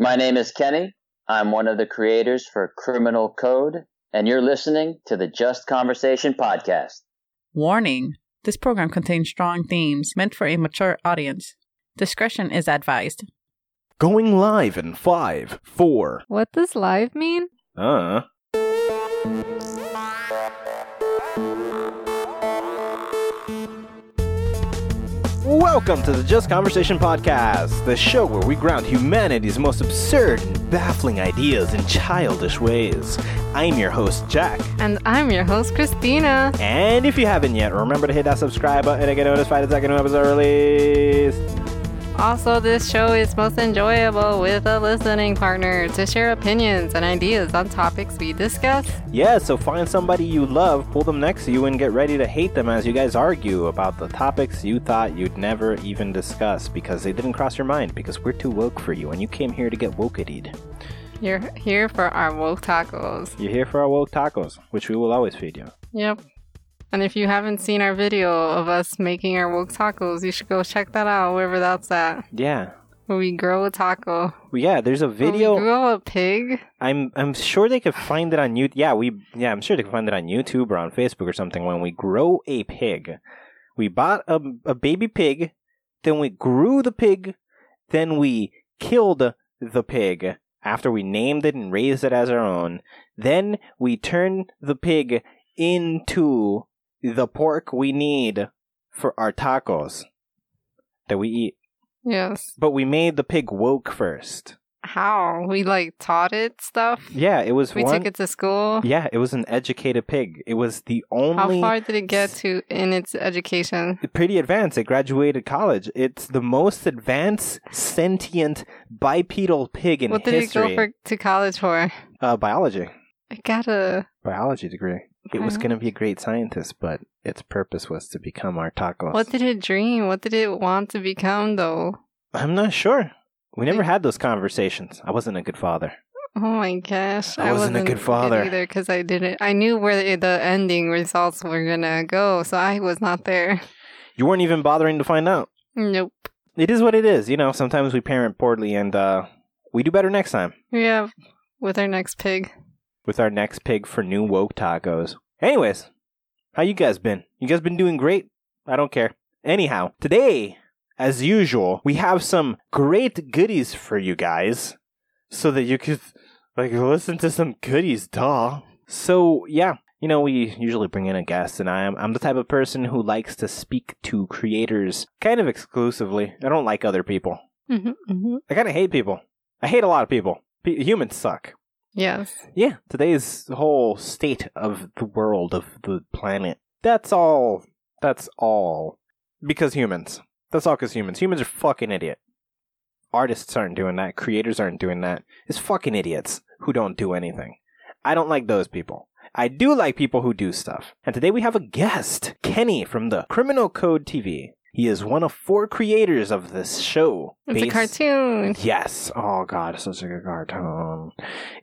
My name is Kenny. I'm one of the creators for Criminal Code, and you're listening to the Just Conversation podcast. Warning this program contains strong themes meant for a mature audience. Discretion is advised. Going live in five, four. What does live mean? Uh. Welcome to the Just Conversation Podcast, the show where we ground humanity's most absurd and baffling ideas in childish ways. I'm your host, Jack. And I'm your host, Christina. And if you haven't yet, remember to hit that subscribe button to get notified the second new episode released. Also, this show is most enjoyable with a listening partner to share opinions and ideas on topics we discuss. Yeah, so find somebody you love, pull them next to you, and get ready to hate them as you guys argue about the topics you thought you'd never even discuss because they didn't cross your mind because we're too woke for you and you came here to get wokedied. You're here for our woke tacos. You're here for our woke tacos, which we will always feed you. Yep. And if you haven't seen our video of us making our woke tacos, you should go check that out wherever that's at. Yeah. We grow a taco. Yeah, there's a video. We grow a pig. I'm I'm sure they could find it on YouTube. Yeah, we yeah, I'm sure they could find it on YouTube or on Facebook or something. When we grow a pig, we bought a a baby pig, then we grew the pig, then we killed the pig after we named it and raised it as our own. Then we turned the pig into the pork we need for our tacos that we eat. Yes. But we made the pig woke first. How? We like taught it stuff? Yeah, it was We one. took it to school? Yeah, it was an educated pig. It was the only How far did it get to in its education? pretty advanced. It graduated college. It's the most advanced sentient bipedal pig in history. what did history. it go for to college for? Uh, biology, I got a biology degree. It was going to be a great scientist, but its purpose was to become our tacos. What did it dream? What did it want to become though? I'm not sure. We never had those conversations. I wasn't a good father. Oh my gosh. I wasn't a good father. either because I didn't I knew where the, the ending results were gonna go, so I was not there. You weren't even bothering to find out. Nope. It is what it is. You know, sometimes we parent poorly and uh, we do better next time. Yeah, with our next pig. With our next pig for new woke tacos. Anyways, how you guys been? You guys been doing great? I don't care. Anyhow, today, as usual, we have some great goodies for you guys so that you could like listen to some goodies, duh. So, yeah, you know, we usually bring in a guest and I am I'm the type of person who likes to speak to creators kind of exclusively. I don't like other people. hmm hmm I kind of hate people. I hate a lot of people. P- humans suck. Yes. Yeah, today's whole state of the world, of the planet. That's all. That's all. Because humans. That's all because humans. Humans are fucking idiot. Artists aren't doing that. Creators aren't doing that. It's fucking idiots who don't do anything. I don't like those people. I do like people who do stuff. And today we have a guest, Kenny from the Criminal Code TV. He is one of four creators of this show. It's a cartoon. Yes. Oh God, such a good cartoon.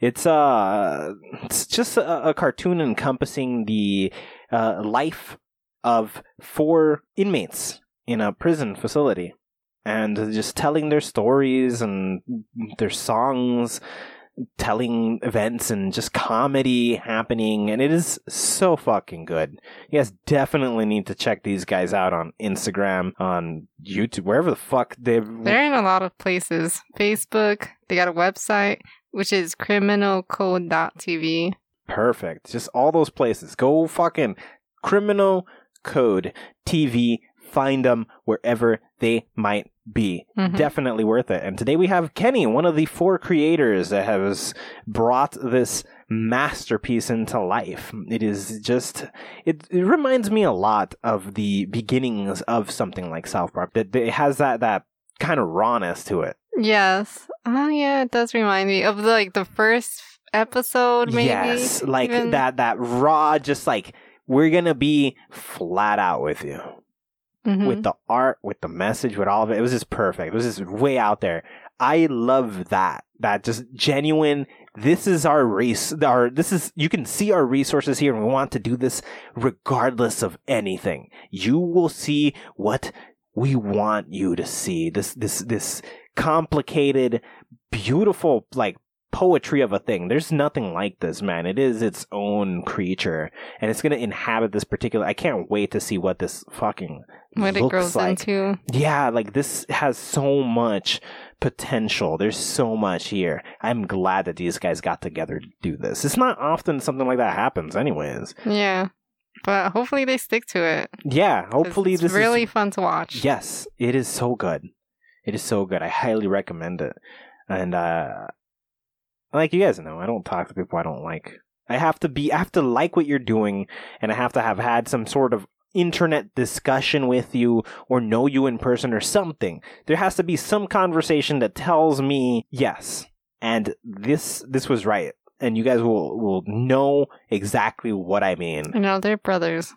It's uh, it's just a, a cartoon encompassing the uh, life of four inmates in a prison facility, and just telling their stories and their songs, telling events and just comedy happening, and it is so fucking good. You guys definitely need to check these guys out on Instagram, on YouTube, wherever the fuck they They're in a lot of places. Facebook. They got a website, which is criminalcode.tv. Perfect. Just all those places. Go fucking criminal code TV. Find them wherever they might be. Mhm. Definitely worth it. And today we have Kenny, one of the four creators that has brought this masterpiece into life. It is just, it, it reminds me a lot of the beginnings of something like South Park. That it has that, that kind of rawness to it. Yes. Oh yeah, it does remind me of like the first episode maybe. Yes, like even. that that raw just like we're going to be flat out with you. Mhm. With the art, with the message, with all of it. It was just perfect. It was just way out there. I love that. That just genuine this is our race our this is you can see our resources here and we want to do this regardless of anything. You will see what we want you to see. This this this complicated beautiful like poetry of a thing. There's nothing like this, man. It is its own creature, and it's gonna inhabit this particular. I can't wait to see what this fucking What it looks grows like. into. Yeah, like this has so much potential. There's so much here. I'm glad that these guys got together to do this. It's not often something like that happens, anyways. Yeah. But hopefully they stick to it. Yeah, hopefully it's this really is fun to watch. Yes, it is so good. It is so good. I highly recommend it. And uh like you guys know, I don't talk to people I don't like. I have to be I have to like what you're doing and I have to have had some sort of internet discussion with you or know you in person or something. There has to be some conversation that tells me yes. And this this was right. And you guys will will know exactly what I mean. Know, they're brothers.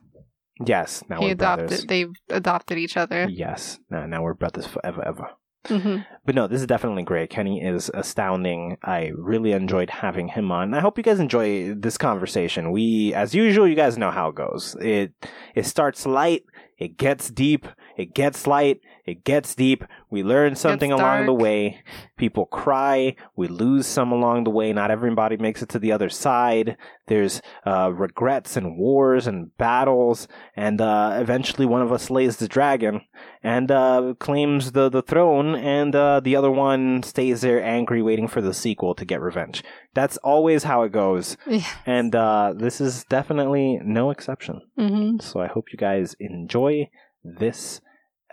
Yes, now he we're adopted brothers. they've adopted each other. Yes, now, now we're brothers forever ever. Hmm But no, this is definitely great. Kenny is astounding. I really enjoyed having him on. I hope you guys enjoy this conversation. We, as usual, you guys know how it goes. It it starts light, it gets deep, it gets light, it gets deep. We learn something along the way. People cry. We lose some along the way. Not everybody makes it to the other side. There's uh, regrets and wars and battles, and uh, eventually one of us slays the dragon and uh, claims the, the throne, and uh, the other one stays there angry, waiting for the sequel to get revenge. That's always how it goes, Yeah. and uh, this is definitely no exception. hmm So I hope you guys enjoy this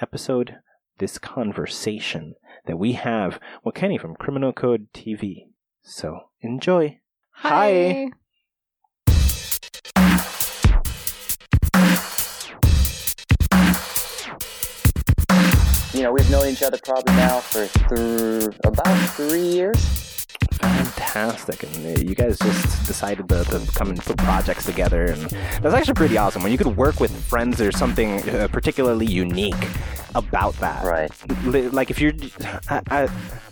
episode, this conversation that we have with Kenny from Criminal Code TV. So enjoy. Hi. You know, we've known each other probably now for th- about three years. Fantastic. And you guys just decided to, to come and put projects together. And that's actually pretty awesome. When you could work with friends, there's something uh, particularly unique about that. Right. Like if you're. I, I,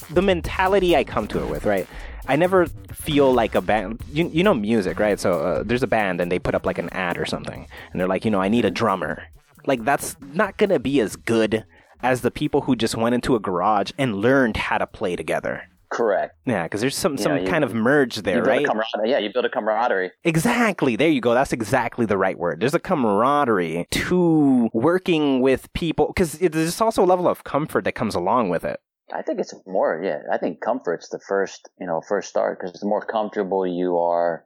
the mentality I come to it with, right? I never feel like a band. You, you know music, right? So uh, there's a band and they put up like an ad or something. And they're like, you know, I need a drummer. Like that's not going to be as good as the people who just went into a garage and learned how to play together. Correct. Yeah, because there's some some know, you- kind of merge there, right? Yeah, you build a camaraderie. exactly. There you go. That's exactly the right word. There's a camaraderie to working with people because there's also a level of comfort that comes along with it. I think it's more, yeah. I think comfort's the first, you know, first start because the more comfortable you are,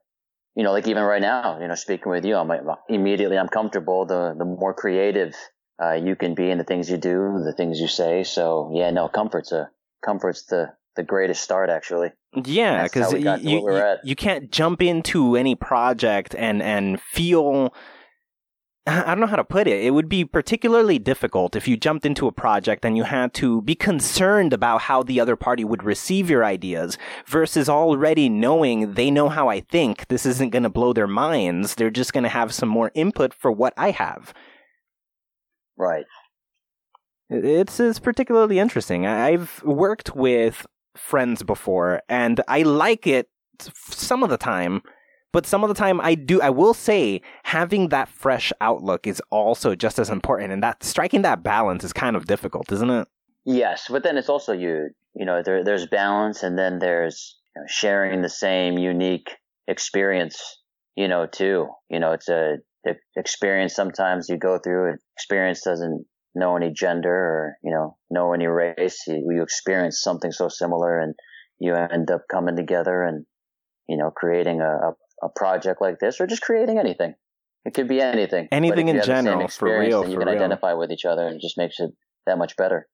you know, like even right now, you know, speaking with you, I'm immediately I'm comfortable. The the more creative uh, you can be in the things you do, the things you say. So yeah, no, comfort's a comfort's the the greatest start actually. Yeah, because how we got to you, you, you can't jump into any project and and feel. I don't know how to put it. It would be particularly difficult if you jumped into a project and you had to be concerned about how the other party would receive your ideas versus already knowing they know how I think. This isn't going to blow their minds. They're just going to have some more input for what I have. Right. It's, it's particularly interesting. I've worked with friends before, and I like it some of the time, but some of the time I do. I will say having that fresh outlook is also just as important, and that striking that balance is kind of difficult, isn't it? Yes, but then it's also you. You know, there there's balance, and then there's you know, sharing the same unique experience. You know, too. You know, it's a, experience. Sometimes you go through. Experience doesn't know any gender or you know know any race. You, you experience something so similar, and you end up coming together and you know creating a, a, a project like this, or just creating anything. It could be anything. Anything in you have the general, for real, then you for can real. identify with each other, and it just makes it that much better.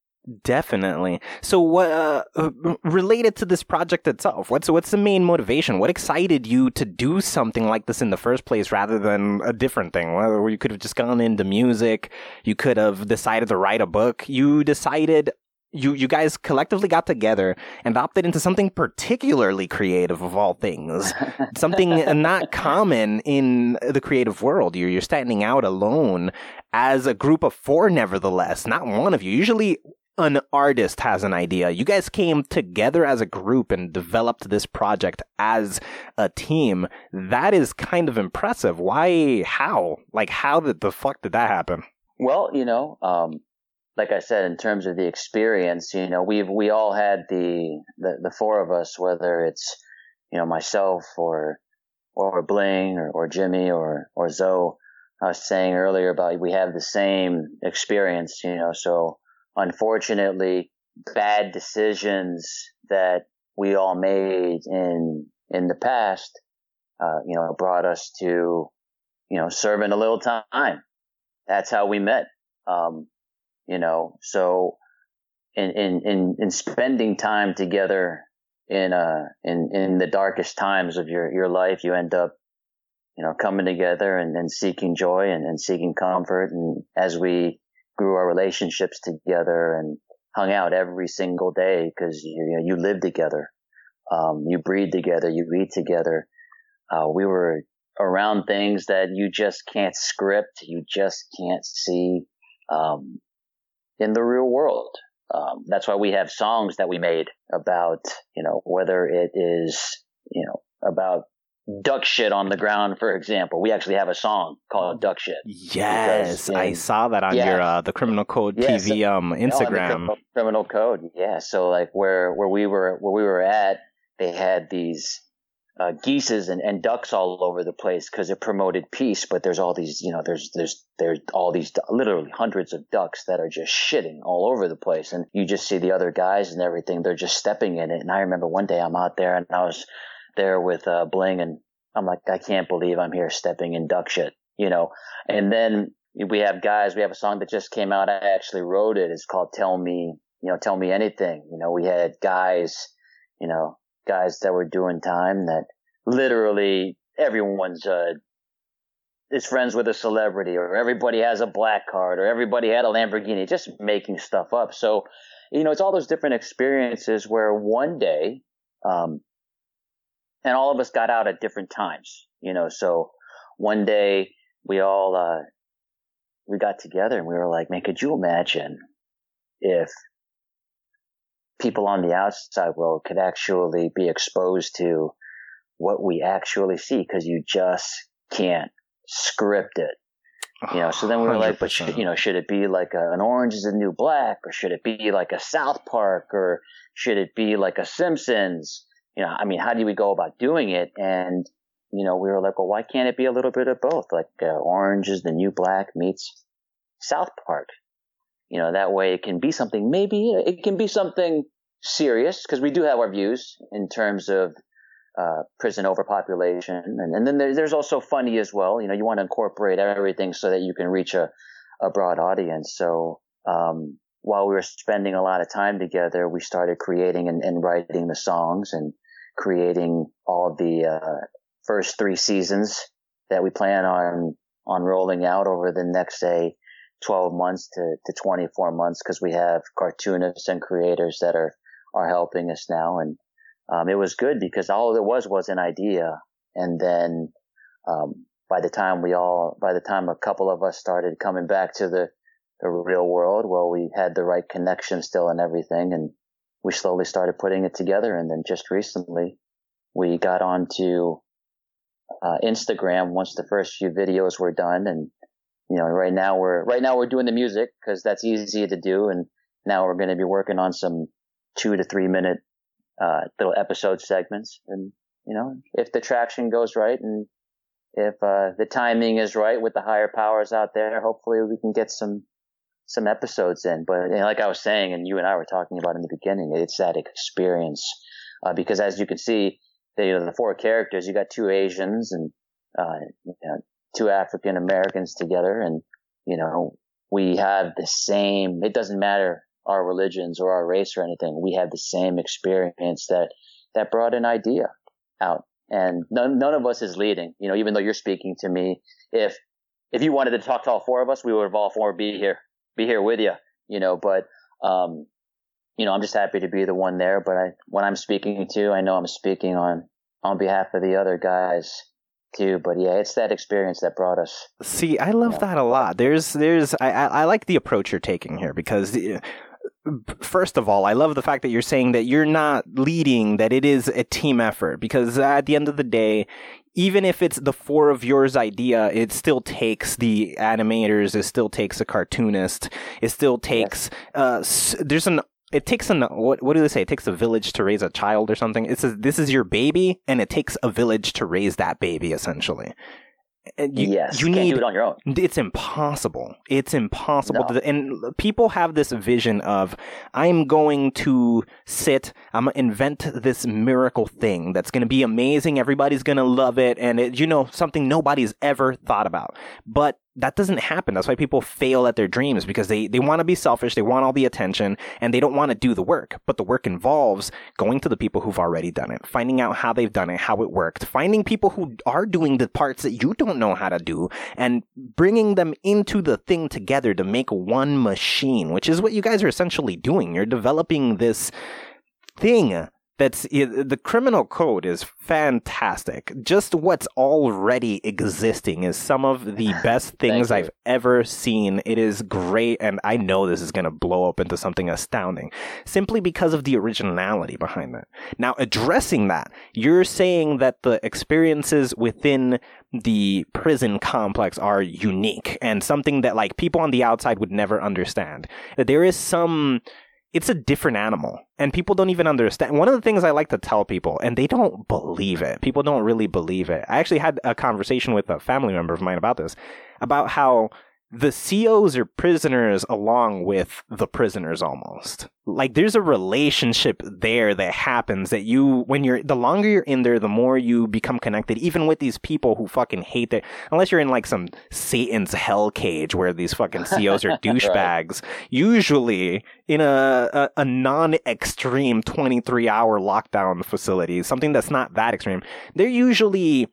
Definitely. So, what uh, uh, related to this project itself? What's what's the main motivation? What excited you to do something like this in the first place, rather than a different thing? Well, you could have just gone into music. You could have decided to write a book. You decided. You, you guys collectively got together and opted into something particularly creative of all things. something not common in the creative world. You're, you're standing out alone as a group of four, nevertheless, not one of you. Usually an artist has an idea. You guys came together as a group and developed this project as a team. That is kind of impressive. Why? How? Like, how did the fuck did that happen? Well, you know, um, like I said, in terms of the experience, you know, we've we all had the the, the four of us, whether it's you know myself or or Bling or, or Jimmy or or Zoe. I was saying earlier about we have the same experience, you know. So unfortunately, bad decisions that we all made in in the past, uh, you know, brought us to you know serving a little time. That's how we met. Um, you know, so in, in, in, in spending time together in, uh, in, in the darkest times of your, your life, you end up, you know, coming together and, and seeking joy and, and seeking comfort. And as we grew our relationships together and hung out every single day because you, know, you live together. Um, you breathe together, you eat together. Uh, we were around things that you just can't script, you just can't see. Um, in the real world. Um, that's why we have songs that we made about, you know, whether it is, you know, about duck shit on the ground, for example. We actually have a song called Duck Shit. Yes, I saw that on yeah, your uh, the Criminal Code yeah, TV so, um Instagram. Criminal, criminal Code, yeah. So like where where we were where we were at, they had these uh, geeses and, and ducks all over the place because it promoted peace. But there's all these, you know, there's there's there's all these literally hundreds of ducks that are just shitting all over the place, and you just see the other guys and everything. They're just stepping in it. And I remember one day I'm out there and I was there with uh, Bling, and I'm like, I can't believe I'm here stepping in duck shit, you know. And then we have guys. We have a song that just came out. I actually wrote it. It's called "Tell Me," you know, "Tell Me Anything." You know, we had guys, you know, guys that were doing time that literally everyone's uh, is friends with a celebrity or everybody has a black card or everybody had a Lamborghini, just making stuff up. So, you know, it's all those different experiences where one day, um, and all of us got out at different times, you know, so one day we all, uh, we got together and we were like, man, could you imagine if people on the outside world could actually be exposed to what we actually see because you just can't script it. You know, so then we were 100%. like, but should, you know, should it be like a, an Orange is the New Black or should it be like a South Park or should it be like a Simpsons? You know, I mean, how do we go about doing it? And, you know, we were like, well, why can't it be a little bit of both? Like uh, Orange is the New Black meets South Park. You know, that way it can be something, maybe it can be something serious because we do have our views in terms of uh, prison overpopulation, and, and then there, there's also funny as well. You know, you want to incorporate everything so that you can reach a, a broad audience. So um, while we were spending a lot of time together, we started creating and, and writing the songs and creating all the uh, first three seasons that we plan on on rolling out over the next say 12 months to, to 24 months because we have cartoonists and creators that are are helping us now and um, it was good because all it was was an idea. And then, um, by the time we all, by the time a couple of us started coming back to the, the real world, well, we had the right connection still and everything. And we slowly started putting it together. And then just recently we got onto, uh, Instagram once the first few videos were done. And, you know, right now we're, right now we're doing the music because that's easy to do. And now we're going to be working on some two to three minute uh, little episode segments. And, you know, if the traction goes right and if, uh, the timing is right with the higher powers out there, hopefully we can get some, some episodes in. But you know, like I was saying, and you and I were talking about in the beginning, it's that experience. Uh, because as you can see, the, you know, the four characters, you got two Asians and, uh, you know, two African Americans together and, you know, we have the same, it doesn't matter our religions or our race or anything. We have the same experience that, that brought an idea out. And none, none of us is leading, you know, even though you're speaking to me. If, if you wanted to talk to all four of us, we would have all four be here, be here with you, you know, but, um, you know, I'm just happy to be the one there. But I, when I'm speaking to, I know I'm speaking on, on behalf of the other guys too. But yeah, it's that experience that brought us. See, I love you know, that a lot. There's, there's, I, I, I like the approach you're taking here because first of all, I love the fact that you're saying that you're not leading, that it is a team effort, because at the end of the day, even if it's the four of yours idea, it still takes the animators, it still takes a cartoonist, it still takes, uh, there's an it takes an what what do they say? It takes a village to raise a child or something. It says this is your baby, and it takes a village to raise that baby, essentially. And you, yes, you need do it on your own. It's impossible. It's impossible. No. To, and people have this vision of I'm going to sit. I'm gonna invent this miracle thing that's going to be amazing. Everybody's going to love it, and it, you know something nobody's ever thought about. But that doesn't happen. That's why people fail at their dreams because they, they want to be selfish. They want all the attention and they don't want to do the work. But the work involves going to the people who've already done it, finding out how they've done it, how it worked, finding people who are doing the parts that you don't know how to do and bringing them into the thing together to make one machine, which is what you guys are essentially doing. You're developing this thing that's the criminal code is fantastic. Just what's already existing is some of the best things I've ever seen. It is great, and I know this is going to blow up into something astounding simply because of the originality behind it. Now, addressing that, you're saying that the experiences within the prison complex are unique and something that like people on the outside would never understand. That there is some it's a different animal and people don't even understand. One of the things i like to tell people and they don't believe it. People don't really believe it. I actually had a conversation with a family member of mine about this about how the COs are prisoners along with the prisoners almost. Like there's a relationship there that happens that you, when you're, the longer you're in there, the more you become connected, even with these people who fucking hate their, unless you're in like some Satan's hell cage where these fucking COs are douchebags. right. Usually in a, a, a non-extreme 23 hour lockdown facility, something that's not that extreme, they're usually,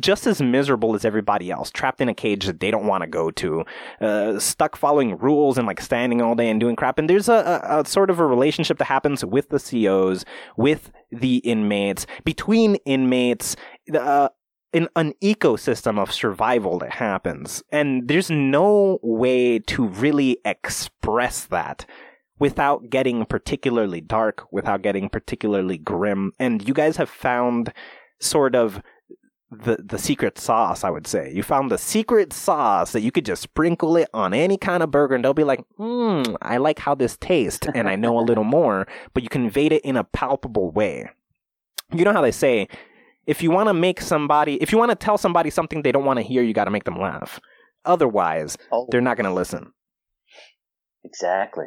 just as miserable as everybody else, trapped in a cage that they don't want to go to, uh, stuck following rules and like standing all day and doing crap. And there's a, a, a, sort of a relationship that happens with the COs, with the inmates, between inmates, uh, an, an ecosystem of survival that happens. And there's no way to really express that without getting particularly dark, without getting particularly grim. And you guys have found sort of the the secret sauce, I would say. You found the secret sauce that you could just sprinkle it on any kind of burger and they'll be like, hmm, I like how this tastes and I know a little more, but you conveyed it in a palpable way. You know how they say, if you want to make somebody, if you want to tell somebody something they don't want to hear, you got to make them laugh. Otherwise, oh. they're not going to listen. Exactly.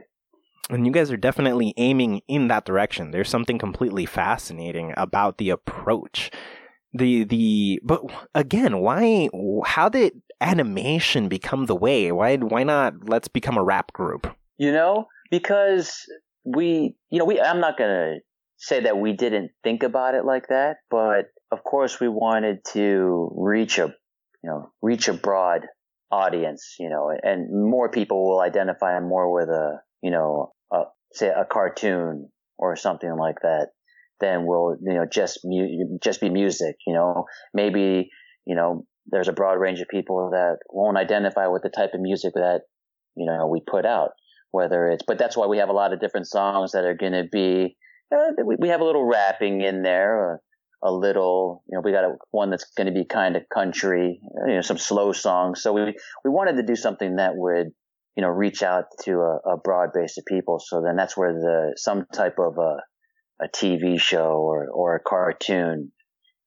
And you guys are definitely aiming in that direction. There's something completely fascinating about the approach the the but again why how did animation become the way? Why why not let's become a rap group? You know because we you know we i'm not gonna say that we didn't think about it like that but of course we wanted to reach a you know reach a broad audience you know and more people will identify more with a you know a, say a cartoon or something like that then we'll, you know just mu- just be music. You know, maybe you know there's a broad range of people that won't identify with the type of music that you know we put out. Whether it's, but that's why we have a lot of different songs that are going to be. Uh, we, we have a little rapping in there, a, a little, you know, we got a, one that's going to be kind of country, you know, some slow songs. So we we wanted to do something that would you know, reach out to a, a, broad base of people. So then that's where the, some type of a, a TV show or, or a cartoon,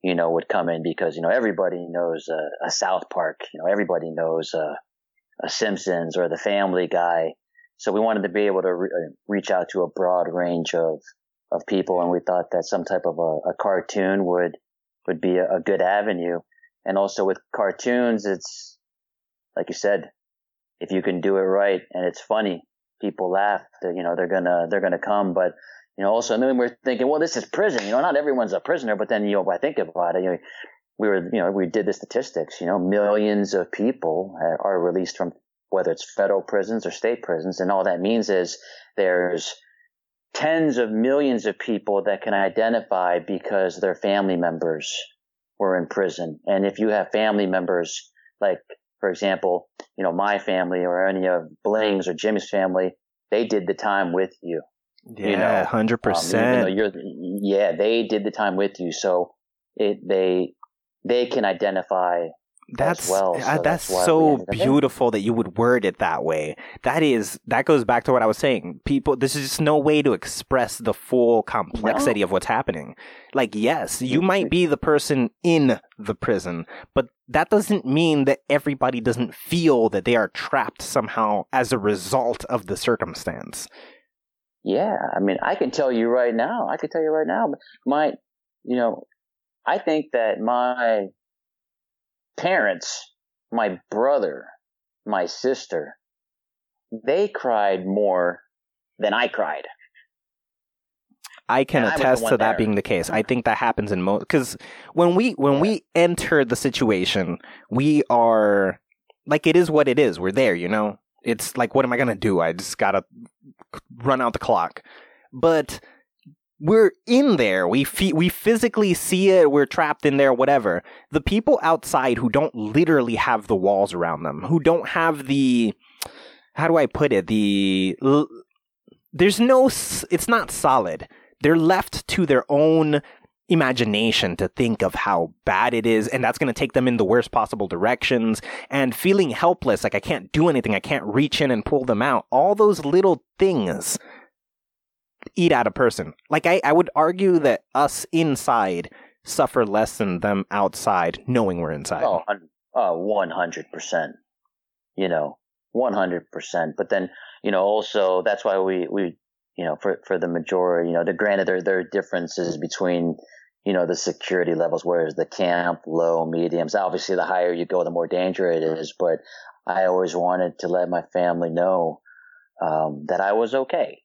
you know, would come in because, you know, everybody knows a, South Park, you know, everybody knows a, Simpsons or the Family Guy. So we wanted to be able to re- uh, reach out to a broad range of, of people. And we thought that some type of a, a cartoon would, would be a, a good avenue. And also with cartoons, it's, like you said, if you can do it right and it's funny, people laugh, you know, they're gonna, they're gonna come. But you know, also, and then we're thinking, well, this is prison. You know, not everyone's a prisoner, but then, you know, I think about it, you know, we were, you know, we did the statistics, you know, millions of people are released from whether it's federal prisons or state prisons. And all that means is there's tens of millions of people that can identify because their family members were in prison. And if you have family members, like, for example, you know, my family or any of Bling's or Jimmy's family, they did the time with you. Yeah, you know, percent. Um, yeah, they did the time with you, so it they they can identify. That's well, uh, so that's that's so ended up there. beautiful that you would word it that way. That is that goes back to what I was saying. People, this is just no way to express the full complexity of what's happening. Like, yes, you might be the person in the prison, but that doesn't mean that everybody doesn't feel that they are trapped somehow as a result of the circumstance. Yeah, I mean, I can tell you right now. I can tell you right now. My, you know, I think that my parents, my brother, my sister, they cried more than I cried. I can And I attest one to that there. being the case. I think that happens in most because when we when Yeah. we enter the situation, we are like it is what it is. We're there, you know. It's like what am I gonna do? I just gotta run out the clock. But we're in there. We fe- we physically see it. We're trapped in there. Whatever. The people outside who don't literally have the walls around them, who don't have the how do I put it? The there's no. It's not solid they're left to their own imagination to think of how bad it is and that's going to take them in the worst possible directions and feeling helpless like i can't do anything i can't reach in and pull them out all those little things eat at a person like i, I would argue that us inside suffer less than them outside knowing we're inside Oh, uh, 100%. You know, 100%. But then, you know, also that's why we, we, you know, for, for the majority, you know, the granted there, there are differences between, you know, the security levels, whereas the camp, low, mediums, obviously the higher you go, the more danger it is. But I always wanted to let my family know, um, that I was okay.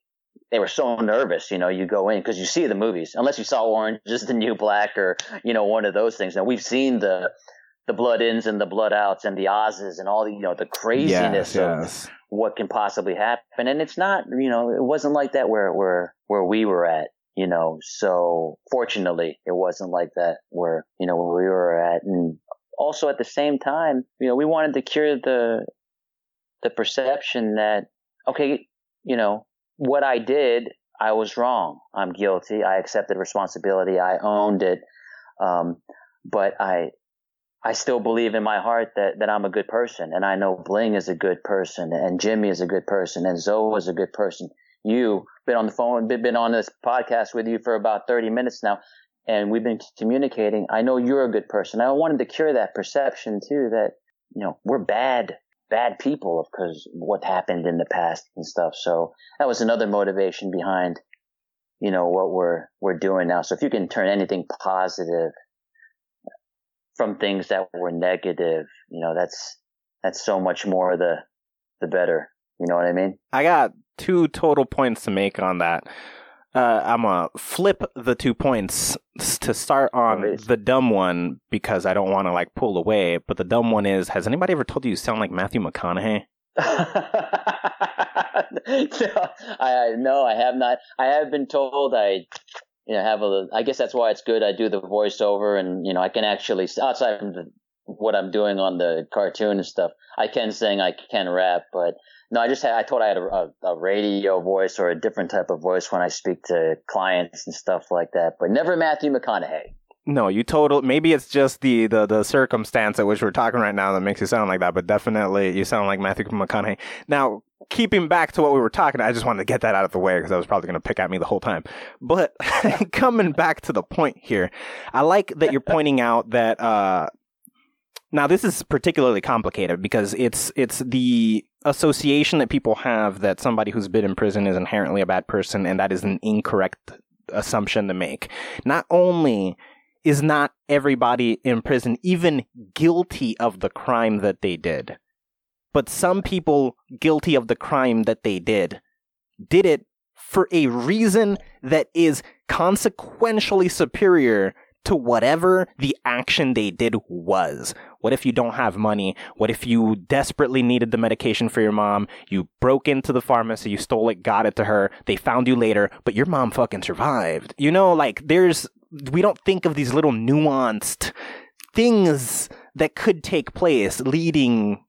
They were so nervous, you know, you go in because you see the movies, unless you saw Orange is the New Black or, you know, one of those things. Now we've seen the, the blood ins and the blood outs and the Oz's and all the, you know, the craziness yes, of what can possibly happen. And it's not, you know, it wasn't like that where, where, where we were at, you know, so fortunately it wasn't like that where, you know, where we were at. And also at the same time, you know, we wanted to cure the, the perception that, okay, you know, what I did, I was wrong. I'm guilty. I accepted responsibility. I owned it. Um, but I, I still believe in my heart that, that I'm a good person and I know Bling is a good person and Jimmy is a good person and Zoe is a good person. You been on the phone, been been on this podcast with you for about 30 minutes now and we've been communicating. I know you're a good person. I wanted to cure that perception too that, you know, we're bad, bad people because what happened in the past and stuff. So that was another motivation behind, you know, what we're, we're doing now. So if you can turn anything positive from things that were negative, you know, that's, that's so much more the, the better. You know what I mean? I got two total points to make on that. Uh, I'm gonna flip the two points to start on the dumb one because I don't want to like pull away. But the dumb one is: Has anybody ever told you you sound like Matthew McConaughey? no, I, no, I have not. I have been told I, you know, have a. I guess that's why it's good. I do the voiceover, and you know, I can actually outside from the, what I'm doing on the cartoon and stuff. I can sing, I can rap, but no, I just had. I thought I had a, a, radio voice or a different type of voice when I speak to clients and stuff like that, but never Matthew McConaughey. No, you total. Maybe it's just the, the the circumstance at which we're talking right now that makes you sound like that. But definitely, you sound like Matthew McConaughey. Now, keeping back to what we were talking, I just wanted to get that out of the way because I was probably going to pick at me the whole time. But coming back to the point here, I like that you're pointing out that. Uh, now, this is particularly complicated because it's it's the association that people have that somebody who's been in prison is inherently a bad person, and that is an incorrect assumption to make. Not only is not everybody in prison even guilty of the crime that they did. But some people guilty of the crime that they did did it for a reason that is consequentially superior to whatever the action they did was. What if you don't have money? What if you desperately needed the medication for your mom? You broke into the pharmacy, you stole it, got it to her, they found you later, but your mom fucking survived. You know, like there's we don't think of these little nuanced things that could take place leading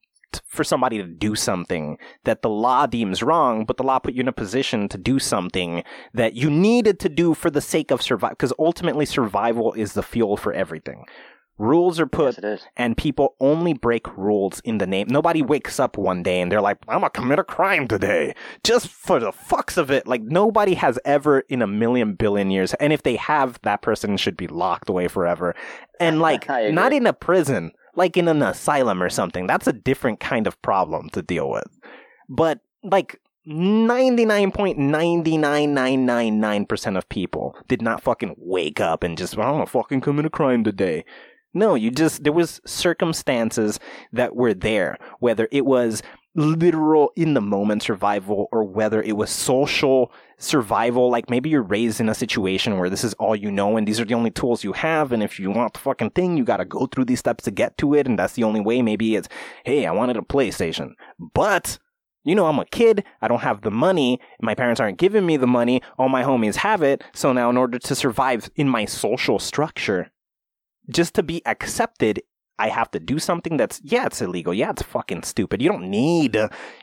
for somebody to do something that the law deems wrong, but the law put you in a position to do something that you needed to do for the sake of survival. Because ultimately, survival is the fuel for everything. Rules are put, Yes, and people only break rules in the name. Nobody wakes up one day and they're like, I'm gonna commit a crime today. Just for the fucks of it. Like, nobody has ever in a million billion years. And if they have, that person should be locked away forever. And like, not in a prison, like in an asylum or something. That's a different kind of problem to deal with. But like, 99.99999% of people did not fucking wake up and just, oh, I'm gonna fucking commit a crime today. No, you just, there was circumstances that were there, whether it was literal in the moment survival or whether it was social survival. Like maybe you're raised in a situation where this is all you know and these are the only tools you have. And if you want the fucking thing, you gotta go through these steps to get to it. And that's the only way. Maybe it's, hey, I wanted a PlayStation, but you know, I'm a kid. I don't have the money. My parents aren't giving me the money. All my homies have it. So now, in order to survive in my social structure, just to be accepted, I have to do something that's, yeah, it's illegal. Yeah, it's fucking stupid. You don't need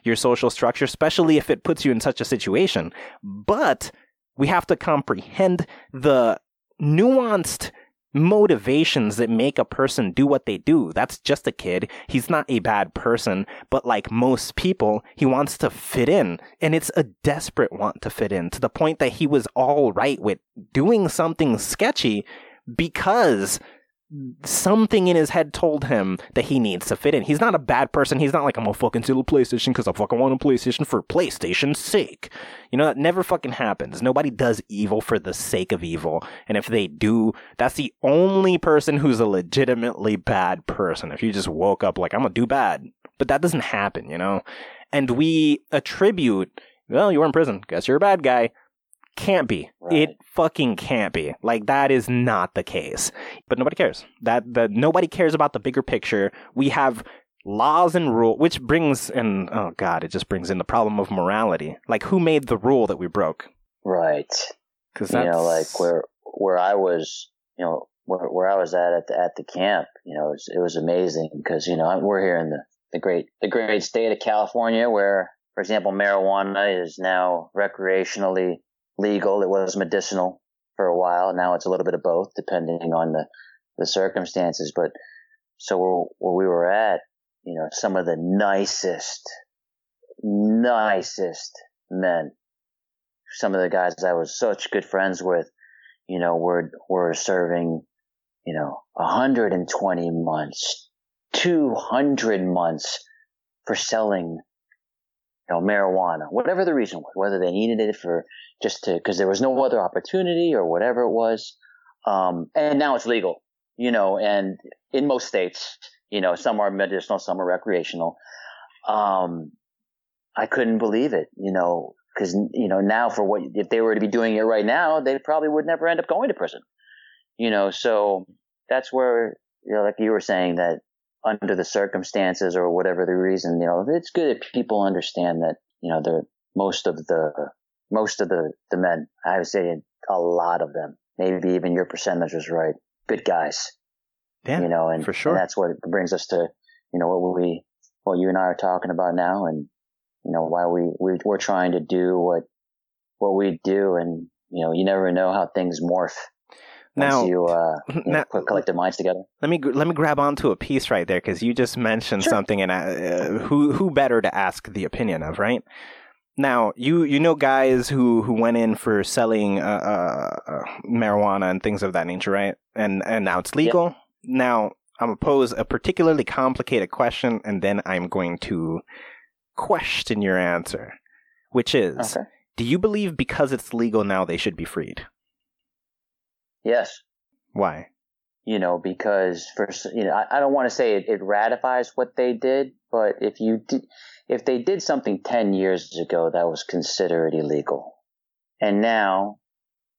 your social structure, especially if it puts you in such a situation. But we have to comprehend the nuanced motivations that make a person do what they do. That's just a kid. He's not a bad person, but like most people, he wants to fit in. And it's a desperate want to fit in to the point that he was all right with doing something sketchy because Mm. something in his head told him that he needs to fit in. He's not a bad person. He's not like, I'm gonna fucking steal a PlayStation because I fucking want a PlayStation for PlayStation's sake. You know, that never fucking happens. Nobody does evil for the sake of evil. And if they do, that's the only person who's a legitimately bad person. If you just woke up like, I'm gonna do bad. But that doesn't happen, you know? And we attribute, well, you were in prison. Guess you're a bad guy. Can't be. Right. It fucking can't be. Like that is not the case. But nobody cares. That that nobody cares about the bigger picture. We have laws and rule which brings and oh god, it just brings in the problem of morality. Like who made the rule that we broke? Right. Cuz you know, like where where I was, you know, where, where I was at at the, at the camp, you know, it was, it was amazing because you know we're here in the the great the great state of California, where, for example, marijuana is now recreationally legal. It was medicinal for a while. Now it's a little bit of both, depending on the the circumstances. But so where, where we were at, you know, some of the nicest, nicest men some of the guys I was such good friends with, you know, were were serving, you know, 120 months, 200 months for selling, you know, marijuana, whatever the reason was, whether they needed it for just to because there was no other opportunity or whatever it was. Um, and now it's legal, you know, and in most states, you know, some are medicinal, some are recreational. Um, I couldn't believe it, you know, because you know now for what if they were to be doing it right now, they probably would never end up going to prison. You know, so that's where you know, like you were saying that under the circumstances or whatever the reason, you know, it's good if people understand that you know the most of the most of the the men, I would say a lot of them, maybe even your percentage was right, good guys. yeah, you know, and, for sure. and that's what brings us to, you know, what we, what you and I are talking about now and, you know, why we, we, we're trying to do what, what we do. And, you know, you never know how things morph once Now- you, uh, you know, put collective minds together. Let me let me grab onto a piece right there because you just mentioned Sure. something, and uh, who who better to ask the opinion of, right? Now you you know guys who who went in for selling uh, uh, uh, marijuana and things of that nature, right? And and now it's legal. Now I'm gonna pose a particularly complicated question, and then I'm going to question your answer, which is: Okay. Do you believe because it's legal now they should be freed? Yes. Why? you know, because first, you know, I, I don't want to say it, it ratifies what they did, but if you did, if they did something 10 years ago that was considered illegal, and now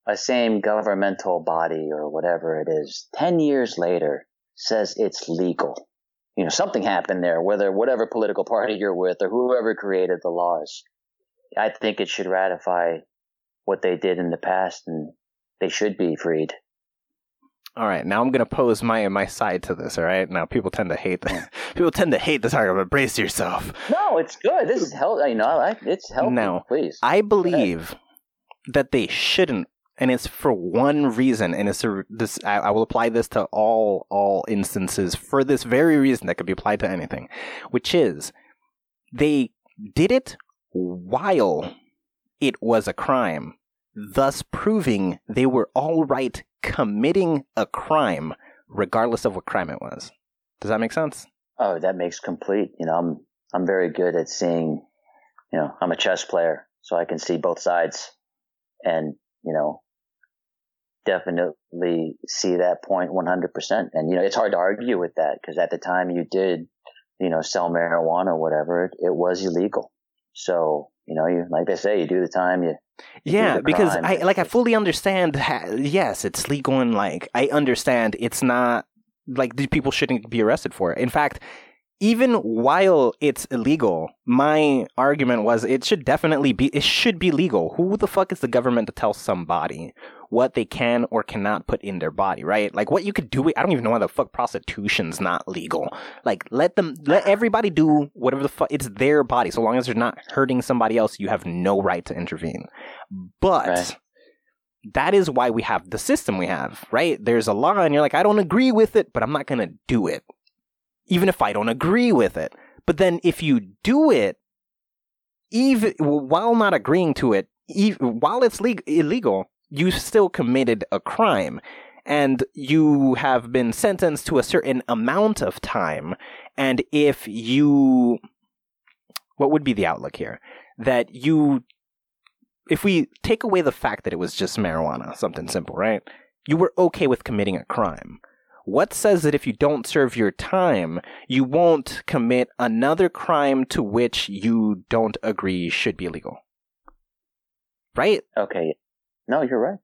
a same governmental body or whatever it is, 10 years later says it's legal, you know, something happened there, whether whatever political party you're with or whoever created the laws, I think it should ratify what they did in the past and they should be freed. All right, now I'm gonna pose my my side to this. All right, now people tend to hate the, people tend to hate this argument. Brace yourself. No, it's good. This is healthy. You know, I it's healthy. No. please. I believe that they shouldn't, and it's for one reason, and it's a, this. I, I will apply this to all all instances for this very reason that could be applied to anything, which is they did it while it was a crime, thus proving they were all right committing a crime, regardless of what crime it was. Does that make sense? Oh, that makes complete. You know, I'm I'm very good at seeing. You know, I'm a chess player, so I can see both sides, and you know, definitely see that point point 100. percent And you know, it's hard to argue with that because at the time you did, you know, sell marijuana or whatever, it, it was illegal. So you know, you like they say, you do the time, you Yeah, the because. I like I fully understand. Ha- yes, it's legal and like I understand it's not like these people shouldn't be arrested for it. In fact, even while it's illegal, my argument was it should definitely be it should be legal. Who the fuck is the government to tell somebody what they can or cannot put in their body, right? Like what you could do. I don't even know why the fuck prostitution's not legal. Like let them let ah. everybody do whatever the fuck. It's their body, so long as they're not hurting somebody else. You have no right to intervene. But Right. that is why we have the system we have, right? There's a law, and you're like, I don't agree with it, but I'm not gonna do it, even if I don't agree with it. But then if you do it, even while not agreeing to it, ev while it's leg- illegal, you still committed a crime. And you have been sentenced to a certain amount of time. And if you, what would be the outlook here? That you if we take away the fact that it was just marijuana, something simple, right? You were okay with committing a crime. What says that if you don't serve your time, you won't commit another crime to which you don't agree should be illegal? Right? okay. No, you're right.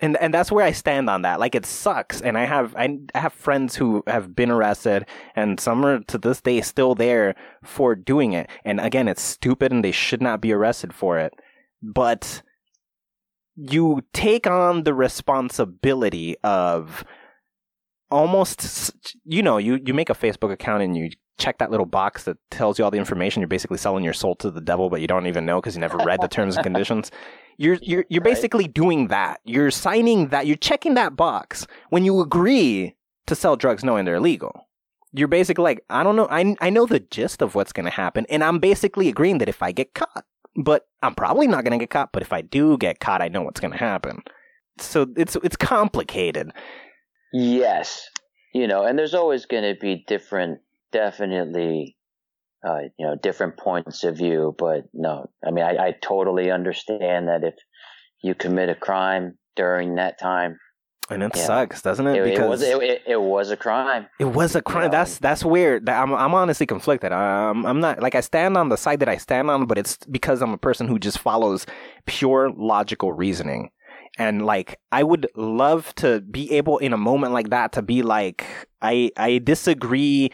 and and that's where I stand on that. Like it sucks, and I have I, I have friends who have been arrested, and some are to this day still there for doing it. And again, it's stupid, and they should not be arrested for it. But you take on the responsibility of almost, you know, you you make a Facebook account and you check that little box that tells you all the information. You're basically selling your soul to the devil, but you don't even know because you never read the terms and conditions. You're you're you're Right. basically doing that. You're signing that. You're checking that box when you agree to sell drugs knowing they're illegal. You're basically like, I don't know. I I know the gist of what's going to happen, and I'm basically agreeing that if I get caught, but I'm probably not going to get caught. But if I do get caught, I know what's going to happen. So it's it's complicated. Yes, you know, and there's always going to be different, definitely, uh, you know, different points of view. But no, I mean, I, I totally understand that if you commit a crime during that time, And it Yeah. sucks, doesn't it? it, it because was it, it, was a crime. It was a crime. That's that's weird. I'm I'm honestly conflicted. Um, I'm not like I stand on the side that I stand on, but it's because I'm a person who just follows pure logical reasoning. And like I would love to be able in a moment like that to be like I I disagree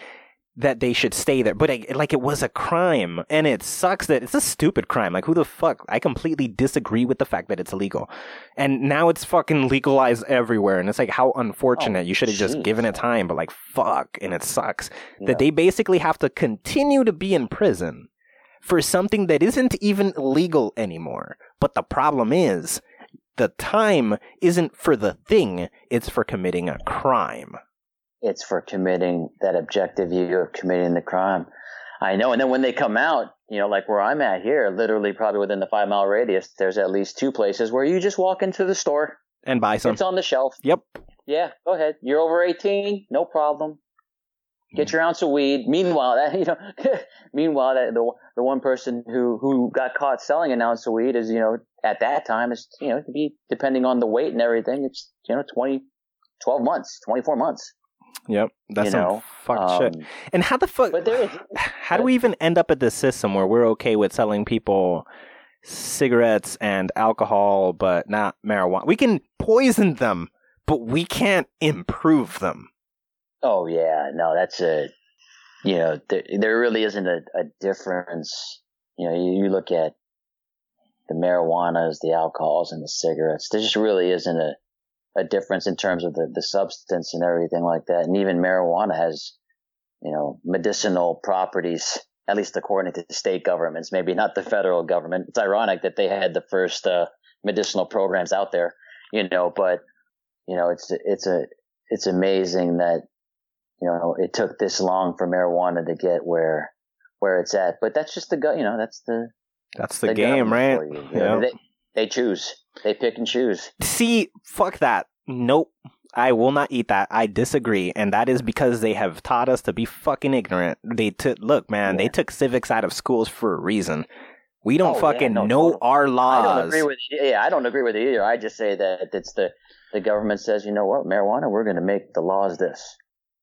that they should stay there, but I, like it was a crime, and it sucks that it's a stupid crime. Like who the fuck? I completely disagree with the fact that it's illegal, and now it's fucking legalized everywhere, and it's like how unfortunate. Oh, you should have just given it time, but like fuck, and it sucks Yeah. that they basically have to continue to be in prison for something that isn't even legal anymore. But the problem is, the time isn't for the thing; it's for committing a crime. It's for committing that objective view of committing the crime. I know. And then when they come out, you know, like where I'm at here, literally probably within the five mile radius, there's at least two places where you just walk into the store. And buy some. It's on the shelf. Yep. Yeah, go ahead. You're over 18, no problem. Get hmm. your ounce of weed. Meanwhile, that you know, meanwhile that the the one person who who got caught selling an ounce of weed is you know at that time is you know to be depending on the weight and everything, it's you know 20, 12 months, 24 months. Yep. That's You some know, fucked shit. Um, And how the fuck? but there is How do we even end up at this system where we're okay with selling people cigarettes and alcohol, but not marijuana? We can poison them, but we can't improve them. Oh yeah, no, that's a, you know, there, there really isn't a, a difference. You know, you, you look at the marijuanas, the alcohols, and the cigarettes. There just really isn't a, a difference in terms of the, the substance and everything like that. And even marijuana has, you know, medicinal properties, at least according to the state governments, maybe not the federal government. It's ironic that they had the first, uh, medicinal programs out there, you know, but, you know, it's, it's a, it's amazing that, you know, it took this long for marijuana to get where, where it's at. But that's just the, you know, that's the, that's the, the game, right? You. You know, they, they choose. They pick and choose. See, fuck that. Nope. I will not eat that. I disagree, and that is because they have taught us to be fucking ignorant. They took look, man. Yeah. They took civics out of schools for a reason. We don't oh, fucking yeah, no, know no, our laws. I don't agree with yeah. I don't agree with it either. I just say that it's the the government says, you know what, marijuana, we're going to make the laws this.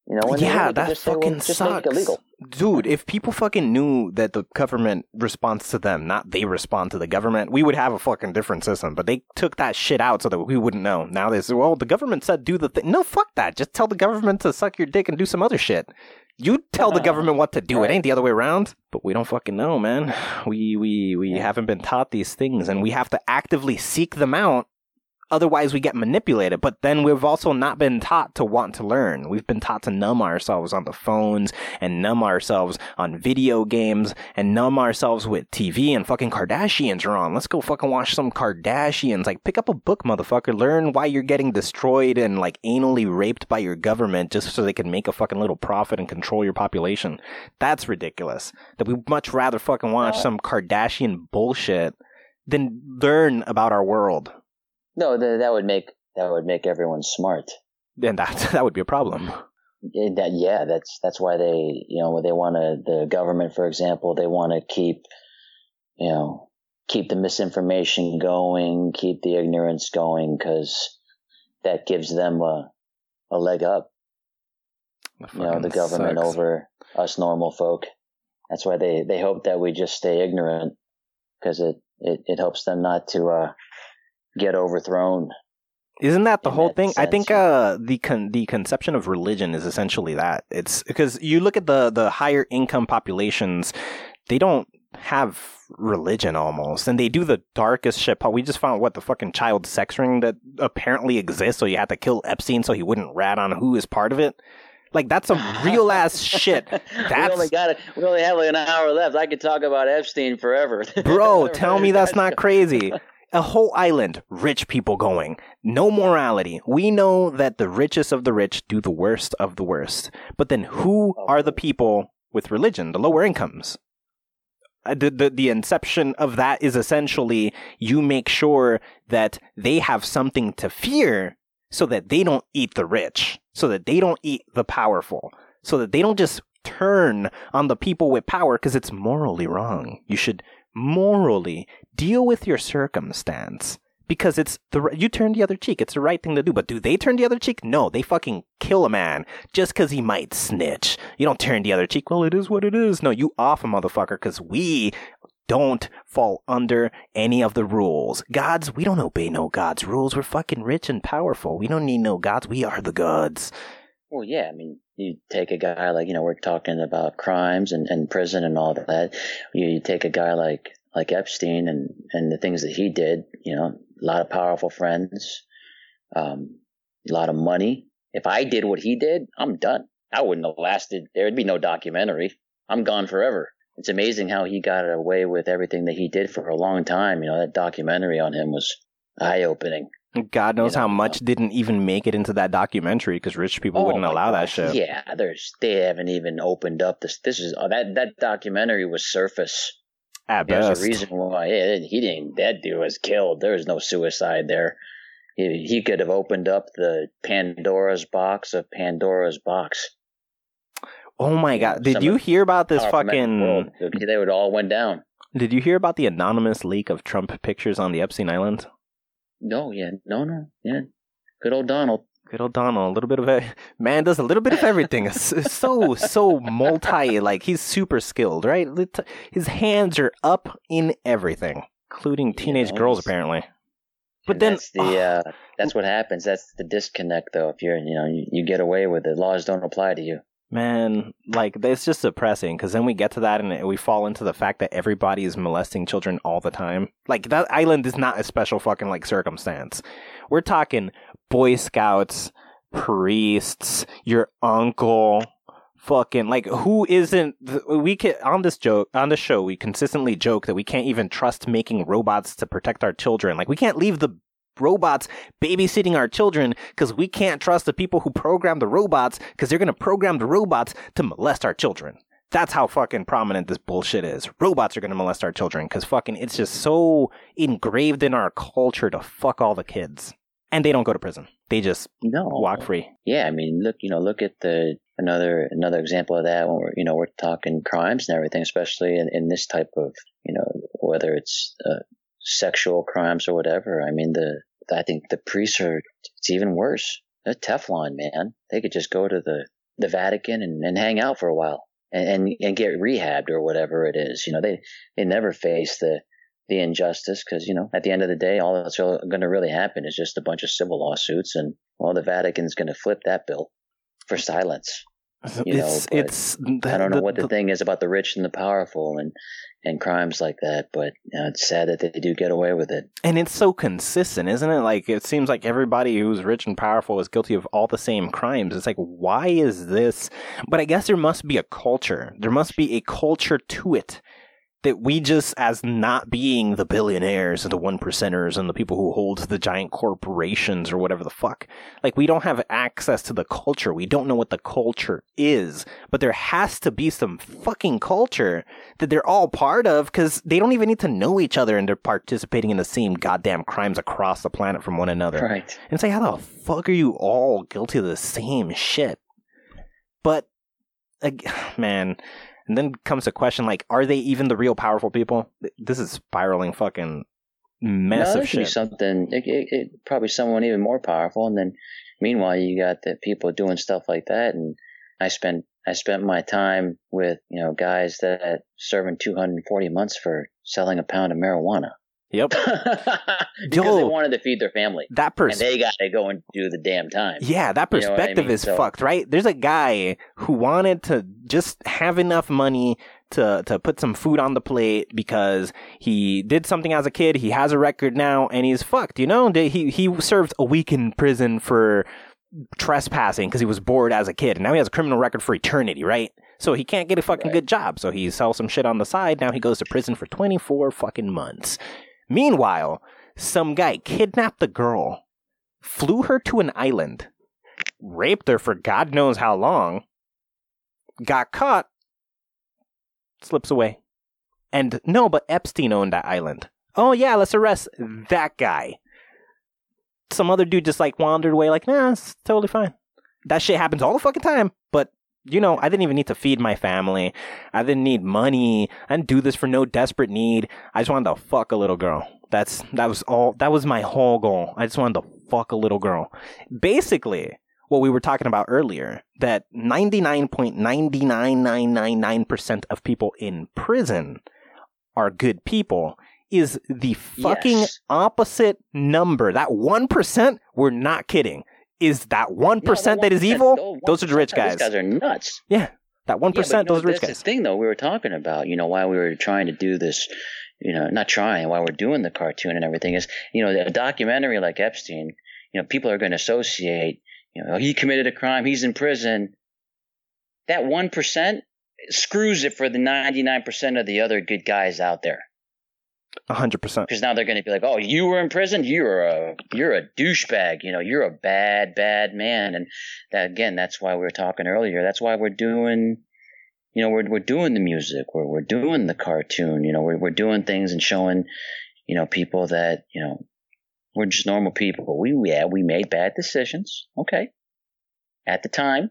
You know, yeah, that fucking say, well, sucks. Dude, if people fucking knew that the government responds to them, not they respond to the government, we would have a fucking different system. But they took that shit out so that we wouldn't know. Now they say, well, the government said do the thing. No, fuck that. Just tell the government to suck your dick and do some other shit. You tell the government what to do. It ain't the other way around. But we don't fucking know, man. We we we haven't been taught these things, and we have to actively seek them out Otherwise, we get manipulated. But then we've also not been taught to want to learn. We've been taught to numb ourselves on the phones and numb ourselves on video games and numb ourselves with TV and fucking Kardashians are on. Let's go fucking watch some Kardashians. Like, pick up a book, motherfucker. Learn why you're getting destroyed and like anally raped by your government just so they can make a fucking little profit and control your population. That's ridiculous. That we much rather fucking watch some Kardashian bullshit than learn about our world. No, that would make that would make everyone smart. Then that that would be a problem. That yeah, that's that's why they you know they want to the government, for example, they want to keep you know keep the misinformation going, keep the ignorance going, because that gives them a a leg up. You know, the government sucks. over us normal folk. That's why they they hope that we just stay ignorant, because it, it it helps them not to uh get overthrown. Isn't that the whole that thing? Sense. I think uh, the con- the conception of religion is essentially that. It's because you look at the the higher income populations, they don't have religion almost, and they do the darkest shit. We just found what the fucking child sex ring that apparently exists. So you had to kill Epstein so he wouldn't rat on who is part of it. Like that's some real ass shit. That's we only got it. We only have like an hour left. I could talk about Epstein forever. Bro, tell me that's not crazy a whole island, rich people going. No morality. We know that the richest of the rich do the worst of the worst. But then who are the people with religion, the lower incomes? Uh, the, the, the inception of that is essentially you make sure that they have something to fear so that they don't eat the rich, so that they don't eat the powerful, so that they don't just turn on the people with power because it's morally wrong. You should morally deal with your circumstance because it's the you turn the other cheek. It's the right thing to do. But do they turn the other cheek? No, they fucking kill a man just because he might snitch. You don't turn the other cheek. Well, it is what it is. No, you off a motherfucker because we don't fall under any of the rules. Gods, we don't obey no gods' rules. We're fucking rich and powerful. We don't need no gods. We are the gods. Well, yeah, I mean, you take a guy like, you know, we're talking about crimes and, and prison and all that. You, you take a guy like like Epstein and, and the things that he did, you know, a lot of powerful friends, um, a lot of money. If I did what he did, I'm done. I wouldn't have lasted. There would be no documentary. I'm gone forever. It's amazing how he got away with everything that he did for a long time. You know, that documentary on him was eye opening. God knows you know, how much didn't even make it into that documentary because rich people oh wouldn't allow that shit. Yeah, there's they haven't even opened up this. This is oh, that that documentary was surface at There's best. a reason why he didn't. That dude was killed. There was no suicide there. He, he could have opened up the Pandora's box of Pandora's box. Oh my god! Did you hear about this oh, fucking? They would all went down. Did you hear about the anonymous leak of Trump pictures on the Epstein Island? No, yeah, no, no, yeah. Good old Donald. Good old Donald, a little bit of a man does a little bit of everything. So so multi, like he's super skilled, right? His hands are up in everything, including teenage girls, apparently. But then that's the uh, that's what happens. That's the disconnect, though. If you're you know you, you get away with it, laws don't apply to you. Man, like it's just depressing because then we get to that and we fall into the fact that everybody is molesting children all the time. Like that island is not a special fucking like circumstance. We're talking Boy Scouts, priests, your uncle, fucking like who isn't we can on this joke on the show we consistently joke that we can't even trust making robots to protect our children like we can't leave the robots babysitting our children because we can't trust the people who program the robots because they're going to program the robots to molest our children that's how fucking prominent this bullshit is. Robots are going to molest our children because fucking it's just so engraved in our culture to fuck all the kids. And they don't go to prison. They just no walk free. Yeah, I mean, look, you know, look at the another another example of that when we're you know we're talking crimes and everything, especially in, in this type of you know whether it's uh, sexual crimes or whatever. I mean, the I think the priests are it's even worse. They're Teflon, man. They could just go to the the Vatican and, and hang out for a while and, and, and get rehabbed or whatever it is. You know, they they never face the the injustice because you know at the end of the day, all that's going to really happen is just a bunch of civil lawsuits, and well, the Vatican's going to flip that bill for silence. You know, it's it's the, I don't know the- what the, the- thing is about the rich and the powerful and and crimes like that, but you know, it's sad that they do get away with it. and it's so consistent, isn't it? Like it seems like everybody who's rich and powerful is guilty of all the same crimes. It's like why is this? But I guess there must be a culture. There must be a culture to it that we just as not being the billionaires and the one percenters and the people who hold the giant corporations or whatever the fuck. Like we don't have access to the culture. We don't know what the culture is. But there has to be some fucking culture that they're all part of because they don't even need to know each other and they're participating in the same goddamn crimes across the planet from one another. Right. And it's like, how the fuck are you all guilty of the same shit? But, ag- man, and then comes the question like, are they even the real powerful people? This is spiraling fucking mess no, of should be shit. something. It, it, it, probably someone even more powerful, and then meanwhile you got the people doing stuff like that. And I spent I spent my time with you know guys that serving 240 months for selling a pound of marijuana Yep. because they Yo. wanted to feed their family, That and person. they got to go and do the damn time. Yeah, that You know I perspective mean? is So- fucked, right? There's a guy who wanted to just have enough money to to put some food on the plate because he did something as a kid. He has a record now, and he's fucked. You know, he he served a week in prison for trespassing because he was bored as a kid, and now he has a criminal record for eternity, right? So he can't get a fucking Right. good job. So he sells some shit on the side. Now he goes to prison for 24 fucking months. Meanwhile, some guy kidnapped the girl, flew her to an island, raped her for God knows how long, got caught, slips away. And no, but Epstein owned that island. Oh yeah, let's arrest that guy. Some other dude just like wandered away, like, nah, it's totally fine. That shit happens all the fucking time, but you know, I didn't even need to feed my family. I didn't need money. I didn't do this for no desperate need. I just wanted to fuck a little girl. That's that was all that was my whole goal. I just wanted to fuck a little girl. Basically, what we were talking about earlier, that 99.99999% of people in prison are good people is the fucking Yes. opposite number. That 1%, we're not kidding. Is that 1% No, that is 1%, evil? oh, Those are the rich guys. These guys are nuts. Yeah, that 1%, Yeah, no, those are rich that's guys. the thing, though. We were talking about, you know, why we were trying to do this, you know, not trying, why we're doing the cartoon and everything is, you know, a documentary like Epstein, you know, people are going to associate, you know, oh, he committed a crime, he's in prison. That 1% screws it for the 99% of the other good guys out there. 100%. Because now they're going to be like, "Oh, you were in prison. You're a you're a douchebag. You know, you're a bad bad man." And that again, that's why we were talking earlier. That's why we're doing, you know, we're we're doing the music. We're we're doing the cartoon. You know, we're we're doing things and showing, you know, people that you know we're just normal people. We yeah, we made bad decisions. Okay, at the time,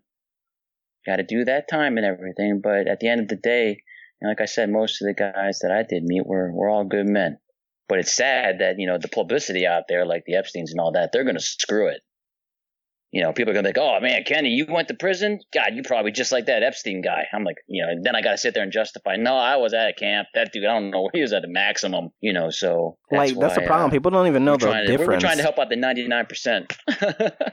got to do that time and everything. But at the end of the day, and like I said, most of the guys that I did meet were were all good men. But it's sad that you know the publicity out there, like the Epstein's and all that, they're going to screw it. You know, people are going to be like, "Oh man, Kenny, you went to prison? God, you probably just like that Epstein guy." I'm like, you know, then I got to sit there and justify. No, I was at a camp. That dude, I don't know, where he was at a maximum. You know, so like, that's the problem. uh, People don't even know the trying to- we're- difference. We're trying to help out the 99 percent.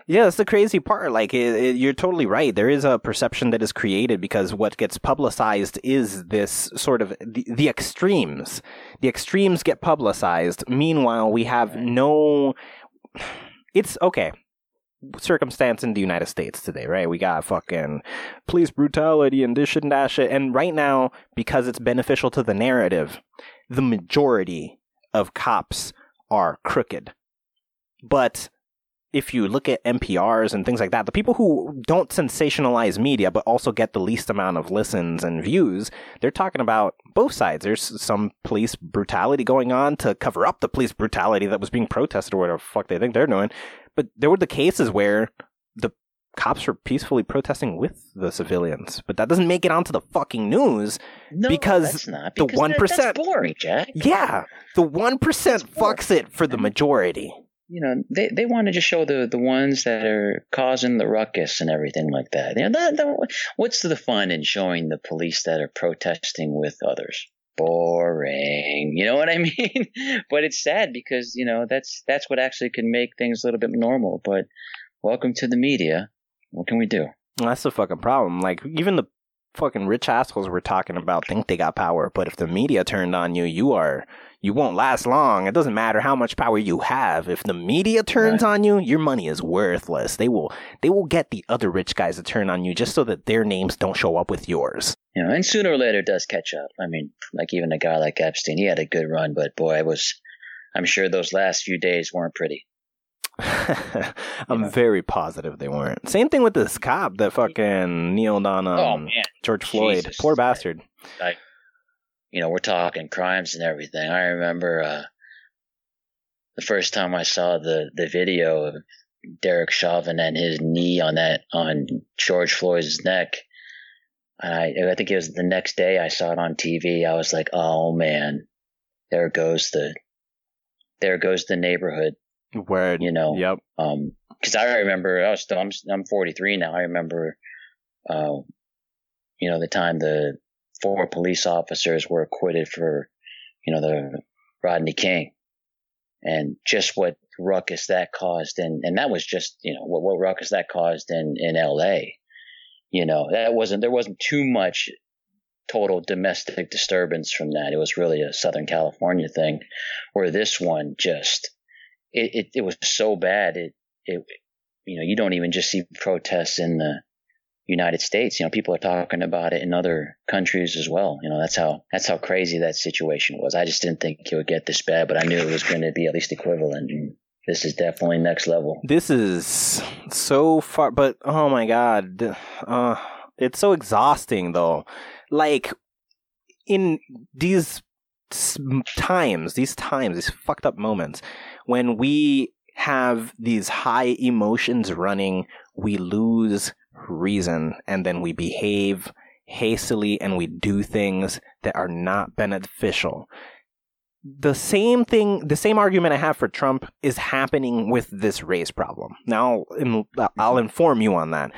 Yeah, that's the crazy part. Like, it, it, you're totally right. There is a perception that is created because what gets publicized is this sort of the, the extremes. The extremes get publicized. Meanwhile, we have no. It's okay. Circumstance in the United States today, right? We got fucking police brutality and this shit and that shit. And right now, because it's beneficial to the narrative, the majority of cops are crooked. But if you look at NPRs and things like that, the people who don't sensationalize media but also get the least amount of listens and views, they're talking about both sides. There's some police brutality going on to cover up the police brutality that was being protested or whatever fuck they think they're doing. But there were the cases where the cops were peacefully protesting with the civilians. But that doesn't make it onto the fucking news. No, Because that's not, the because that- 1%. that's boring, Jack. Yeah, the 1% That's fucks it for the majority. you know, they, they want to just show the, the ones that are causing the ruckus and everything like that. You know, that, that, what's the fun in showing the police that are protesting with others? Boring. You know what I mean? but it's sad because, you know, that's that's what actually can make things a little bit normal. But welcome to the media. What can we do? That's the fucking problem. Like, even the fucking rich assholes we're talking about think they got power, but if the media turned on you, you are you won't last long. It doesn't matter how much power you have. If the media turns on you, your money is worthless. They will they will get the other rich guys to turn on you just so that their names don't show up with yours. You know, and sooner or later it does catch up. I mean, like even a guy like Epstein, he had a good run, but boy, it was I'm sure those last few days weren't pretty. I'm Yeah. very positive they weren't. Same thing with this cop that fucking kneeled on um, oh. George Floyd. Jesus. Poor bastard. you know, we're talking crimes and everything. I remember uh, the first time I saw the the video of Derek Chauvin and his knee on that on George Floyd's neck. And I I think it was the next day I saw it on TV. I was like, oh man, there goes the there goes the neighborhood. Word. You know, Yep. um, because I remember I was still I'm I'm 43 now. I remember, uh, you know, the time the four police officers were acquitted for, you know, the Rodney King, and just what ruckus that caused, and and that was just you know what what ruckus that caused in in L.A. You know, that wasn't there wasn't too much total domestic disturbance from that. It was really a Southern California thing, where this one just it, it, it was so bad. It, it, you know, you don't even just see protests in the United States. You know, people are talking about it in other countries as well. You know, that's how, that's how crazy that situation was. I just didn't think it would get this bad, but I knew it was going to be at least equivalent. And this is definitely next level. This is so far, but oh my god, uh, it's so exhausting though. Like in these times, these times, these fucked up moments, when we have these high emotions running, we lose reason, and then we behave hastily and we do things that are not beneficial the same thing, the same argument I have for Trump is happening with this race problem. Now, I'll mm-hmm. inform you on that.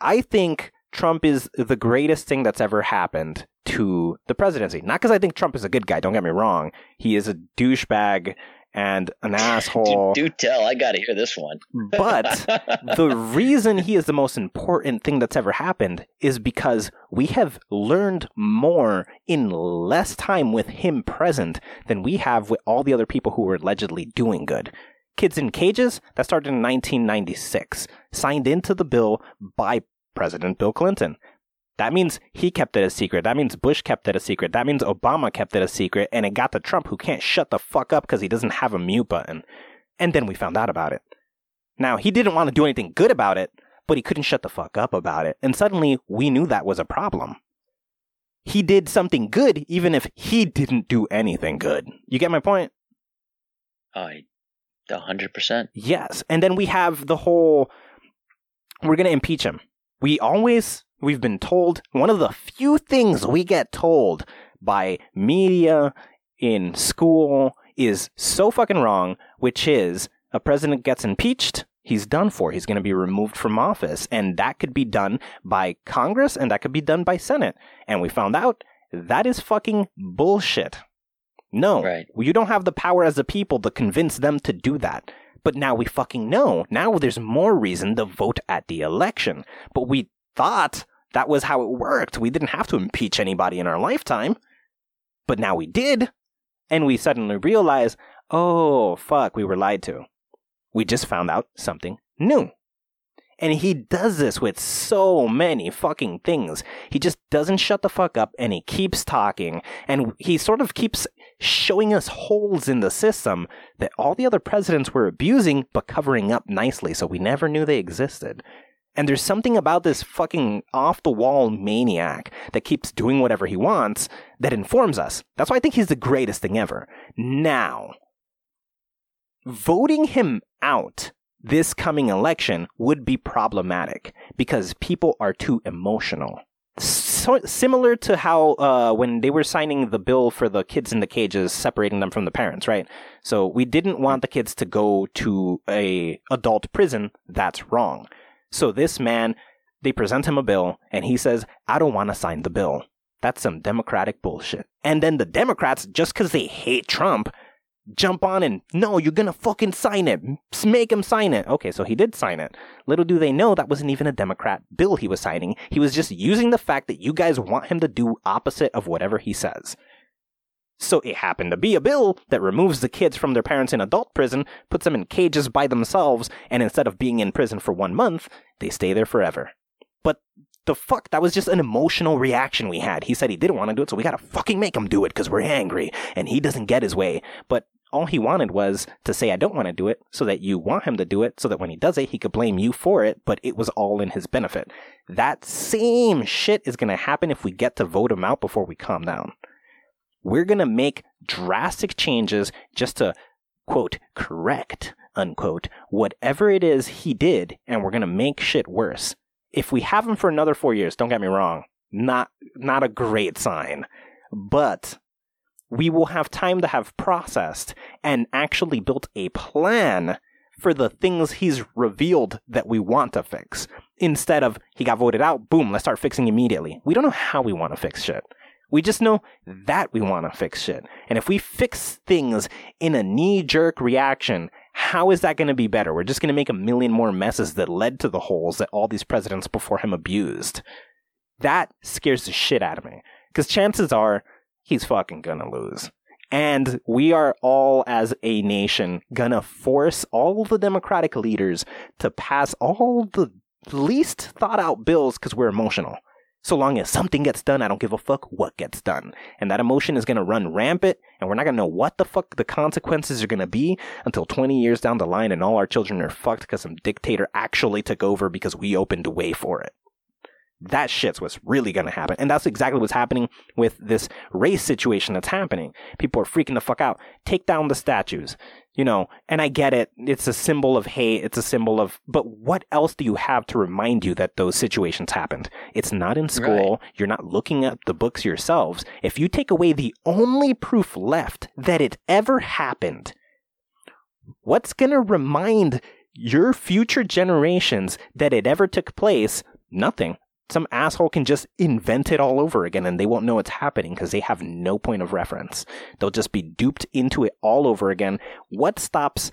I think Trump is the greatest thing that's ever happened to the presidency. Not because I think Trump is a good guy, don't get me wrong. He is a douchebag and an asshole. Do, do tell. I got to hear this one. But the reason he is the most important thing that's ever happened is because we have learned more in less time with him present than we have with all the other people who were allegedly doing good. Kids in Cages, that started in 1996, signed into the bill by President Bill Clinton. That means he kept it a secret. That means Bush kept it a secret. That means Obama kept it a secret. And it got to Trump, who can't shut the fuck up because he doesn't have a mute button. And then we found out about it. Now, he didn't want to do anything good about it, but he couldn't shut the fuck up about it. And suddenly we knew that was a problem. He did something good, even if he didn't do anything good. You get my point? I, a hundred percent. Yes. And then we have the whole we're going to impeach him. We always, we've been told, one of the few things we get told by media in school is so fucking wrong, which is a president gets impeached, he's done for. He's going to be removed from office. And that could be done by Congress and that could be done by Senate. And we found out that is fucking bullshit. No, Right. you don't have the power as a people to convince them to do that. But now we fucking know. Now there's more reason to vote at the election. But we thought that was how it worked. We didn't have to impeach anybody in our lifetime. But now we did. And we suddenly realize, oh, fuck, we were lied to. We just found out something new. And he does this with so many fucking things. He just doesn't shut the fuck up and he keeps talking and he sort of keeps showing us holes in the system that all the other presidents were abusing but covering up nicely so we never knew they existed. And there's something about this fucking off the wall maniac that keeps doing whatever he wants that informs us. That's why I think he's the greatest thing ever. Now, voting him out this coming election would be problematic because people are too emotional. So, similar to how uh, when they were signing the bill for the kids in the cages, separating them from the parents, right? So we didn't want the kids to go to a adult prison. That's wrong. So this man, they present him a bill, and he says, "I don't want to sign the bill." That's some Democratic bullshit. And then the Democrats, just because they hate Trump, jump on and no, you're gonna fucking sign it. Make him sign it. Okay, so he did sign it. Little do they know that wasn't even a Democrat bill he was signing. He was just using the fact that you guys want him to do opposite of whatever he says. So it happened to be a bill that removes the kids from their parents in adult prison, puts them in cages by themselves, and instead of being in prison for one month, they stay there forever. But the fuck, that was just an emotional reaction we had. He said he didn't want to do it, so we gotta fucking make him do it because we're angry, and he doesn't get his way. But all he wanted was to say, I don't want to do it, so that you want him to do it, so that when he does it, he could blame you for it, but it was all in his benefit. That same shit is to happen if we get to vote him out before we calm down. We're going to make drastic changes just to, quote, correct, unquote, whatever it is he did, and we're going to make shit worse. If we have him for another four years, don't get me wrong, not, not a great sign. But we will have time to have processed and actually built a plan for the things he's revealed that we want to fix. Instead of he got voted out, boom, let's start fixing immediately. We don't know how we want to fix shit. We just know that we want to fix shit. And if we fix things in a knee jerk reaction, how is that going to be better? We're just going to make a million more messes that led to the holes that all these presidents before him abused. That scares the shit out of me. Because chances are he's fucking gonna lose. And we are all, as a nation, gonna force all the Democratic leaders to pass all the least thought out bills because we're emotional. So long as something gets done, I don't give a fuck what gets done. And that emotion is gonna run rampant, and we're not gonna know what the fuck the consequences are gonna be until 20 years down the line and all our children are fucked because some dictator actually took over because we opened a way for it that shit's what's really going to happen. And that's exactly what's happening with this race situation that's happening. People are freaking the fuck out. Take down the statues, you know, and I get it. It's a symbol of hate. It's a symbol of, but what else do you have to remind you that those situations happened? It's not in school. Right. You're not looking at the books yourselves. If you take away the only proof left that it ever happened, what's going to remind your future generations that it ever took place? Nothing some asshole can just invent it all over again and they won't know it's happening because they have no point of reference. They'll just be duped into it all over again. What stops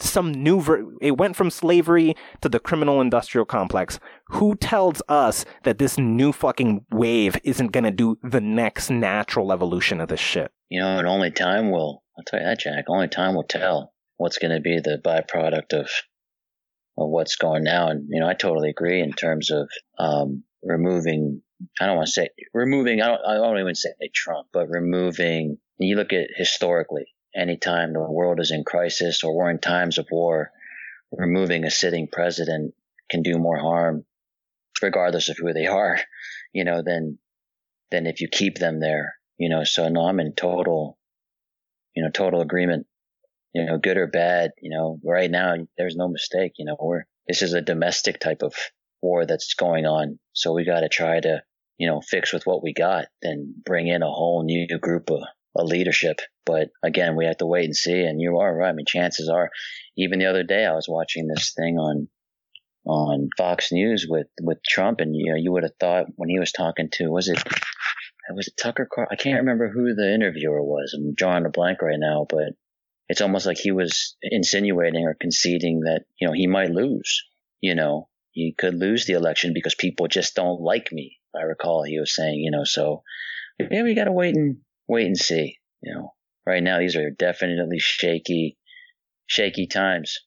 some new ver- it went from slavery to the criminal industrial complex. Who tells us that this new fucking wave isn't going to do the next natural evolution of this shit? You know, and only time will I'll tell you that, Jack. Only time will tell what's going to be the byproduct of of what's going now. And, you know, I totally agree in terms of, um, removing, I don't want to say removing, I don't, I don't even say Trump, but removing, you look at historically, anytime the world is in crisis or we're in times of war, removing a sitting president can do more harm, regardless of who they are, you know, than, than if you keep them there, you know, so no, I'm in total, you know, total agreement you know, good or bad, you know, right now there's no mistake, you know, we're, this is a domestic type of war that's going on. So we got to try to, you know, fix with what we got and bring in a whole new group of, of leadership. But again, we have to wait and see. And you are right. I mean, chances are, even the other day I was watching this thing on, on Fox News with, with Trump and, you know, you would have thought when he was talking to, was it, was it Tucker Carl? I can't remember who the interviewer was. I'm drawing a blank right now, but it's almost like he was insinuating or conceding that, you know, he might lose, you know, he could lose the election because people just don't like me. I recall he was saying, you know, so yeah, we got to wait and wait and see, you know, right now these are definitely shaky, shaky times.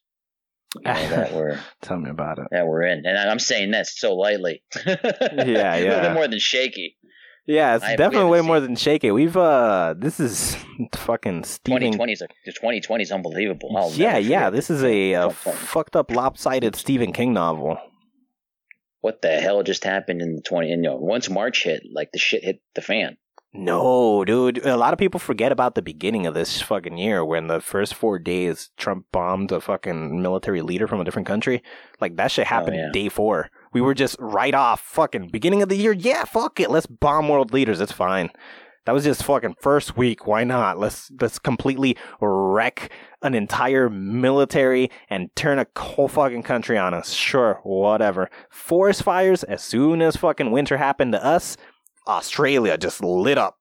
you know, that we're Tell me about it. that we're in, and I'm saying that so lightly. Yeah, yeah a little bit more than shaky. Yeah, it's I- definitely way more than shake it. We've uh, this is fucking Stephen. 2020 is the 2020 is unbelievable. I'll yeah, yeah. This is a, uh fucked up, lopsided Stephen King novel. what the hell just happened in the 20 and you know once march hit like the shit hit the fan No, dude. A lot of people forget about the beginning of this fucking year when the first four days Trump bombed a fucking military leader from a different country. Like that shit happened yeah. day four. We were just right off fucking beginning of the year. Yeah, fuck it. Let's bomb world leaders. It's fine. That was just fucking first week. Why not? Let's let's completely wreck an entire military and turn a whole fucking country on us. Sure, whatever. Forest fires as soon as fucking winter happened to us, Australia just lit up.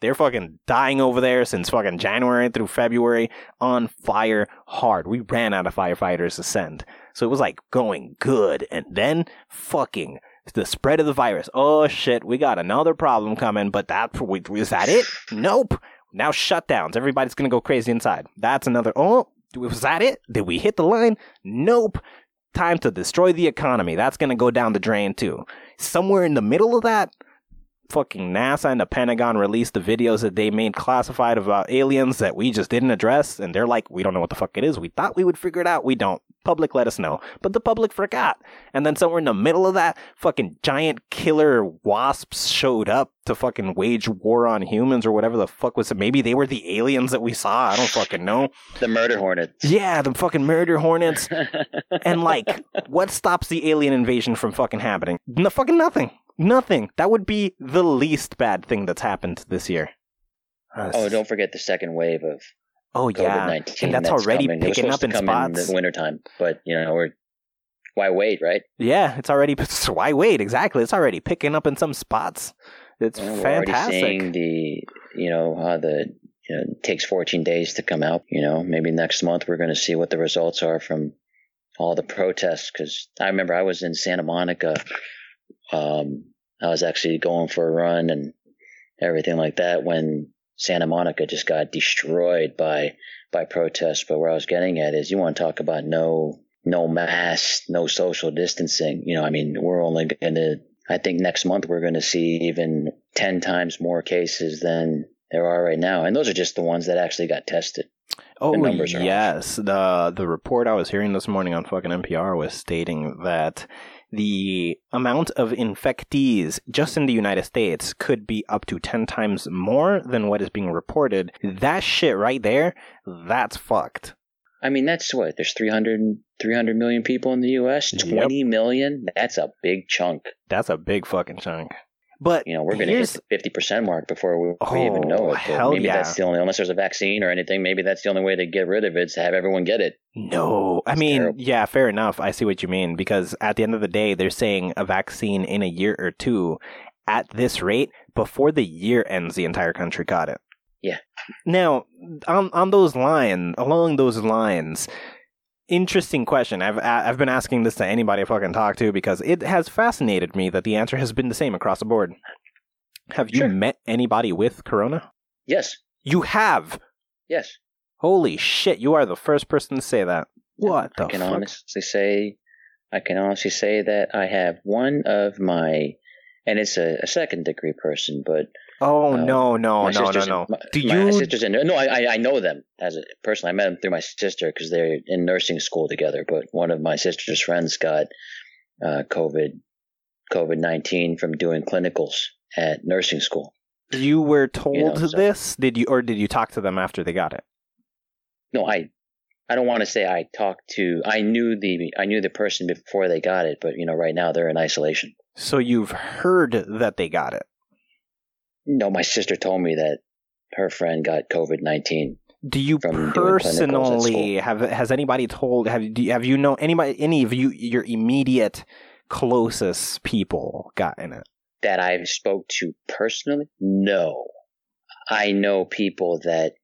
They're fucking dying over there since fucking January through February on fire hard. We ran out of firefighters to send. So it was like going good. And then fucking the spread of the virus. Oh shit, we got another problem coming, but that is that it? Nope. Now shutdowns. Everybody's gonna go crazy inside. That's another oh was that it? Did we hit the line? Nope. Time to destroy the economy. That's gonna go down the drain too. Somewhere in the middle of that, fucking NASA and the Pentagon released the videos that they made classified about aliens that we just didn't address, and they're like, we don't know what the fuck it is. We thought we would figure it out. We don't. Public let us know. But the public forgot. And then somewhere in the middle of that, fucking giant killer wasps showed up to fucking wage war on humans or whatever the fuck was it. Maybe they were the aliens that we saw. I don't fucking know. the murder hornets Yeah, the fucking murder hornets. And like, what stops the alien invasion from fucking happening? No, fucking nothing. Nothing. That would be the least bad thing that's happened this year. oh don't forget the second wave of Oh yeah, covid-19 and that's, already coming. It was picking up to in come spots. in the wintertime but you know we're why wait right yeah, it's already. So why wait? Exactly, it's already picking up in some spots. It's You know, we're already fantastic. seeing the you know how the you know, it takes 14 days to come out you know maybe next month we're going to see what the results are from all the protests because i remember i was in santa monica um i was actually going for a run and everything like that when santa monica just got destroyed by by protests but where i was getting at is you want to talk about no no mask no social distancing you know i mean we're only going to I think next month we're going to see even 10 times more cases than there are right now. And those are just the ones that actually got tested. Oh numbers are off. yes, the the report I was hearing this morning on fucking NPR was stating that the amount of infectees just in the United States could be up to 10 times more than what is being reported. That shit right there, that's fucked. I mean, that's what, there's 300, 300 million people in the US, Yep. 20 million. That's a big chunk. That's a big fucking chunk. But You know, we're going to hit the 50% mark before we, Oh, we even oh, know it. Hell maybe yeah. that's the only, unless there's a vaccine or anything, maybe that's the only way to get rid of it is to have everyone get it. No, I mean, terrible. yeah, fair enough. I see what you mean because at the end of the day, they're saying a vaccine in a year or two at this rate before the year ends, the entire country got it. Yeah. Now, on on those lines, along those lines, interesting question. I've I've been asking this to anybody I fucking talk to because it has fascinated me that the answer has been the same across the board. Have you Sure. met anybody with corona? Yes. You have. Yes. Holy shit! You are the first person to say that. What the I can fuck? honestly say, I can honestly say that I have one of my, and it's a, a second degree person, but Oh Um, no no my no no no! My, Do my you? sister's in no, I I- I know them as a personally. I met them through my sister because they're in nursing school together. But one of my sister's friends got uh, COVID COVID nineteen from doing clinicals at nursing school. You were told you know, so- this? Did you or did you talk to them after they got it? No, I I don't want to say I talked to. I knew the I knew the person before they got it, but you know, right now they're in isolation. So you've heard that they got it. No, my sister told me that her friend got COVID nineteen. Do you From doing clinicals at personally have has anybody told have do you, have you know anybody any of you your immediate closest people gotten it? that I've spoke to personally? No. I know people that,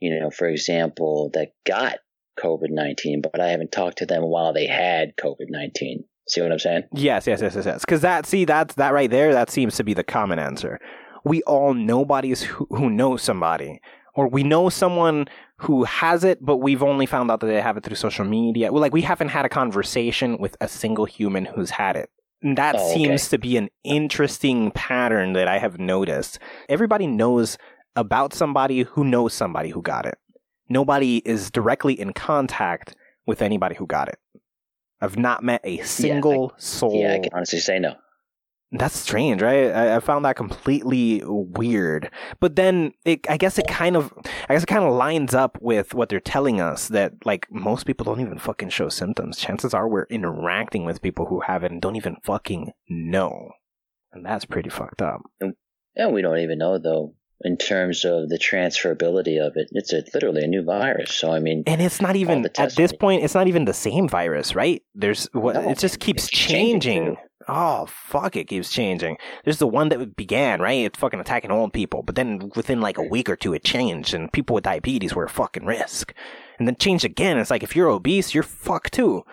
you know, for example, that got COVID 19, but I haven't talked to them while they had COVID 19. See what I'm saying? Yes, yes, yes, yes, yes. Because that, see, that's that right there. That seems to be the common answer. We all know bodies who, who know somebody, or we know someone who has it, but we've only found out that they have it through social media. Well, like we haven't had a conversation with a single human who's had it. And that Oh, okay. seems to be an interesting pattern that I have noticed. Everybody knows about somebody who knows somebody who got it. Nobody is directly in contact with anybody who got it. I've not met a single soul. Yeah, I can honestly say no. That's strange, right? I, I found that completely weird. But then it, I guess it kind of, I guess it kind of lines up with what they're telling us that like most people don't even fucking show symptoms. Chances are we're interacting with people who have it and don't even fucking know. And that's pretty fucked up. And we don't even know though in terms of the transferability of it. It's a, literally a new virus. So I mean, And it's not even at this point. It's not even the same virus, right? There's what No, it just keeps changing, changing. Oh fuck! It keeps changing. There's the one that began right. It's fucking attacking old people, but then within like a week or two, it changed, and people with diabetes were a fucking risk. And then changed again. It's like if you're obese, you're fucked too.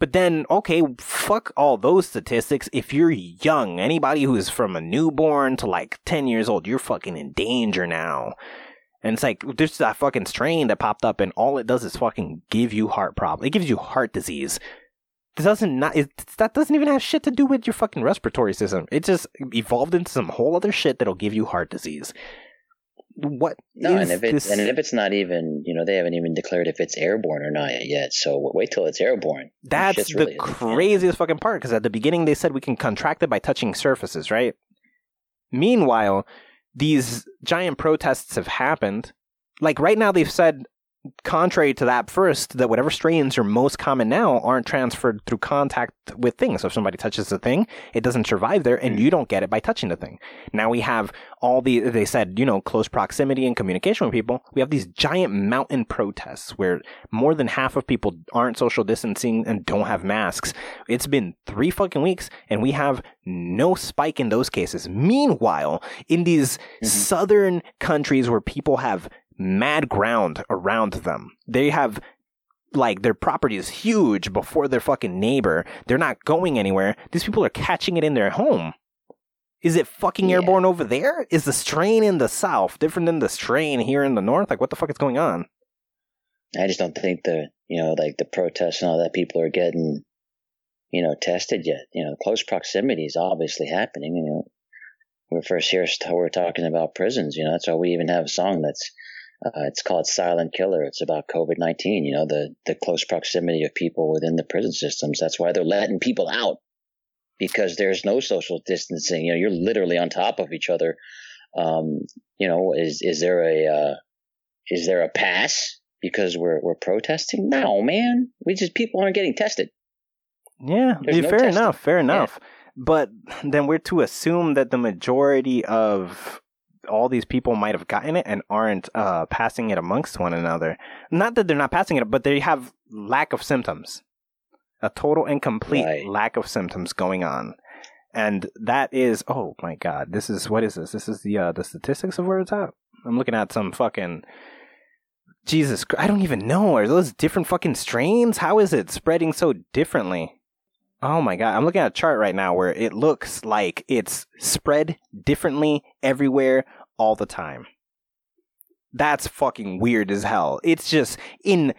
But then, okay, fuck all those statistics. If you're young, anybody who's from a newborn to like 10 years old, you're fucking in danger now. And it's like, there's that fucking strain that popped up, and all it does is fucking give you heart problem. It gives you heart disease. It doesn't not, it, that doesn't even have shit to do with your fucking respiratory system. It just evolved into some whole other shit that'll give you heart disease. What no, is and if it, this? and if it's not even, you know, they haven't even declared if it's airborne or not yet. So wait till it's airborne. That's the really the craziest fucking part because at the beginning they said we can contract it by touching surfaces, right? Meanwhile, these giant protests have happened. Like right now, they've said, contrary to that first, that whatever strains are most common now aren't transferred through contact with things. So if somebody touches the thing, it doesn't survive there, and Mm. you don't get it by touching the thing. Now we have all the, they said, you know, close proximity and communication with people. We have these giant mountain protests where more than half of people aren't social distancing and don't have masks. It's been three fucking weeks and we have no spike in those cases. Meanwhile, in these Mhm. southern countries where people have mad ground around them, they have like their property is huge before their fucking neighbor. They're not going anywhere. These people are catching it in their home. Is it fucking Yeah. airborne over there? Is the strain in the south different than the strain here in the north? Like, what the fuck is going on? I just don't think the, you know, like the protests and all that people are getting, you know, tested yet. You know, close proximity is obviously happening. You know, we're first here, we're talking about prisons. You know, that's why we even have a song that's, uh, it's called Silent Killer. It's about COVID 19, you know, the, the close proximity of people within the prison systems. That's why they're letting people out because there's no social distancing. You know, you're literally on top of each other. Um, you know, is, is there a, uh, is there a pass because we're we're protesting? No, man. We just people aren't getting tested. Yeah, yeah, no fair testing. enough, fair enough. But then we're to assume that the majority of all these people might have gotten it and aren't uh, passing it amongst one another. Not that they're not passing it, but they have lack of symptoms. A total and complete Right. lack of symptoms going on. And that is oh my god, this is what is this? This is the uh, the statistics of where it's at. I'm looking at some fucking Jesus, I don't even know. Are those different fucking strains? How is it spreading so differently? Oh my god, I'm looking at a chart right now where it looks like it's spread differently everywhere all the time. That's fucking weird as hell. It's just in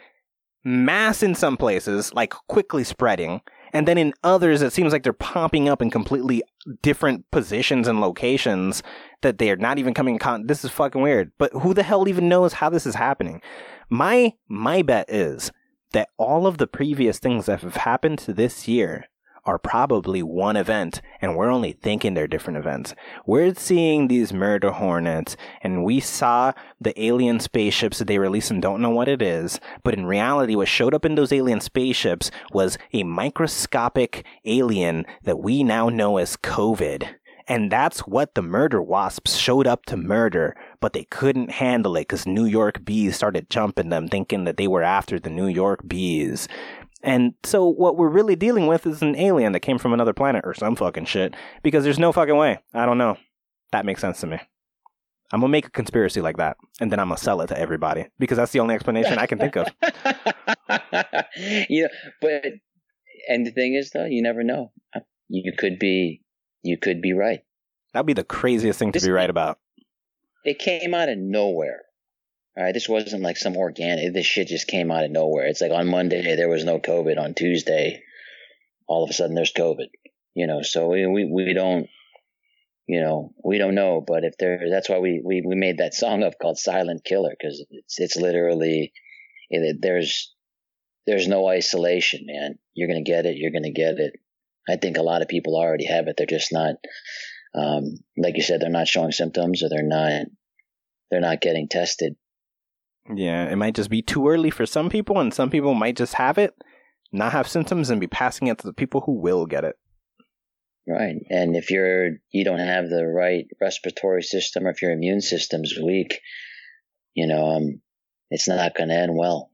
mass in some places, like quickly spreading, and then in others it seems like they're popping up in completely different positions and locations that they are not even coming in con- this is fucking weird. But who the hell even knows how this is happening? My my bet is that all of the previous things that have happened to this year are probably one event, and we're only thinking they're different events. We're seeing these murder hornets, and we saw the alien spaceships that they released and don't know what it is, but in reality, what showed up in those alien spaceships was a microscopic alien that we now know as COVID. And that's what the murder wasps showed up to murder, but they couldn't handle it because New York bees started jumping them, thinking that they were after the New York bees. And so what we're really dealing with is an alien that came from another planet or some fucking shit. Because there's no fucking way. I don't know. That makes sense to me. I'm gonna make a conspiracy like that, and then I'm gonna sell it to everybody because that's the only explanation I can think of. you know, but and the thing is though, you never know. You could be you could be right. That'd be the craziest thing to be right about. It came out of nowhere. All right, this wasn't like some organic. This shit just came out of nowhere. It's like on Monday there was no COVID. On Tuesday, all of a sudden there's COVID. You know, so we we, we don't, you know, we don't know. But if there, that's why we we, we made that song up called Silent Killer because it's it's literally it, there's there's no isolation, man. You're gonna get it. You're gonna get it. I think a lot of people already have it. They're just not, um, like you said, they're not showing symptoms or they're not they're not getting tested Yeah, it might just be too early for some people, and some people might just have it, not have symptoms, and be passing it to the people who will get it. Right. And if you're you don't have the right respiratory system or if your immune system's weak, you know, um it's not gonna end well.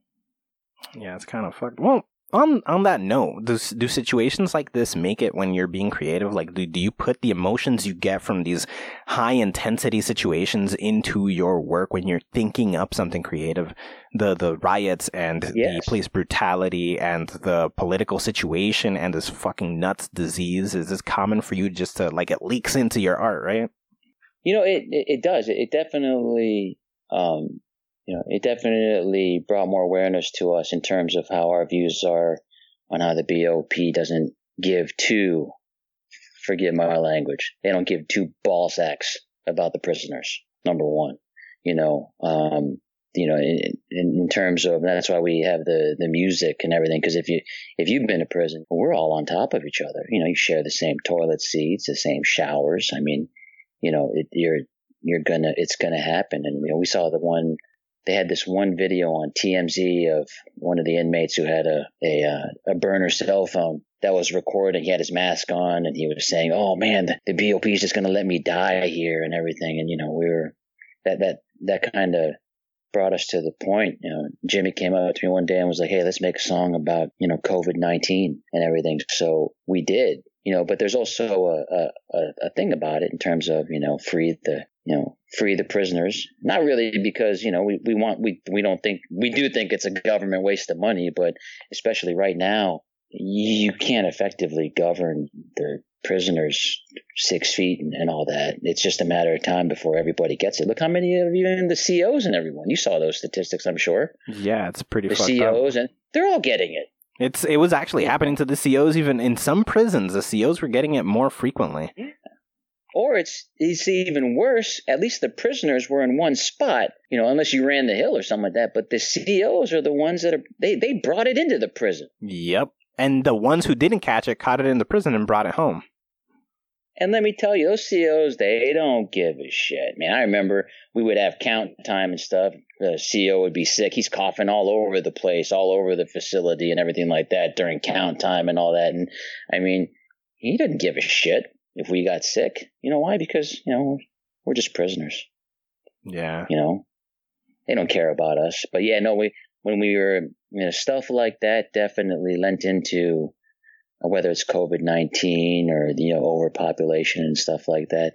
Yeah, it's kind of fucked. Well, on on that note, do do situations like this make it when you're being creative? Like, do do you put the emotions you get from these high intensity situations into your work when you're thinking up something creative? The the riots and Yes. the police brutality and the political situation and this fucking nuts disease is this common for you just to like it leaks into your art, right? You know, it it, it does. It, it definitely um you know, it definitely brought more awareness to us in terms of how our views are on how the BOP doesn't give two forgive my language. They don't give two ball sacks about the prisoners. Number one, you know, um, you know, in, in, terms of that's why we have the the music and everything. Because if you if you've been to prison, we're all on top of each other. You know, you share the same toilet seats, the same showers. I mean, you know, it, you're you're gonna it's gonna happen. And you know, we saw the one they had this one video on TMZ of one of the inmates who had a a, uh, a burner cell phone that was recording. He had his mask on and he was saying, "Oh man, the, the BOP is just going to let me die here and everything." And you know, we were that that that kind of brought us to the point. You know, Jimmy came up to me one day and was like, "Hey, let's make a song about you know COVID nineteen and everything." So we did. You know, but there's also a, a, a, a thing about it in terms of, you know, free the, you know, free the prisoners. Not really because, you know, we, we want, we, we don't think, we do think it's a government waste of money, but especially right now, you can't effectively govern the prisoners six feet and, and all that. It's just a matter of time before everybody gets it. Look how many of you in the COs and everyone, you saw those statistics, I'm sure. Yeah, it's pretty The fucked up. COs and they're all getting it. It's it was actually happening to the COs even in some prisons. The COs were getting it more frequently. Or it's it's even worse. At least the prisoners were in one spot, you know, unless you ran the hill or something like that. But the COs are the ones that are they they brought it into the prison. Yep. And the ones who didn't catch it caught it in the prison and brought it home. And let me tell you, those COs they don't give a shit, man. I remember we would have count time and stuff. The CO would be sick. He's coughing all over the place, all over the facility, and everything like that during count time and all that. And I mean, he didn't give a shit if we got sick. You know why? Because you know we're, just prisoners. Yeah. you know they don't care about us but yeah no we when we were you know stuff like that definitely lent into uh, whether it's covid-19 or you know overpopulation and stuff like that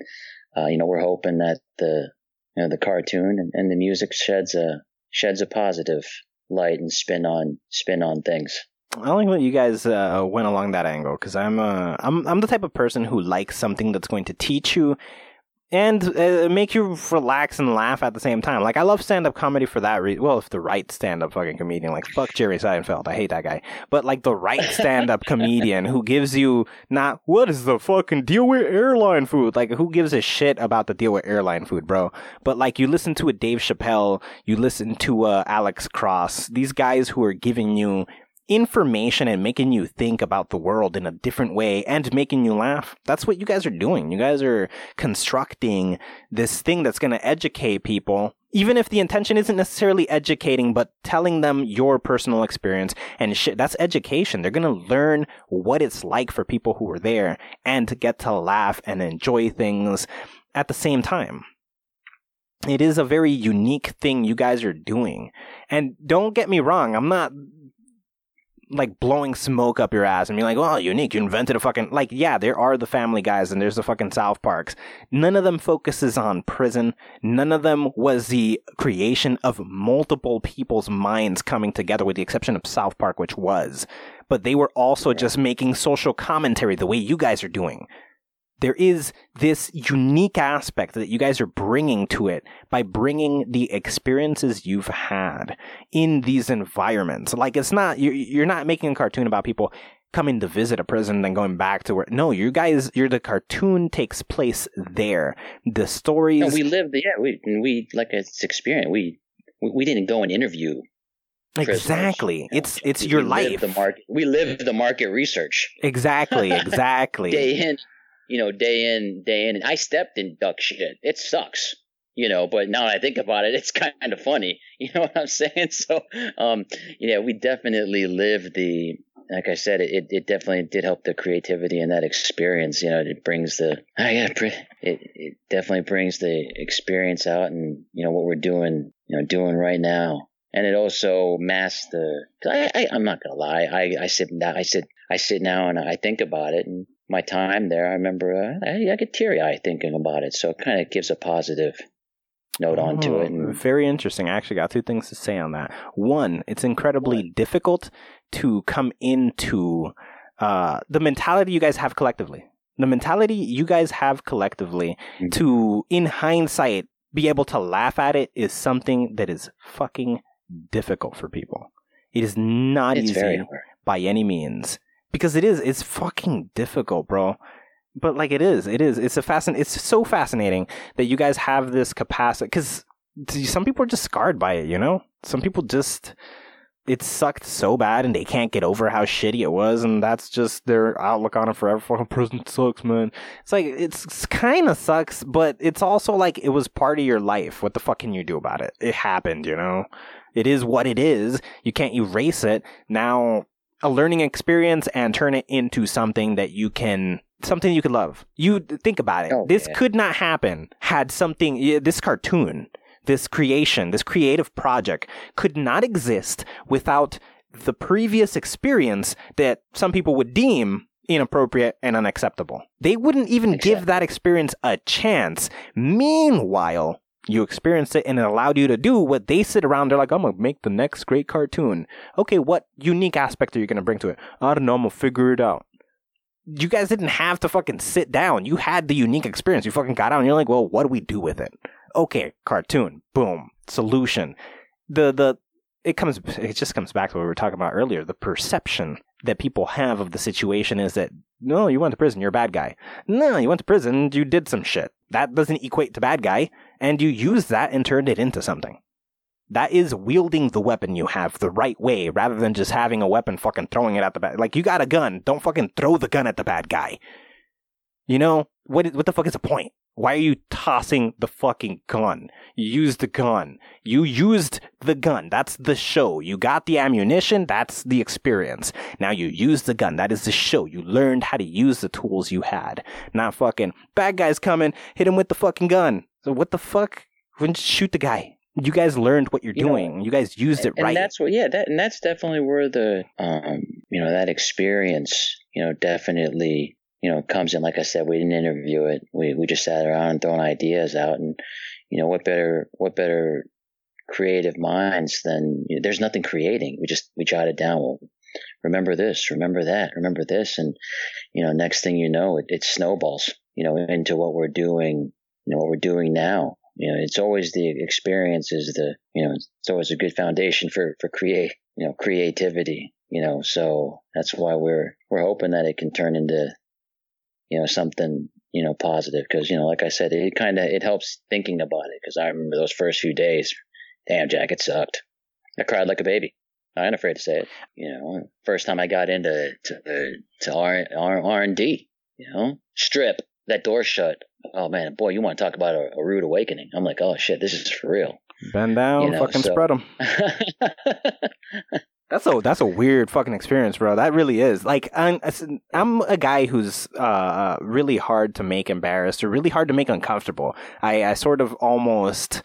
uh, you know we're hoping that the you know the cartoon and, and the music sheds a sheds a positive light and spin on spin on things I like that you guys uh, went along that angle because I'm uh, I'm I'm the type of person who likes something that's going to teach you and uh, make you relax and laugh at the same time. Like I love stand up comedy for that reason. Well, if the right stand up fucking comedian, like fuck Jerry Seinfeld, I hate that guy. But like the right stand up comedian who gives you not what is the fucking deal with airline food? Like who gives a shit about the deal with airline food, bro? But like you listen to a Dave Chappelle, you listen to uh, Alex Cross, these guys who are giving you information and making you think about the world in a different way and making you laugh. That's what you guys are doing. You guys are constructing this thing that's going to educate people, even if the intention isn't necessarily educating, but telling them your personal experience and shit. That's education. They're going to learn what it's like for people who are there and to get to laugh and enjoy things at the same time. It is a very unique thing you guys are doing. And don't get me wrong, I'm not like blowing smoke up your ass and being like, "Oh, unique! You invented a fucking like." Yeah, there are the Family Guys and there's the fucking South Parks. None of them focuses on prison. None of them was the creation of multiple people's minds coming together, with the exception of South Park, which was. But they were also just making social commentary the way you guys are doing. There is this unique aspect that you guys are bringing to it by bringing the experiences you've had in these environments. Like it's not you're, you're not making a cartoon about people coming to visit a prison and then going back to where no you guys you're the cartoon takes place there the stories No, we lived. Yeah, we we like it's experience. We we didn't go and interview. exactly it's it's We- your life The market. We live the market research exactly exactly day in, you know, day in, day in. And I stepped in duck shit. It sucks, you know. But now that I think about it, it's kind of funny. You know what I'm saying? So, um, yeah, we definitely lived the. Like I said, it, it definitely did help the creativity and that experience. You know, it brings the, I yeah, it, it definitely brings the experience out and, you know, what we're doing, you know, doing right now. And it also masks the, I, I, I'm not going to lie. I, I sit now, I sit, I sit now and I think about it and my time there, I remember, uh, I, I get teary eyed thinking about it. So it kind of gives a positive note onto it. Oh, And, Very interesting. I actually got two things to say on that. One, it's incredibly difficult to come into uh, the mentality you guys have collectively. The mentality you guys have collectively Mhm. to, in hindsight, be able to laugh at it is something that is fucking difficult for people. It is not it's easy by any means because it is it's fucking difficult bro. But like it is it is. It's a fascin it's so fascinating that you guys have this capacity because some people are just scarred by it you know? Some people just it sucked so bad and they can't get over how shitty it was and that's just their outlook on it forever. Fucking prison sucks man. It's like it's, it's kind of sucks but it's also like it was part of your life. What the fuck can you do about it? It happened you know? It is what it is. You can't erase it. Now a learning experience and turn it into something that you can something you could love. You think about it. Oh, this yeah. could not happen had something this cartoon, this creation, this creative project could not exist without the previous experience that some people would deem inappropriate and unacceptable. They wouldn't even give that experience a chance. Meanwhile, you experienced it and it allowed you to do what they sit around. They're like, I'm gonna make the next great cartoon. Okay, what unique aspect are you gonna bring to it? I don't know. I'm gonna figure it out. You guys didn't have to fucking sit down. You had the unique experience. You fucking got out and you're like, well, what do we do with it? Okay, cartoon. Boom. Solution. The the it comes it just comes back to what we were talking about earlier. The perception that people have of the situation is that no, you went to prison, you're a bad guy. No, you went to prison, you did some shit. That doesn't equate to bad guy, and you used that and turned it into something. That is wielding the weapon you have the right way rather than just having a weapon fucking throwing it at the bad. Like you got a gun, don't fucking throw the gun at the bad guy. You know what? What the fuck is the point? Why are you tossing the fucking gun? You used the gun. You used the gun. That's the show. You got the ammunition. That's the experience. Now you use the gun. That is the show. You learned how to use the tools you had. Not fucking bad guys coming. Hit him with the fucking gun. So what the fuck? Wouldn't you shoot the guy? You guys learned what you're You know, doing. you guys used it right. and that's what yeah that and that's definitely where the um you know that experience you know definitely you know comes in like i said we didn't interview it we we just sat around and throwing ideas out and you know what better what better creative minds than you know, there's nothing creating we just we jotted down well remember this remember that remember this and you know next thing you know it, it snowballs you know into what we're doing you know what we're doing now. You know it's always the experience is the you know it's always a good foundation for for create you know creativity you know. So that's why we're we're hoping that it can turn into you know something you know positive. Because you know like i said it kind of it helps thinking about it. Because i remember those first few days damn jack it sucked. I cried like a baby. I ain't afraid to say it you know. First time i got into to to r r, R and d you know. Strip that door shut oh man boy you want to talk about a, a rude awakening i'm like oh shit this is for real Bend down, you know, fucking so- spread them. That's a that's a weird fucking experience, bro. That really is. Like I'm I'm a guy who's uh really hard to make embarrassed or really hard to make uncomfortable. I I sort of almost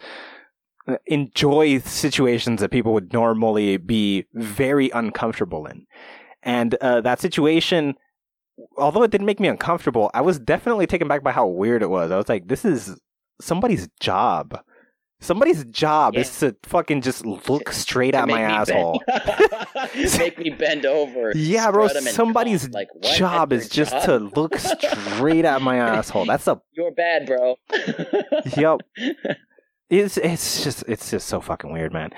enjoy situations that people would normally be very uncomfortable in. And uh, that situation although it didn't make me uncomfortable, I was definitely taken back by how weird it was. I was like this is somebody's job. Somebody's job Yeah. is to fucking just look straight at my asshole. make me bend over. Yeah, bro. spread 'em and Somebody's like, what? job is just job? to look straight at my asshole. That's a You're bad, bro. yep. It's it's just it's just so fucking weird, man.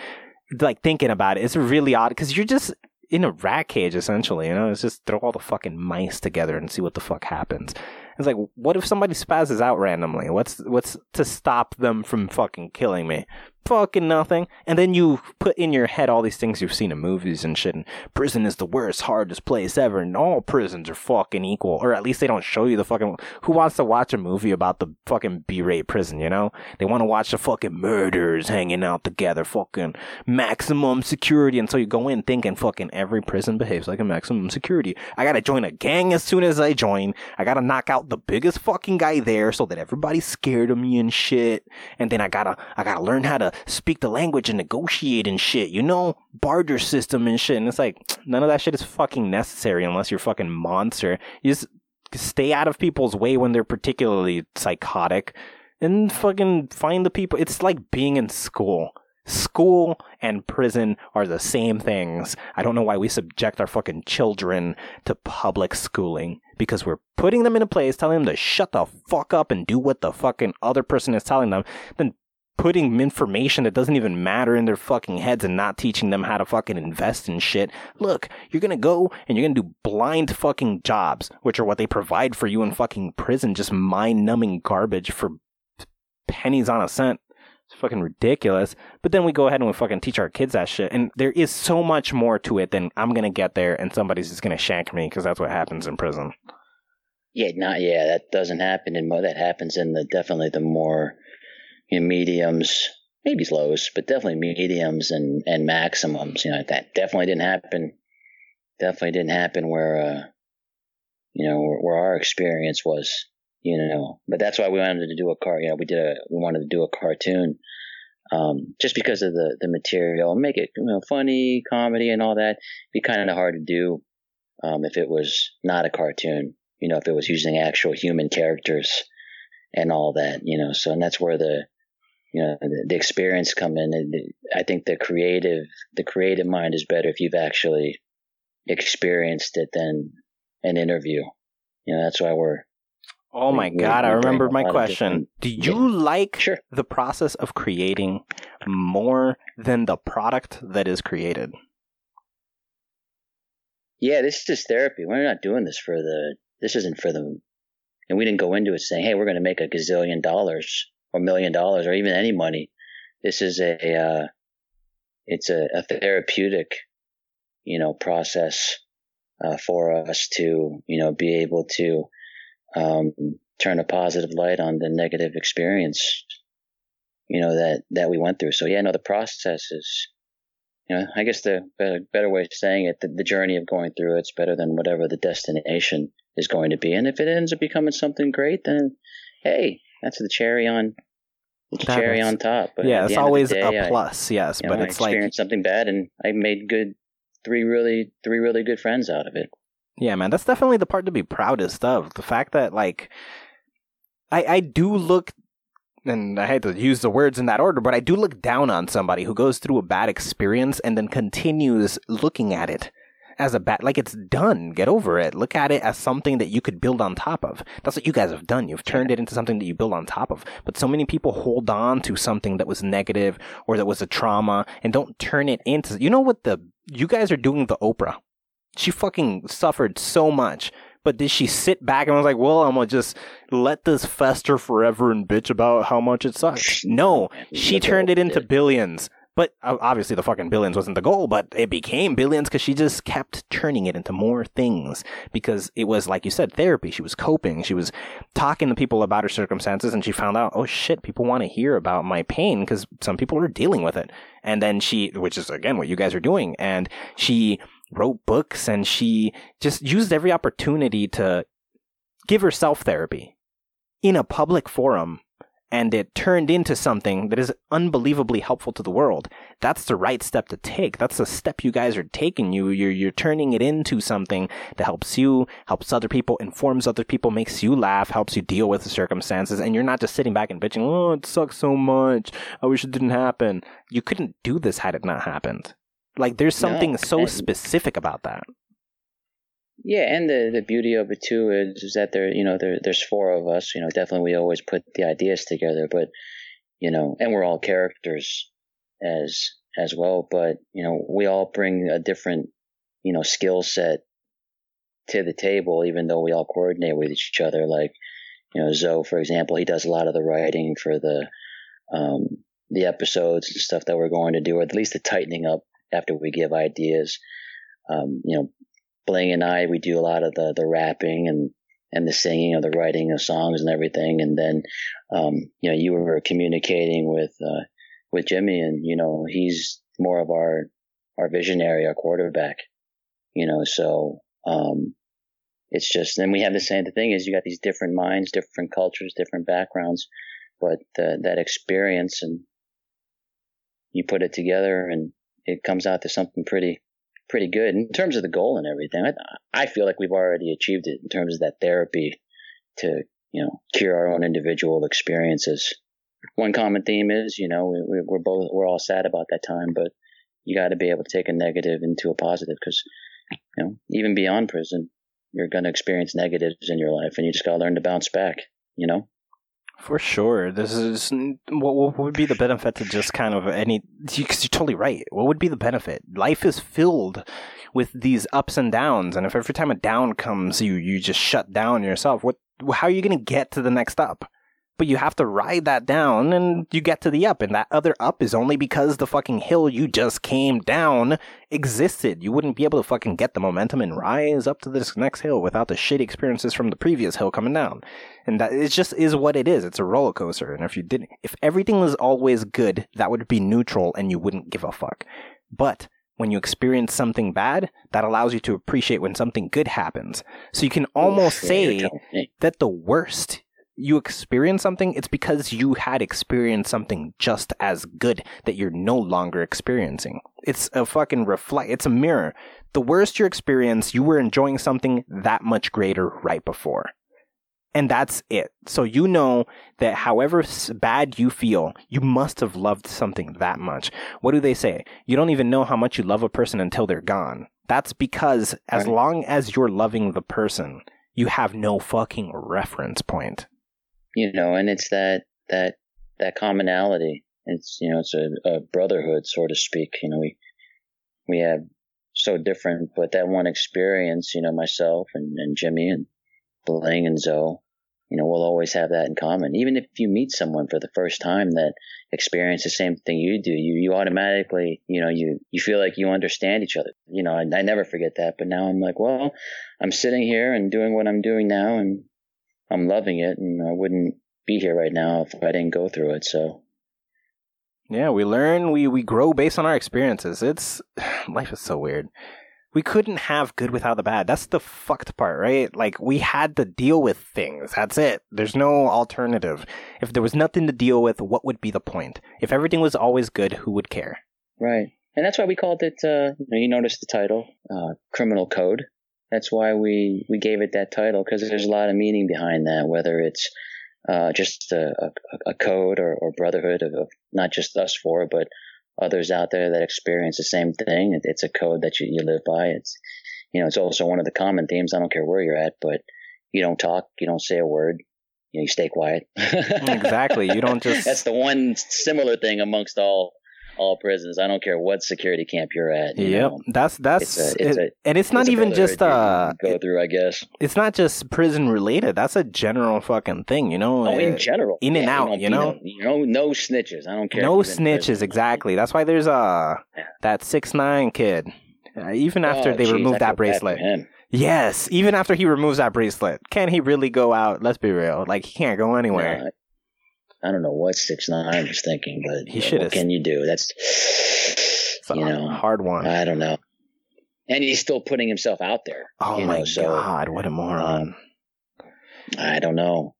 Like thinking about it, it's really odd because you're just in a rat cage essentially. You know, it's just throw all the fucking mice together and see what the fuck happens. It's like, what if somebody spazzes out randomly? What's what's to stop them from fucking killing me? Fucking nothing. And then you put in your head all these things you've seen in movies and shit. And prison is the worst, hardest place ever, and all prisons are fucking equal, or at least they don't show you the fucking. Who wants to watch a movie about the fucking B-rate prison? You know, they want to watch the fucking murders hanging out together, fucking maximum security. And so you go in thinking fucking every prison behaves like a maximum security. I gotta join a gang as soon as I join. I gotta knock out the biggest fucking guy there so that everybody's scared of me and shit. And then I gotta, I gotta learn how to speak the language and negotiate and shit. You know, barter system and shit. And it's like none of that shit is fucking necessary unless you're fucking monster. You just stay out of people's way when they're particularly psychotic and fucking find the people. It's like being in school. School and prison are the same things. I don't know why we subject our fucking children to public schooling because we're putting them in a place, telling them to shut the fuck up and do what the fucking other person is telling them, then putting information that doesn't even matter in their fucking heads and not teaching them how to fucking invest in shit. Look, you're gonna go and you're gonna do blind fucking jobs, which are what they provide for you in fucking prison, just mind numbing garbage for pennies on a cent. It's fucking ridiculous. But then we go ahead and we fucking teach our kids that shit. And there is so much more to it than I'm gonna get there and somebody's just gonna shank me because that's what happens in prison. Yeah, not yeah. That doesn't happen in mo. That happens in the definitely the more you know, mediums, maybe lows, but definitely mediums and and maximums. You know that definitely didn't happen. Definitely didn't happen where uh, you know where, where our experience was. You know, but that's why we wanted to do a car. You know, we did a we wanted to do a cartoon. Um, just because of the, the material, make it you know, funny, comedy, and all that. It'd Be kind of hard to do um, if it was not a cartoon you know, if it was using actual human characters and all that, you know, so, and that's where the, you know, the, the experience come in. And I think the creative, the creative mind is better if you've actually experienced it than an interview. You know, that's why we're, Oh my We- god, I we bring remember my question. Do you like Sure. the process of creating more than the product that is created? yeah, this is just therapy. We're not doing this for the, this isn't for the, and we didn't go into it saying, hey, we're going to make a gazillion dollars or million dollars or even any money. This is a, uh, it's a, a therapeutic, you know, process uh, for us to, you know, be able to um, turn a positive light on the negative experience, you know, that that we went through. So yeah, no, the process is, you know, I guess the better, better way of saying it, the, the journey of going through it's better than whatever the destination is going to be. And if it ends up becoming something great, then hey, that's the cherry on. The That cherry is- on top. But yeah, it's the end of the always day, a I- plus, yes, you know, but I it's like experienced something bad and I made good three really three really good friends out of it. Yeah, man, that's definitely the part to be proudest of. The fact that like I I do look and I hate to use the words in that order, but I do look down on somebody who goes through a bad experience and then continues looking at it as a bad like it's done. Get over it. Look at it as something that you could build on top of. That's what you guys have done. You've turned it into something that you build on top of. But so many people hold on to something that was negative or that was a trauma and don't turn it into you know what the you guys are doing the Oprah. She fucking suffered so much. But did she sit back and was like, well, I'm gonna just let this fester forever and bitch about how much it sucks? No, she turned it into billions. But obviously, the fucking billions wasn't the goal, but it became billions because she just kept turning it into more things because it was, like you said, therapy. She was coping. She was talking to people about her circumstances and she found out, oh shit, people want to hear about my pain because some people are dealing with it. And then she, which is again what you guys are doing, and she wrote books and she just used every opportunity to give herself therapy in a public forum and it turned into something that is unbelievably helpful to the world, that's the right step to take. That's the step you guys are taking. You you're you're turning it into something that helps you, helps other people, informs other people, makes you laugh, helps you deal with the circumstances, and you're not just sitting back and bitching, "Oh, it sucks so much. I wish it didn't happen." You couldn't do this had it not happened. Like there's something No, so specific about that. Yeah, and the the beauty of it too is, is that there, you know, there there's four of us. You know, definitely we always put the ideas together, but you know, and we're all characters as as well. But you know, we all bring a different, you know, skill set to the table, even though we all coordinate with each other. Like, you know, Zoe, for example, he does a lot of the writing for the um, the episodes and stuff that we're going to do, or at least the tightening up after we give ideas. Um, you know, Bling and I, we do a lot of the, the rapping and, and the singing or the writing of songs and everything. And then, um, you know, you were communicating with, uh, with Jimmy and, you know, he's more of our, our visionary, our quarterback, you know, so, um, it's just, then we have the same, the thing is you got these different minds, different cultures, different backgrounds, but uh, that experience and you put it together and it comes out to something pretty, pretty good in terms of the goal and everything. I, I feel like we've already achieved it in terms of that therapy to, you know, cure our own individual experiences. One common theme is, you know, we, we- we're both, we're all sad about that time, but you got to be able to take a negative into a positive because, you know, even beyond prison, you're going to experience negatives in your life and you just got to learn to bounce back, you know? For sure. This is what, would be the benefit to just kind of any because you're totally right. What would be the benefit? Life is filled with these ups and downs, and if every time a down comes, you you just shut down yourself. What? How are you going to get to the next up? But you have to ride that down, and you get to the up, and that other up is only because the fucking hill you just came down existed. You wouldn't be able to fucking get the momentum and rise up to this next hill without the shitty experiences from the previous hill coming down and that it just is what it is. It's a roller coaster. And if you didn't, if everything was always good, that would be neutral, and you wouldn't give a fuck. But when you experience something bad, that allows you to appreciate when something good happens. So you can almost say that the worst you experience something, it's because you had experienced something just as good that you're no longer experiencing. It's a fucking reflect. It's a mirror. The worst you experience, you were enjoying something that much greater right before. And that's it. So you know that however bad you feel, you must have loved something that much. What do they say? You don't even know how much you love a person until they're gone. That's because as Right. long as you're loving the person, you have no fucking reference point. You know, and it's that that that commonality. It's you know, it's a, a brotherhood, so to speak. You know, we we have so different, but that one experience, you know, myself and, and Jimmy and Bling and Zoe, you know, we'll always have that in common. Even if you meet someone for the first time that experience the same thing you do, you you automatically, you know, you you feel like you understand each other. You know, I, I never forget that. But now I'm like, well, I'm sitting here and doing what I'm doing now, and I'm loving it, and I wouldn't be here right now if I didn't go through it. So Yeah, we learn, we, we grow based on our experiences. It's life is so weird. We couldn't have good without the bad. That's the fucked part, right? Like we had to deal with things. That's it. There's no alternative. If there was nothing to deal with, what would be the point? If everything was always good, who would care? right, and that's why we called it. Uh, you, noticed the title, uh, Criminal Code. That's why we we gave it that title because there's a lot of meaning behind that. Whether it's uh, just a, a, a code or, or brotherhood of, of not just us four, but others out there that experience the same thing. It, it's a code that you, you live by. It's you know, it's also one of the common themes. I don't care where you're at, but you don't talk, you don't say a word, you know, you stay quiet. Exactly. You don't just- That's the one similar thing amongst all all prisons. I don't care what security camp you're at. you Yep. know. That's that's It's a- it's it- and it's not It's a even just uh go through, I guess. it's not just prison related. That's a general fucking thing, you know? Oh, in Uh, general, in and out, you know? no- you know, no snitches. I don't care. No if you've been in snitches, exactly. That's why there's uh Yeah. that six nine kid. Uh, even after Oh, they geez, I remove that bracelet. Yes, even after he removes that bracelet, can he really go out? Let's be real. Like he can't go anywhere. I- don't know what six nine was thinking, but He what can you do? That's It's a you know, hard one. I don't know. And he's still putting himself out there. oh my know, so god, what a moron. Um, I don't know.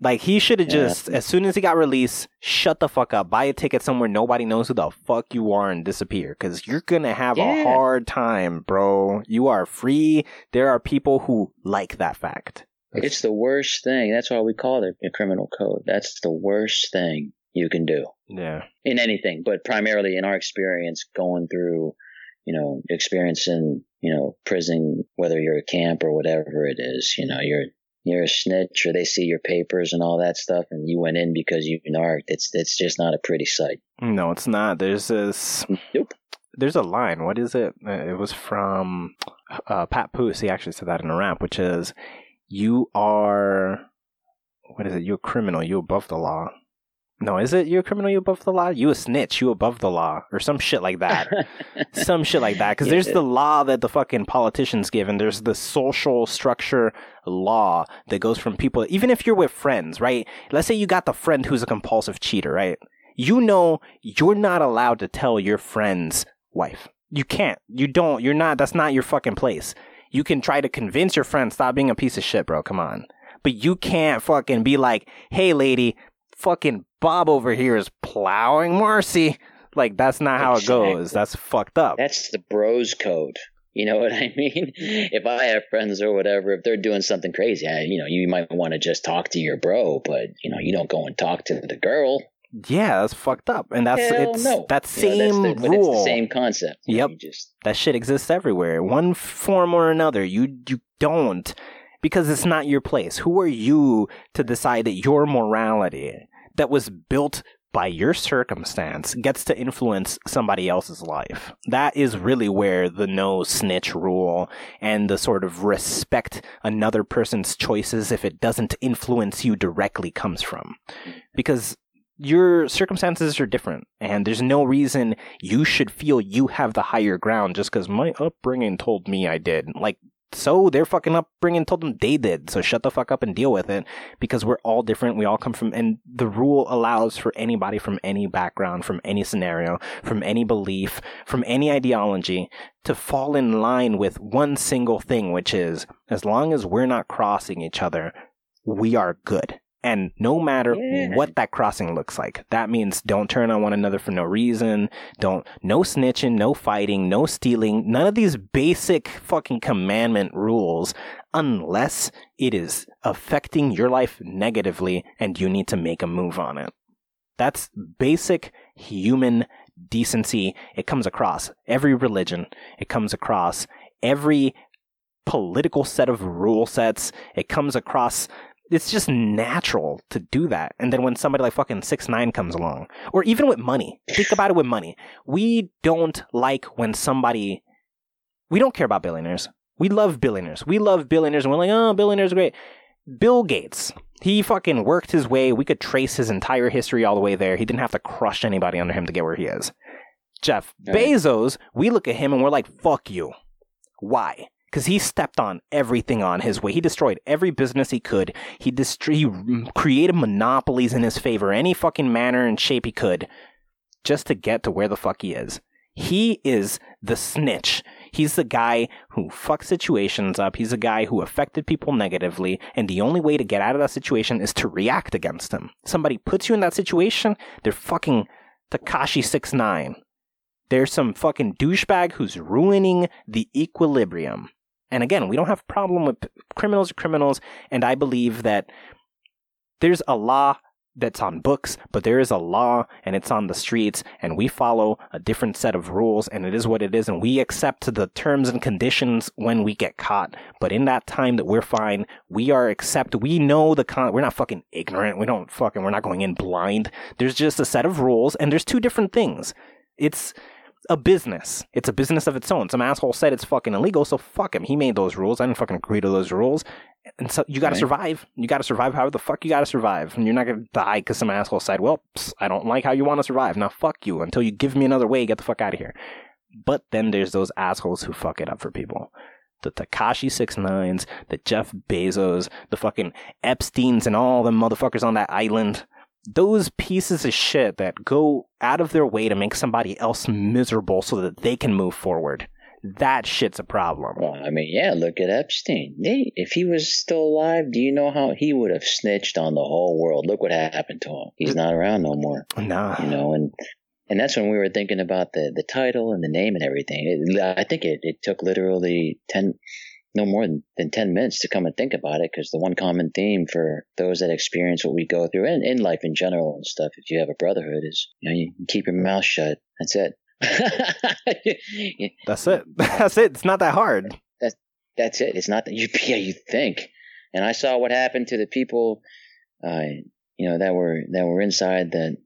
Like he should have Yeah. just, as soon as he got released, shut the fuck up, buy a ticket somewhere nobody knows who the fuck you are, and disappear. Because you're gonna have a hard time, bro. You are free. There are people who like that fact. It's the worst thing. That's why we call it a criminal code. That's the worst thing you can do Yeah. in anything, but primarily in our experience going through, you know, experiencing, you know, prison, whether you're a camp or whatever it is, you know, you're, you're a snitch or they see your papers and all that stuff and you went in because you narked. It's, it's just not a pretty sight. No, it's not. There's this. Nope. There's a line. What is it? Uh, It was from uh, Papoose. He actually said that in a rap, which is, "You are, what is it? You're a criminal. You above the law." No, is it You're a criminal? You above the law? You a snitch? You above the law, or some shit like that. some shit like that. Because there's the law that the fucking politicians give, and there's the social structure law that goes from people. Even if you're with friends, right? Let's say you got the friend who's a compulsive cheater, right? You know you're not allowed to tell your friend's wife. You can't. You don't. You're not. That's not your fucking place. You can try to convince your friend stop being a piece of shit, bro. Come on. But you can't fucking be like, hey, lady, fucking Bob over here is plowing Marcy. Like, that's not how it goes. That's fucked up. That's the bros code. You know what I mean? If I have friends or whatever, if they're doing something crazy, I, you know, you might want to just talk to your bro, but you know, you don't go and talk to the girl. Yeah, that's fucked up. And that's Hell it's no. that You know, same that's the, rule. It's the same concept. Yep. you just that shit exists everywhere. One form or another. You you don't because it's not your place. Who are you to decide that your morality that was built by your circumstance gets to influence somebody else's life? That is really where the no snitch rule and the sort of respect another person's choices if it doesn't influence you directly comes from. Mm-hmm. Because your circumstances are different and there's no reason you should feel you have the higher ground just because my upbringing told me I did. Like, so their fucking upbringing told them they did. So shut the fuck up and deal with it because we're all different. We all come from, and the rule allows for anybody from any background, from any scenario, from any belief, from any ideology to fall in line with one single thing, which is as long as we're not crossing each other, we are good. And no matter Yeah. what that crossing looks like, that means don't turn on one another for no reason. Don't, no snitching, no fighting, no stealing, none of these basic fucking commandment rules unless it is affecting your life negatively and you need to make a move on it. That's basic human decency. It comes across every religion. It comes across every political set of rule sets. It comes across it's just natural to do that. And then when somebody like fucking six nine comes along, or even with money, think about it with money. We don't like when somebody. We don't care about billionaires. We love billionaires. We love billionaires, and we're like, oh, billionaires are great. Bill Gates, he fucking worked his way. We could trace his entire history all the way there. He didn't have to crush anybody under him to get where he is. Jeff. Bezos, we look at him and we're like, fuck you. Why? Because he stepped on everything on his way. He destroyed every business he could. He, dest- he created monopolies in his favor, any fucking manner and shape he could, just to get to where the fuck he is. He is the snitch. He's the guy who fucked situations up. He's the guy who affected people negatively. And the only way to get out of that situation is to react against him. Somebody puts you in that situation, they're fucking Tekashi 69. There's some fucking douchebag who's ruining the equilibrium. And again, we don't have a problem with criminals are criminals, and I believe that there's a law that's on books, but there is a law and it's on the streets, and we follow a different set of rules, and it is what it is, and we accept the terms and conditions when we get caught. But in that time that we're fine, we are accept. We know the con. We're not fucking ignorant. We don't fucking. We're not going in blind. There's just a set of rules, and there's two different things. It's a business. It's a business of its own. Some asshole said it's fucking illegal, so fuck him. He made those rules. I didn't fucking agree to those rules. And so you gotta Right. survive. You gotta survive however the fuck you gotta survive. And you're not gonna die because some asshole said, well, psst, I don't like how you want to survive. Now fuck you until you give me another way. Get the fuck out of here. But then there's those assholes who fuck it up for people. The Tekashi Six Nines, the Jeff Bezos, the fucking Epstein's, and all the motherfuckers on that island those pieces of shit that go out of their way to make somebody else miserable so that they can move forward. that shit's a problem. Well, I mean, yeah, look at Epstein. If he was still alive, do you know how he would have snitched on the whole world? Look what happened to him. He's not around no more. Nah. You know, and and that's when we were thinking about the the title and the name and everything. It, I think it, it took literally ten, no more than, than ten minutes to come and think about it, because the one common theme for those that experience what we go through and in life in general and stuff, if you have a brotherhood, is you know you keep your mouth shut. That's it. That's it. That's it. It's not that hard. That's it. It's not that you yeah you think. And I saw what happened to the people, uh, you know, that were that were inside that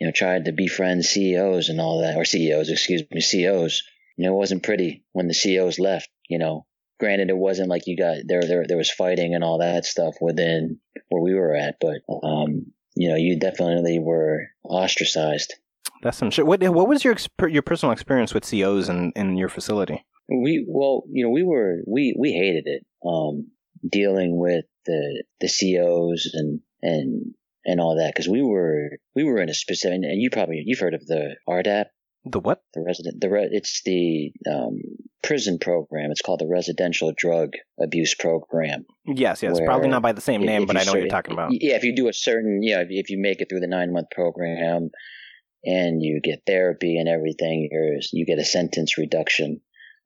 you know tried to befriend CEOs and all that, or CEOs, excuse me, CEOs. You know, it wasn't pretty when the CEOs left. You know, granted, it wasn't like you got there there there was fighting and all that stuff within where we were at, but um, you know, you definitely were ostracized. That's some shit. What what was your your personal experience with COs in, in your facility? We well, you know, we were we we hated it. Um, dealing with the the COs and and and all that because we were we were in a specific and you probably you've heard of the RDAP The what? the resident the re, it's the um, prison program it's called the residential drug abuse program Yes, yes. Probably not by the same name, but I know what you're talking about. yeah if you do a certain yeah if, if you make it through the nine month program and you get therapy and everything you're, you get a sentence reduction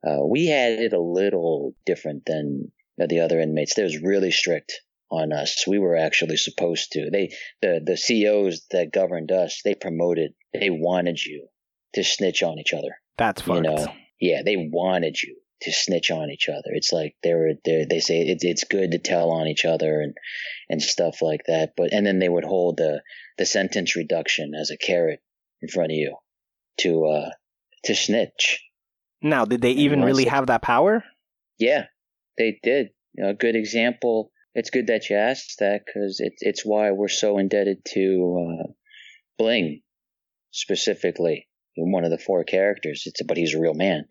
uh, we had it a little different than the other inmates they was really strict on us we were actually supposed to they the the COs that governed us they promoted they wanted you to snitch on each other. That's you know? Yeah they wanted you to snitch on each other. It's like they were they they say it's it's good to tell on each other and and stuff like that but and then they would hold the the sentence reduction as a carrot in front of you to uh to snitch. Now, did they even really have that power? yeah they did. You know, a good example it's good that you asked that because it's it's why we're so indebted to uh bling specifically one of the four characters. It's but he's a real man.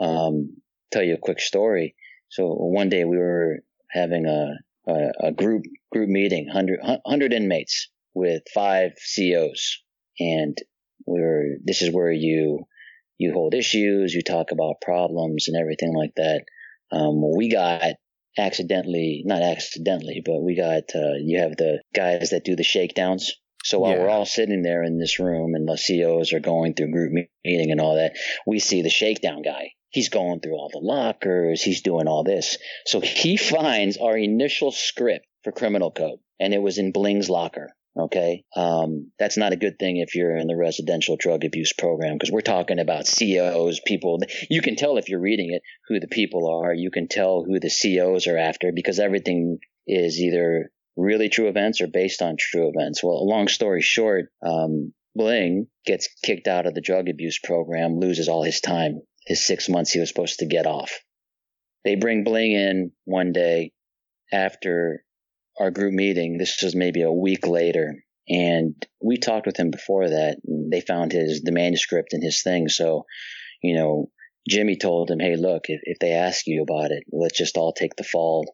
Um tell you a quick story. So one day we were having a a, a group group meeting 100, 100 inmates with five COs and we were this is where you you hold issues you talk about problems and everything like that. Um we got accidentally not accidentally but we got uh, you have the guys that do the shakedowns so while Yeah. we're all sitting there in this room and the COs are going through group meeting and all that, we see the shakedown guy. He's going through all the lockers. He's doing all this. So he finds our initial script for criminal code and it was in Bling's locker. Okay. Um, that's not a good thing if you're in the residential drug abuse program because we're talking about COs, people. You can tell if you're reading it who the people are. You can tell who the COs are after because everything is either really true events or based on true events. Well, long story short, um, Bling gets kicked out of the drug abuse program, loses all his time, his six months he was supposed to get off. They bring Bling in one day after our group meeting. This was maybe a week later. And we talked with him before that. They found his, the manuscript and his thing. So, you know, Jimmy told him, Hey, look, if, if they ask you about it, let's just all take the fall,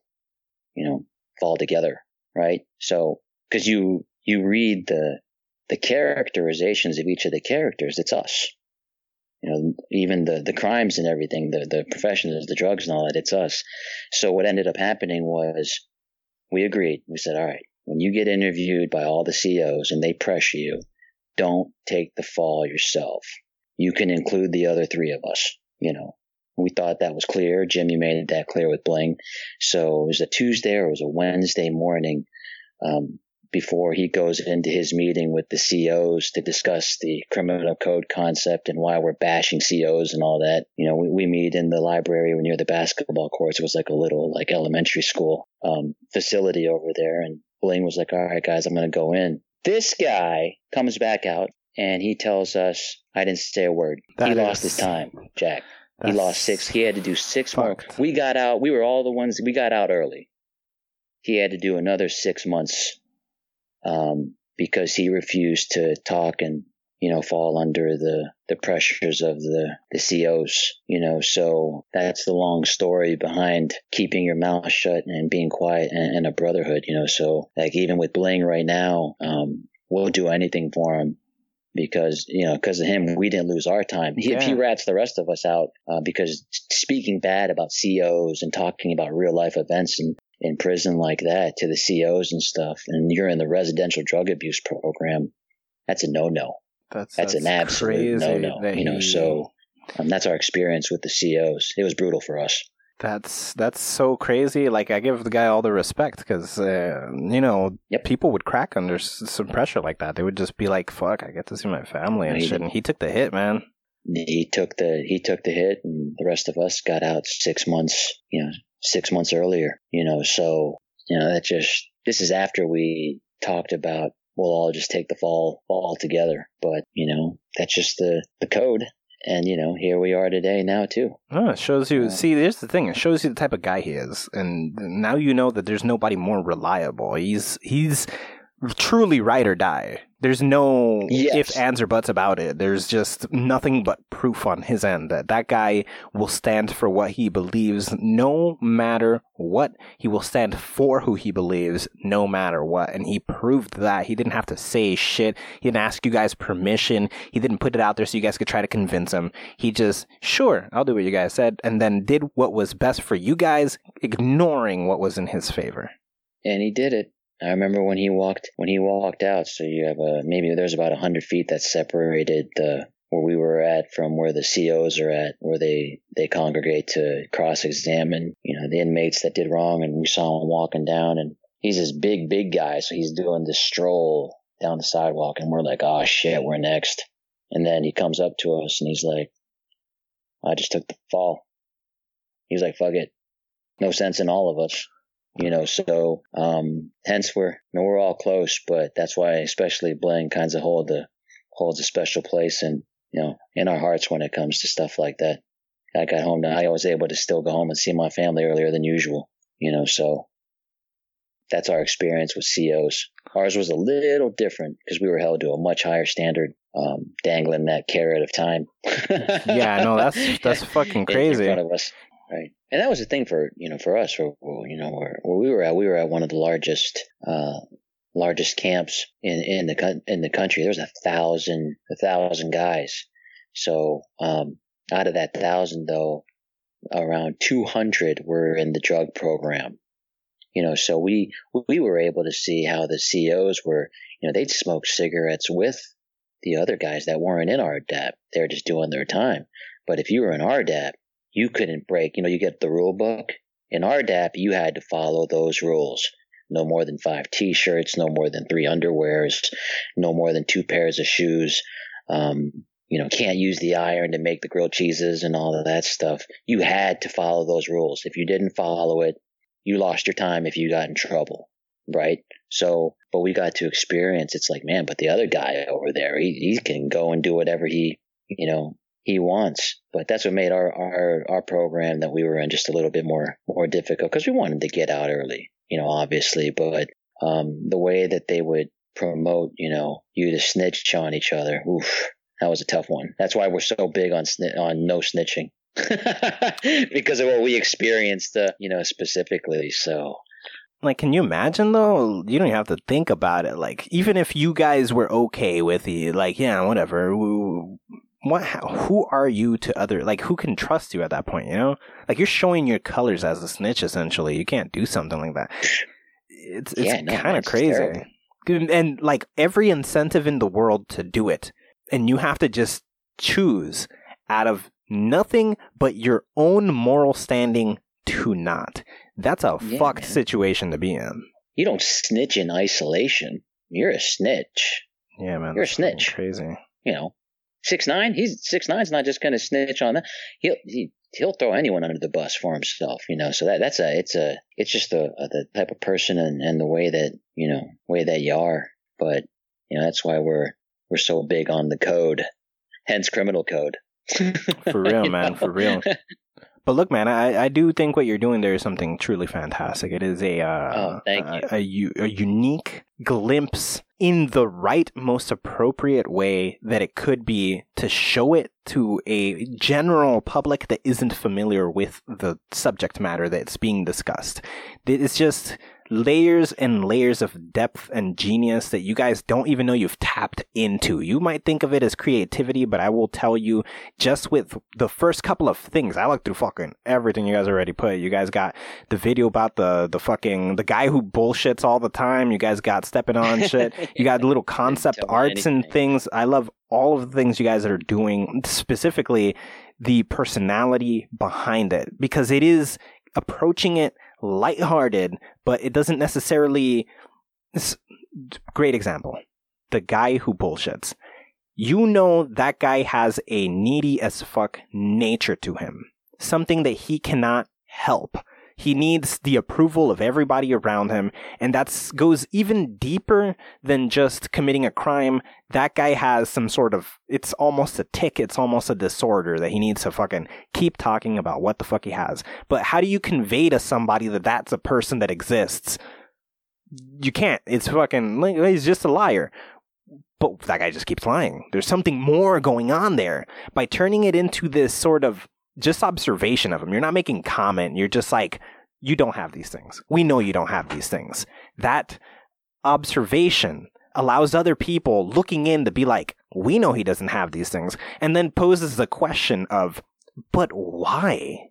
you know, fall together right? So, because you you read the the characterizations of each of the characters, it's us. You know, even the the crimes and everything, the the professions, the drugs and all that, it's us. So what ended up happening was we agreed. We said, all right, when you get interviewed by all the COs and they pressure you, don't take the fall yourself. You can include the other three of us. You know, we thought that was clear. Jim, you made that clear with Bling. So it was a Tuesday or it was a Wednesday morning um, before he goes into his meeting with the COs to discuss the criminal code concept and why we're bashing COs and all that. You know, we, we meet in the library near the basketball courts. It was like a little like elementary school um, facility over there. And Bling was like, all right, guys, I'm going to go in. This guy comes back out and he tells us, I didn't say a word. he That lost his time, Jack. He That's lost six. He had to do six more. We got out. We were all the ones. We got out early. He had to do another six months um, because he refused to talk and you know fall under the the pressures of the the COs. You know, so that's the long story behind keeping your mouth shut and being quiet and, and a brotherhood. You know, so like even with Bling right now, um, we'll do anything for him. Because you know because of him we didn't lose our time. He, Yeah. he rats the rest of us out uh, because speaking bad about COs and talking about real life events in in prison like that to the COs and stuff, and you're in the residential drug abuse program. That's a no no. That's That's, an absolute no no. You know, so um, that's our experience with the COs. It was brutal for us. That's that's so crazy. Like I give the guy all the respect because uh, you know Yep. people would crack under s- some pressure like that. They would just be like, "Fuck, I get to see my family and He shit." And he took the hit, man. he took the he took the hit and the rest of us got out six months you know six months earlier you know so you know that just this is after we talked about we'll all just take the fall fall together but you know that's just the the code and you know here we are today now too Oh, it shows you. Yeah. See, here's the thing. It shows you the type of guy he is, and now you know that there's nobody more reliable. He's he's truly ride or die. There's no Yes. ifs, ands, or buts about it. There's just nothing but proof on his end that that guy will stand for what he believes, no matter what. He will stand for who he believes, no matter what. And he proved that. He didn't have to say shit. He didn't ask you guys permission. He didn't put it out there so you guys could try to convince him. He just, sure, I'll do what you guys said, and then did what was best for you guys, ignoring what was in his favor. and he did it i remember when he walked when he walked out so you have a maybe there's about hundred feet that separated the where we were at from where the COs are at, where they they congregate to cross-examine, you know, the inmates that did wrong. And we saw him walking down, and he's this big, big guy, so he's doing this stroll down the sidewalk, and we're like, oh shit, we're next. And then he comes up to us, and he's like, I just took the fall. He's like, fuck it, no sense in all of us you know so um hence we're you know, we're all close but that's why especially Bling kinds of hold the holds a special place in you know in our hearts when it comes to stuff like that i got home now, i was able to still go home and see my family earlier than usual you know so that's our experience with COs ours was a little different because we were held to a much higher standard um dangling that carrot of time Yeah, no, that's that's fucking in- crazy. in front of us. Right, and that was the thing for you know for us, you know where, where we were at. We were at one of the largest uh, largest camps in in the in the country. There was a thousand a thousand guys. So um, out of that thousand, though, around two hundred were in the drug program. You know, so we we were able to see how the COs were. You know, they'd smoke cigarettes with the other guys that weren't in RDAP. They were just doing their time. But if you were in RDAP, you couldn't break. You know, you get the rule book. In RDAP, you had to follow those rules. No more than five T-shirts, no more than three underwears, no more than two pairs of shoes. Um, you know, can't use the iron to make the grilled cheeses and all of that stuff. You had to follow those rules. If you didn't follow it, you lost your time if you got in trouble, right? So, but we got to experience. It's like, man, but the other guy over there, he he can go and do whatever he, you know, he wants. But that's what made our our our program that we were in just a little bit more more difficult because we wanted to get out early, you know, obviously. But um, the way that they would promote, you know, you to snitch on each other, oof, that was a tough one. That's why we're so big on sni- on no snitching. because of what we experienced, uh, you know, specifically. So, Like, can you imagine though? You don't have to think about it. Like, even if you guys were okay with it, like, yeah, whatever. w- What? How, who are you to other? Like, who can trust you at that point? You know, like you're showing your colors as a snitch. Essentially, you can't do something like that. It's it's Yeah, no, kind of crazy. terrible. And, and like every incentive in the world to do it, and you have to just choose out of nothing but your own moral standing to not. That's a Yeah, fucked man. situation to be in. you don't snitch in isolation. You're a snitch. Yeah, man. You're a snitch. Crazy. You know, six nine. He's six nine's not just going to snitch on that. He'll he, he'll throw anyone under the bus for himself. You know, so that that's a it's a it's just the uh, the type of person and, and the way that you know way that you are. But you know that's why we're we're so big on the code, hence criminal code. For real, man. know? For real. But look, man, I, I do think what you're doing there is something truly fantastic. It is a uh, Oh, thank a, you. A, a unique glimpse in the right, most appropriate way that it could be to show it to a general public that isn't familiar with the subject matter that's being discussed. It's just layers and layers of depth and genius that you guys don't even know you've tapped into. You might think of it as creativity, but I will tell you just with the first couple of things, I looked through fucking everything you guys already put. You guys got the video about the, the fucking, the guy who bullshits all the time. You guys got stepping on shit. You got little concept arts and things. I love all of the things you guys are doing, specifically the personality behind it, because it is approaching it lighthearted, but it doesn't necessarily. Great example. The guy who bullshits. You know that guy has a needy as fuck nature to him. Something that he cannot help. He needs the approval of everybody around him, and that goes even deeper than just committing a crime. That guy has some sort of, it's almost a tick, it's almost a disorder that he needs to fucking keep talking about what the fuck he has. But how do you convey to somebody that that's a person that exists? You can't. It's fucking, he's just a liar. But that guy just keeps lying. There's something more going on there. By turning it into this sort of just observation of them. you're not making comment. You're just like, you don't have these things. We know you don't have these things. That observation allows other people looking in to be like, we know he doesn't have these things. And then poses the question of, but why?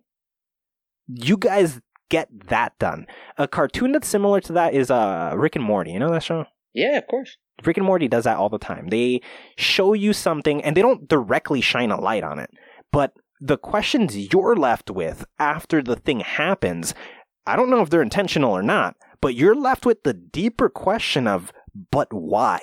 You guys get that done. A cartoon that's similar to that is uh, Rick and Morty. You know that show? Yeah, of course. Rick and Morty does that all the time. They show you something and they don't directly shine a light on it, but the questions you're left with after the thing happens, I don't know if they're intentional or not, but you're left with the deeper question of, but why?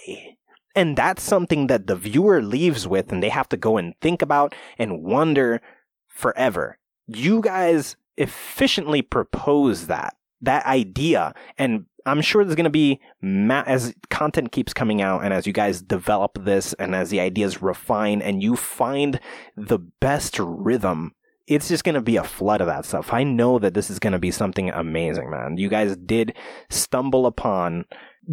And that's something that the viewer leaves with and they have to go and think about and wonder forever. You guys efficiently propose that, that idea. And I'm sure there's going to be, ma- as content keeps coming out and as you guys develop this and as the ideas refine and you find the best rhythm, it's just going to be a flood of that stuff. I know that this is going to be something amazing, man. You guys did stumble upon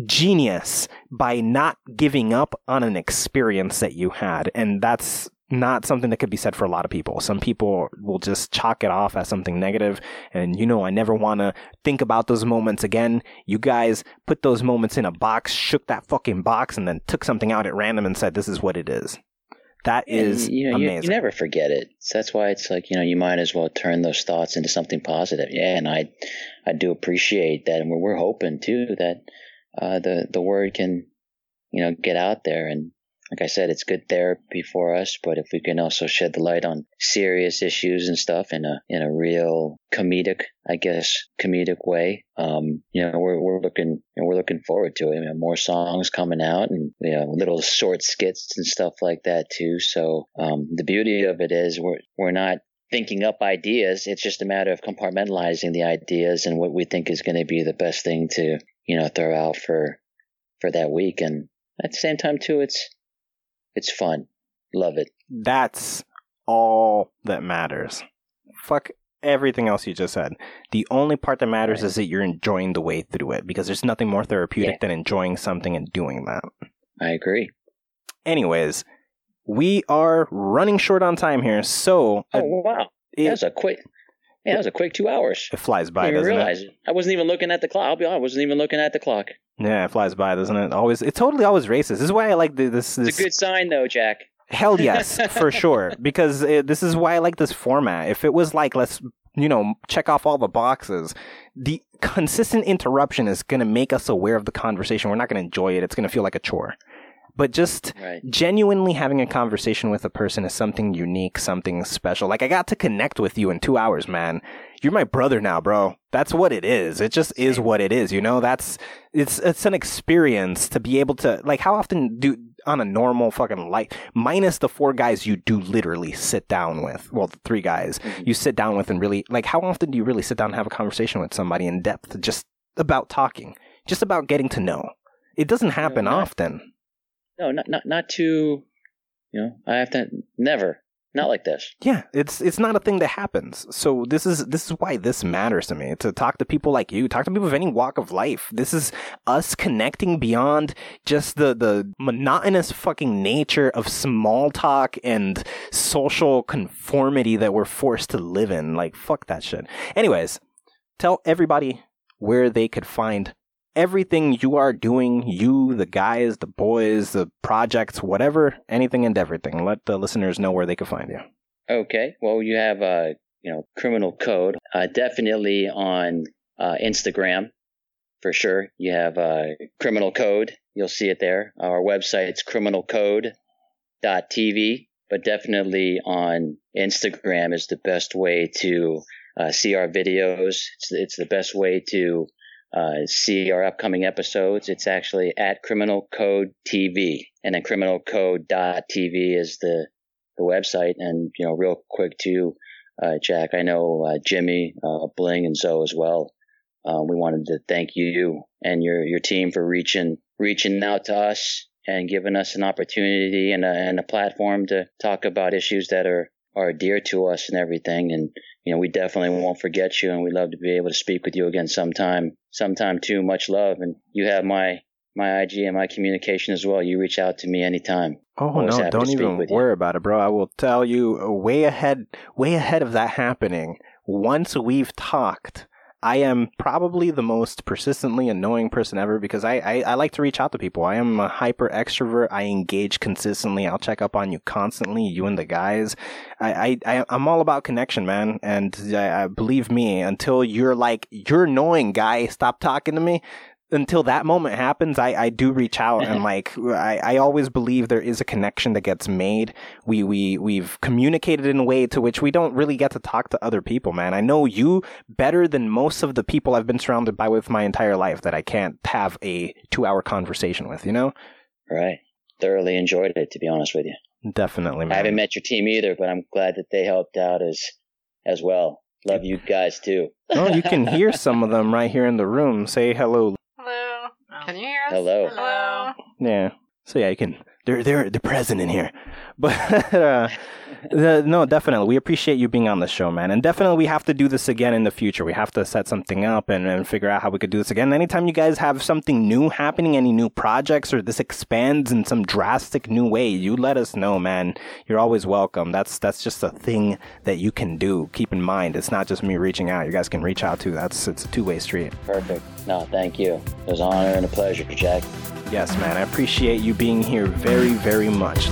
genius by not giving up on an experience that you had. And that's not something that could be said for a lot of people. Some people will just chalk it off as something negative, And, you know, I never want to think about those moments again. You guys put those moments in a box, shook that fucking box, and then took something out at random and said, this is what it is. That is you know, you, amazing. you never forget it. So that's why it's like you know you might as well turn those thoughts into something positive. Yeah, and I, I do appreciate that, and we're, we're hoping too that uh, the the word can, you know, get out there. And like I said, it's good therapy for us. But if we can also shed the light on serious issues and stuff in a in a real comedic, I guess, comedic way, um, you know, we're we're looking you know, we're looking forward to it. You know, more songs coming out and you know little short skits and stuff like that too. So um, the beauty of it is we're we're not thinking up ideas. It's just a matter of compartmentalizing the ideas and what we think is going to be the best thing to you know throw out for for that week. And at the same time too, it's it's fun. Love it. That's all that matters. Fuck everything else you just said. The only part that matters Right. is that you're enjoying the way through it because there's nothing more therapeutic Yeah. than enjoying something and doing that. I agree. Anyways, we are running short on time here, so Oh wow, it, that was a quick. Yeah, that was a quick two hours. it flies by, didn't doesn't it? realize it. I wasn't even looking at the clock. I'll be honest, I wasn't even looking at the clock. Yeah, it flies by, doesn't it? Always, it totally always races. This is why I like the, this. It's this a good sign, though, Jack. Hell yes, for sure. Because uh this is why I like this format. If it was like, let's, you know, check off all the boxes, the consistent interruption is going to make us aware of the conversation. We're not going to enjoy it. It's going to feel like a chore. But just Right. genuinely having a conversation with a person is something unique, something special. Like I got to connect with you in two hours, man. You're my brother now, bro. That's what it is. It just is what it is. You know, that's it's it's an experience to be able to like. How often do on a normal fucking life, minus the four guys you do literally sit down with? Well, the three guys Mhm. you sit down with and really like. How often do you really sit down and have a conversation with somebody in depth, just about talking, just about getting to know? It doesn't happen not- often. No, not not not too. You know, I have to never. Not like this. Yeah, it's it's not a thing that happens. So this is this is why this matters to me. To talk to people like you, talk to people of any walk of life. This is us connecting beyond just the the monotonous fucking nature of small talk and social conformity that we're forced to live in. Like fuck that shit. Anyways, tell everybody where they could find everything you are doing, you, the guys, the boys, the projects, whatever, anything and everything. Let the listeners know where they can find you. Okay. Well, you have, uh, you know, criminal code, uh, definitely on, uh, Instagram for sure. You have, criminal code. You'll see it there. Our website's criminalcode.tv, but definitely on Instagram is the best way to, uh, see our videos. It's, it's the best way to, uh, see our upcoming episodes. It's actually at Criminal Code TV, and then Criminal Code TV is the the website. And you know, real quick too, uh, Jack, I know uh, Jimmy, uh, Bling, and Zoe as well. Uh, we wanted to thank you and your your team for reaching reaching out to us and giving us an opportunity and a, and a platform to talk about issues that are are dear to us and everything. And you know, we definitely won't forget you, and we'd love to be able to speak with you again sometime. Sometime too. Much love, and you have my my IG and my communication as well. You reach out to me anytime. Oh no, don't even you. worry about it, bro. I will tell you uh, way ahead, way ahead of that happening. Once we've talked, I am probably the most persistently annoying person ever because I, I, I like to reach out to people. I am a hyper extrovert. I engage consistently. I'll check up on you constantly, you and the guys. I, I, I I'm all about connection, man. And I, I believe me, until you're like, you're annoying guy, stop talking to me until that moment happens, I, I do reach out and mm-hmm. like I, I always believe there is a connection that gets made. We we we've communicated in a way to which we don't really get to talk to other people, man. I know you better than most of the people I've been surrounded by with my entire life that I can't have a two hour conversation with, you know? Right. Thoroughly enjoyed it, to be honest with you. Definitely, I haven't met your team either, but I'm glad that they helped out as as well. Love you guys too. oh, you can hear some of them right here in the room. Say hello. Hello. Can you hear us? Hello. Hello. Yeah. So yeah, you can. They're they're they're present in here, but uh, the, no, definitely we appreciate you being on the show, man, and definitely we have to do this again in the future. We have to set something up and, and figure out how we could do this again. Anytime you guys have something new happening, any new projects, or this expands in some drastic new way, you let us know, man. You're always welcome. That's that's just a thing that you can do. Keep in mind, it's not just me reaching out. You guys can reach out too. That's it's a two way street. Perfect. No, thank you. It was an honor and a pleasure, Jack. Yes, man. I appreciate you being here very, very much.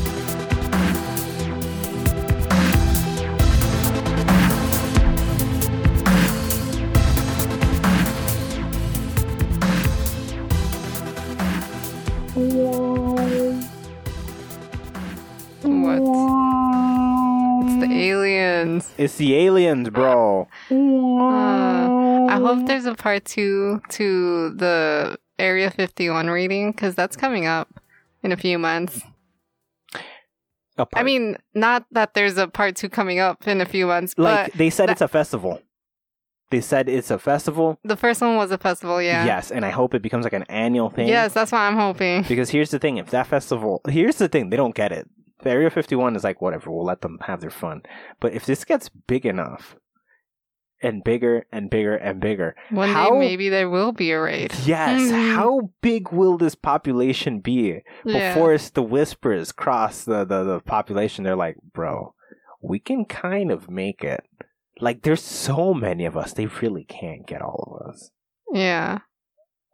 What? It's the aliens. It's the aliens, bro. Uh, I hope there's a part two to the Area 51 reading because that's coming up in a few months. A I part- I mean, not that there's a part two coming up in a few months, like but they said that- it's a festival. They said it's a festival. the first one was a festival, yeah. Yes, and I hope it becomes like an annual thing. Yes, that's what I'm hoping. Because here's the thing: if that festival, here's the thing, they don't get it. The Area 51 is like whatever. We'll let them have their fun. But if this gets big enough, and bigger and bigger and bigger, One how- day maybe there will be a raid. Yes. Mhm. How big will this population be Yeah. before it's the whispers cross the, the, the population? They're like, bro, we can kind of make it. Like, there's so many of us, they really can't get all of us. Yeah.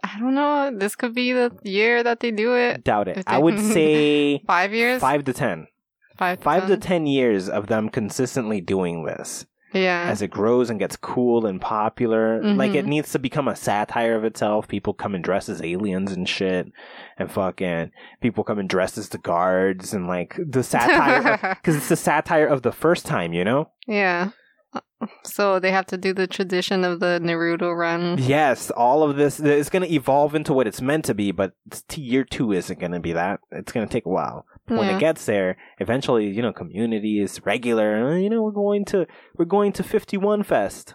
I don't know. This could be the year that they do it. Doubt it. If I would say Five years? five to ten. Five to Five to 10? years of them consistently doing this. Yeah. as it grows and gets cool and popular. Like it Mhm. needs to become a satire of itself. People come and dress as aliens and shit, and fucking people come and dress as the guards and like the satire because it's the satire of the first time, you know. yeah. So they have to do the tradition of the Naruto run. Yes, all of this is going to evolve into what it's meant to be, but t- year two isn't going to be that. It's going to take a while. But when Yeah. it gets there, eventually, you know, community is regular. You know, we're going to we're going to fifty one fest.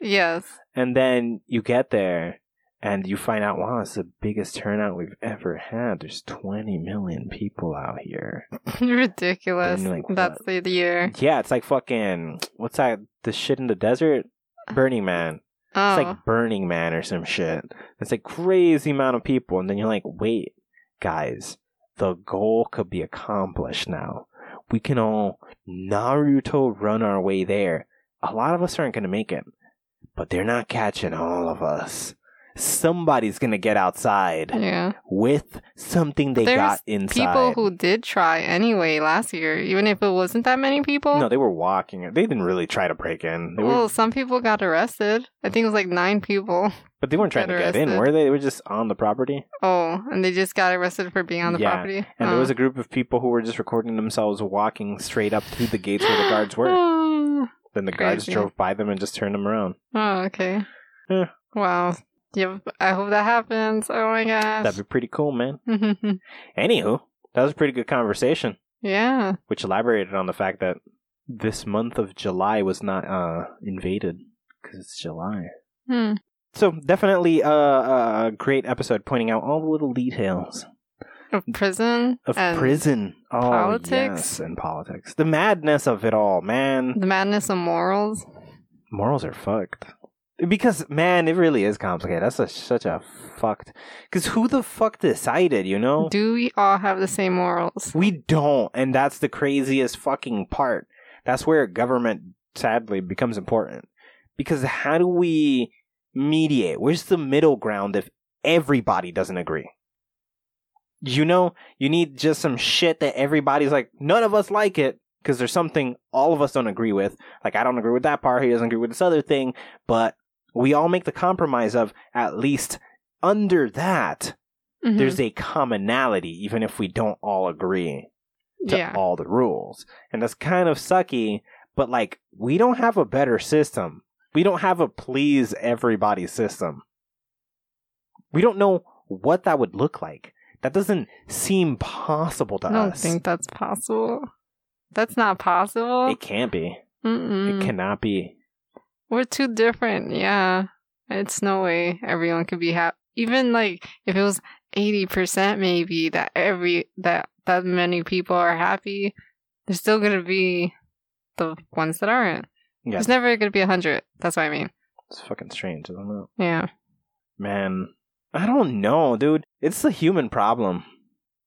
Yes. And then you get there and you find out, wow, it's the biggest turnout we've ever had. There's 20 million people out here. Ridiculous. Like, That's the year. Yeah, it's like fucking, what's that? The shit in the desert? Uh-huh. Burning Man. Oh. It's like oh. Burning Man or some shit. It's like crazy amount of people. And then you're like, wait, guys, the goal could be accomplished now. We can all Naruto run our way there. A lot of us aren't going to make it, but they're not catching all of us. Somebody's gonna get outside Yeah. with something they There's got inside. People who did try anyway last year, even if it wasn't that many people. no, they were walking. They didn't really try to break in. They well, were, some people got arrested. I think it was like nine people. but they weren't trying to get in, were they? They were just on the property. Oh, and they just got arrested for being on the Yeah, property. And there Oh. was a group of people who were just recording themselves walking straight up to the gates where the guards were. Oh, then the guards drove by them and just turned them around. Oh, okay. Yeah. Wow. Yep. I hope that happens. Oh my gosh. That'd be pretty cool, man. Anywho, that was a pretty good conversation, yeah. which elaborated on the fact that this month of July was not uh, invaded because it's July. Hmm. So definitely uh, a great episode pointing out all the little details Of prison of prison. Oh, politics. yes, and politics. The madness of it all, man. the madness of morals. Morals are fucked. Because man, it really is complicated. That's a, such a fucked. Because who the fuck decided? You know, Do we all have the same morals? we don't, and that's the craziest fucking part. That's where government sadly becomes important. Because how do we mediate? Where's the middle ground if everybody doesn't agree? You know, you need just some shit that everybody's like, none of us like it because there's something all of us don't agree with. Like, I don't agree with that part. He doesn't agree with this other thing. But we all make the compromise of at least under that, Mhm. there's a commonality, even if we don't all agree to yeah. all the rules. And that's kind of sucky, but like, we don't have a better system. We don't have a please everybody system. We don't know what that would look like. That doesn't seem possible to us. I don't us. think that's possible. That's not possible. It can't be. Mm-mm. It cannot be. We're too different. Yeah. It's no way everyone could be happy. Even like if it was 80% maybe that every that that many people are happy, there's still going to be the ones that aren't. Yeah, There's never going to be a 100. That's what I mean. it's fucking strange, isn't it? Yeah. Man, I don't know, dude. It's the human problem.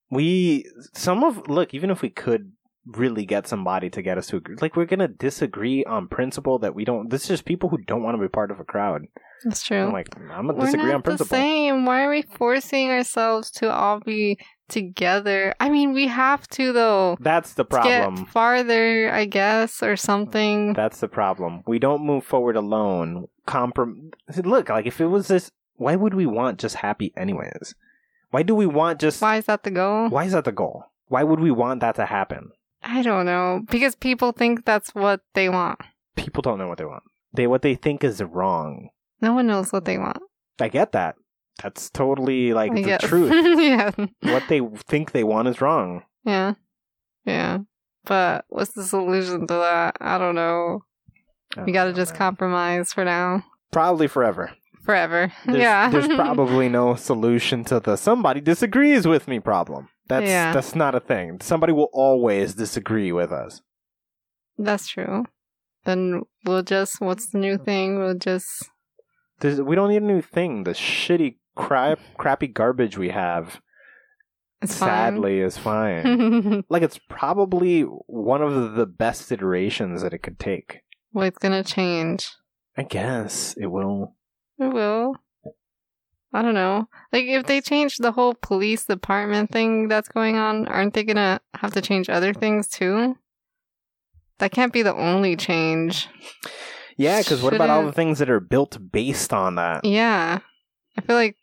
We some of look, even if we could really get somebody to get us to agree, like we're gonna disagree on principle that we don't. This is just people who don't want to be part of a crowd. That's true. I'm like, I'm gonna We're disagree on principle. the same. Why are we forcing ourselves to all be together? I mean, we have to though. That's the problem. get farther, I guess, or something. That's the problem. We don't move forward alone. Comprom. Look, like if it was this, why would we want just happy anyways? Why do we want just? Why is that the goal? Why is that the goal? Why would we want that to happen? I don't know. Because people think that's what they want. People don't know what they want. They what they think is wrong. No one knows what they want. I get that. That's totally like I the guess. truth. yeah. what they think they want is wrong. Yeah. Yeah. But what's the solution to that? I don't know. I We gotta just man. compromise for now. probably forever. Forever. There's, yeah. there's probably no solution to the somebody disagrees with me problem. That's Yeah. that's not a thing. Somebody will always disagree with us. That's true. Then we'll just, what's the new thing? We'll just, There's, we don't need a new thing. The shitty crap, crappy garbage we have, it's sadly, is fine. fine. like it's probably one of the best iterations that it could take. well, it's gonna change. I guess it will. It will. I don't know. Like, if they change the whole police department thing that's going on, aren't they gonna have to change other things too? That can't be the only change. Yeah, because what about all the things that are built based on that? Yeah. I feel like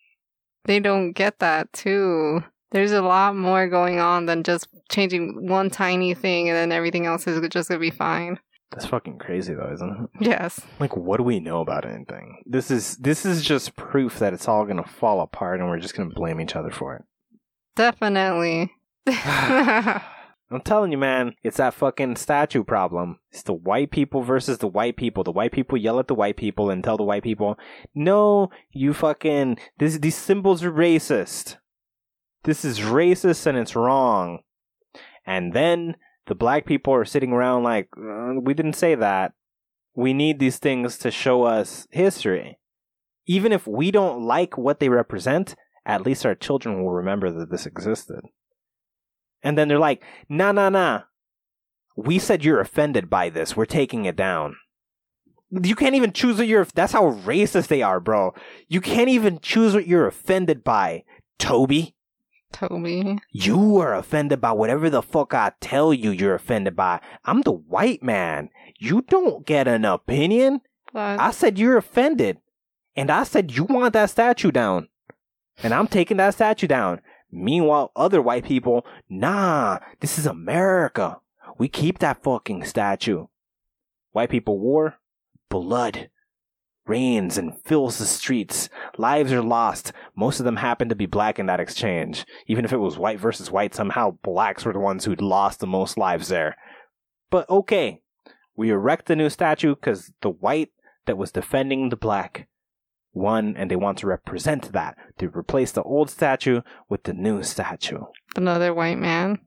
they don't get that too. There's a lot more going on than just changing one tiny thing and then everything else is just gonna be fine. That's fucking crazy, though, isn't it? Yes. Like, what do we know about anything? This is this is just proof that it's all gonna fall apart, and we're just gonna blame each other for it. Definitely. I'm telling you, man, it's that fucking statue problem. It's the white people versus the white people. The white people yell at the white people and tell the white people, "No, you fucking this these symbols are racist. This is racist and it's wrong." And then the black people are sitting around like, uh, "We didn't say that. We need these things to show us history. Even if we don't like what they represent, at least our children will remember that this existed." And then they're like, nah, nah, nah. We said you're offended by this. We're taking it down. You can't even choose what you're. That's how racist they are, bro. You can't even choose what you're offended by, Toby. Toby. You are offended by whatever the fuck I tell you you're offended by. I'm the white man. You don't get an opinion. But I said you're offended. And I said you want that statue down. And I'm taking that statue down. Meanwhile, other white people, nah, this is America. We keep that fucking statue. White people war, blood rains and fills the streets. Lives are lost. Most of them happen to be black in that exchange. Even if it was white versus white, somehow blacks were the ones who'd lost the most lives there. But okay, we erect the new statue because the white that was defending the black won, and they want to represent that to replace the old statue with the new statue another white man.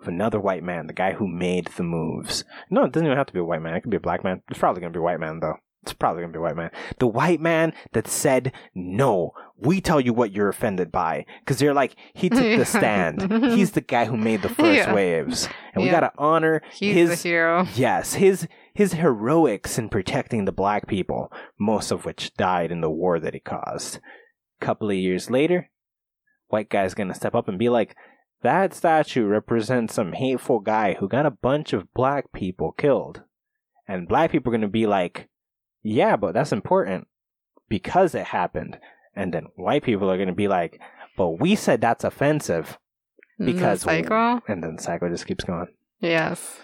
of another white man, the guy who made the moves. No, it doesn't even have to be a white man. It could be a black man. It's probably gonna be a white man though. It's probably gonna be a white man. The white man that said no. We tell you what you're offended by because they're like he took the stand. He's the guy who made the first Yeah. waves, and we gotta honor He's his the hero. Yes, his his heroics in protecting the black people, most of which died in the war that he caused. A couple of years later, white guy's gonna step up and be like, "That statue represents some hateful guy who got a bunch of black people killed," and black people are gonna be like, "Yeah, but that's important because it happened," and then white people are gonna be like, "But we said that's offensive," because the cycle. and then the cycle just keeps going. Yes,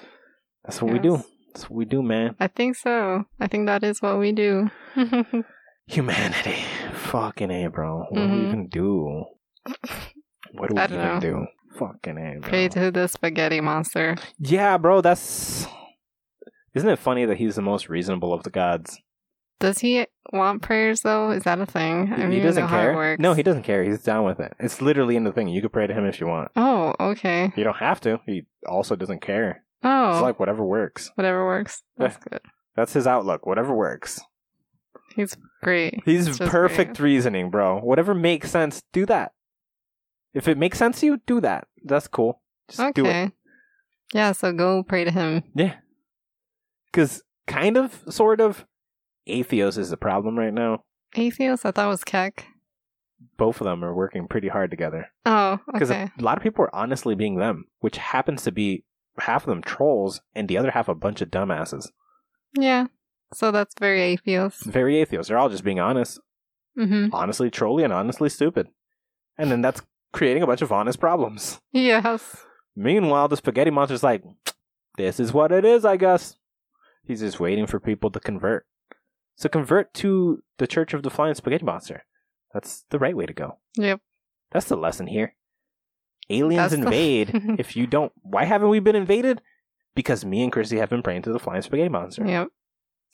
That's what we do. That's what we do, man. I think so. I think that is what we do. Humanity. Fucking A, bro. What are we Mhm. gonna do? What are we don't know. do? Fucking A, bro. Pray to the spaghetti monster. Yeah, bro, that's. Isn't it funny that he's the most reasonable of the gods? Does he want prayers though? Is that a thing? I he doesn't know how it care. works. No, he doesn't care. He's down with it. It's literally in the thing. You could pray to him if you want. Oh, okay. You don't have to. He also doesn't care. Oh, It's like whatever works. whatever works. Eh. That's good. That's his outlook. Whatever works. He's great. He's just perfect reasoning, bro. Whatever makes sense, do that. If it makes sense to you, do that. That's cool. Just do it. Okay. Yeah, so go pray to him. Yeah. Because, kind of, sort of, Atheos is the problem right now. Atheos? I thought it was Kek. Both of them are working pretty hard together. Oh, okay. Because a lot of people are honestly being them, which happens to be half of them trolls and the other half a bunch of dumbasses. Yeah. So that's very Atheos. Very Atheos. They're all just being honest, Mm-hmm. honestly trolly, and honestly stupid. And then that's creating a bunch of honest problems. Yes. Meanwhile, the spaghetti monster's like, this is what it is, I guess. He's just waiting for people to convert. So convert to the Church of the Flying Spaghetti Monster. That's the right way to go. Yep. That's the lesson here. Aliens That's the- invade. if you don't, why haven't we been invaded? Because me and Chrissy have been praying to the Flying Spaghetti Monster. Yep.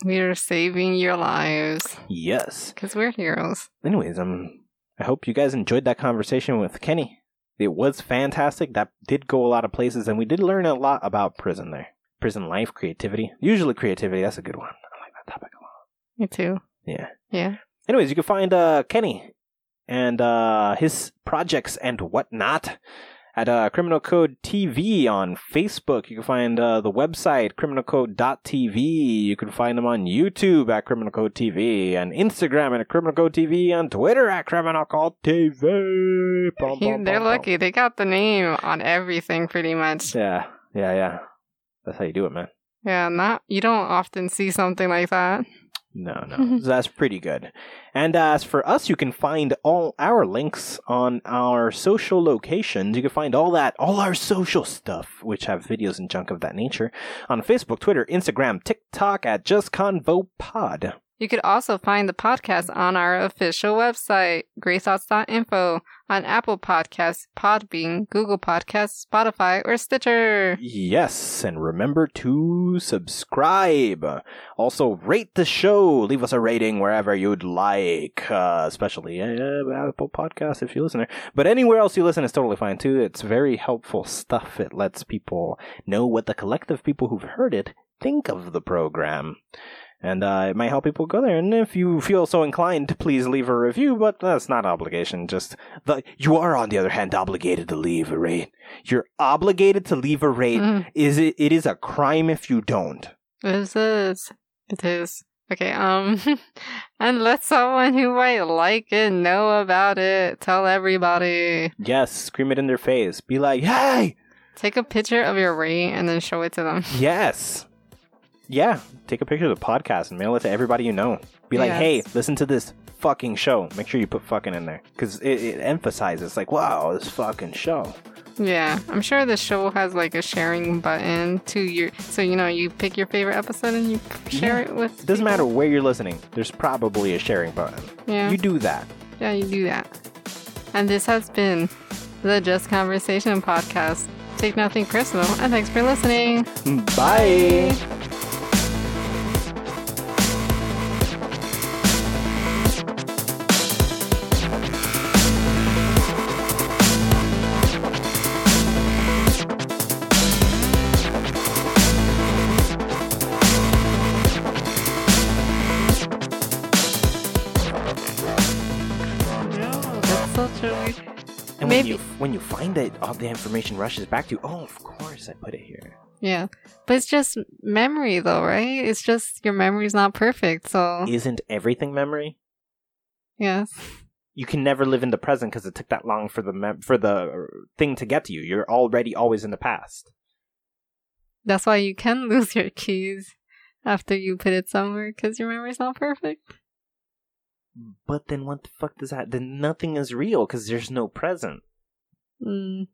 We are saving your lives Yes. because we're heroes. Anyways, um, I hope you guys enjoyed that conversation with Kenny. It was fantastic. That did go a lot of places, and we did learn a lot about prison there. Prison life, creativity. Usually creativity, that's a good one. I like that topic. Me too. Yeah. Yeah. Anyways, you can find uh, Kenny and uh, his projects and whatnot at uh, Criminal Code TV on Facebook. You can find uh, the website criminalcode.tv. You can find them on YouTube at Criminal Code TV and Instagram at Criminal Code TV and Twitter at Criminal Code TV. Bum, bum, they're bum. lucky. They got the name on everything pretty much. Yeah, yeah, yeah. That's how you do it, man. Yeah, not you don't often see something like that. No, no. That's pretty good. And as for us, you can find all our links on our social locations. You can find all that, all our social stuff, which have videos and junk of that nature, on Facebook, Twitter, Instagram, TikTok at Just Convo Pod. You could also find the podcast on our official website, greythoughts.info, on Apple Podcasts, Podbean, Google Podcasts, Spotify, or Stitcher. Yes, and remember to subscribe. Also, rate the show. Leave us a rating wherever you'd like, uh, especially uh, Apple Podcasts if you listen there. But anywhere else you listen is totally fine too. It's very helpful stuff. It lets people know what the collective people who've heard it think of the program. And uh, it might help people go there. And if you feel so inclined, please leave a review. But that's not obligation. Just the you are, on the other hand, obligated to leave a rate. You're obligated to leave a rate Mm, is it it is a crime if you don't This is. It is. Okay, um, and let someone who might like it know about it. Tell everybody. Yes, scream it in their face. Be like, hey! Take a picture of your ring and then show it to them. Yes. Yeah, take a picture of the podcast and mail it to everybody you know. Be like, Yes. hey, listen to this fucking show. Make sure you put fucking in there. Because it, it emphasizes, like, wow, this fucking show. Yeah, I'm sure the show has like a sharing button to your, so you know you pick your favorite episode and you share it with. It doesn't matter where you're listening, there's probably a sharing button. Yeah, You do that. yeah, you do that. And this has been the Just Conversation podcast. Take nothing personal, and thanks for listening. Bye. When you find it, all the information rushes back to you. Oh, of course, I put it here. Yeah, but it's just memory, though, right? It's just your memory's not perfect, so Isn't everything memory? yes. You can never live in the present because it took that long for the mem- for the uh, thing to get to you. You're already always in the past. That's why you can lose your keys after you put it somewhere because your memory's not perfect. But then what the fuck does that? Then nothing is real because there's no present. Mm,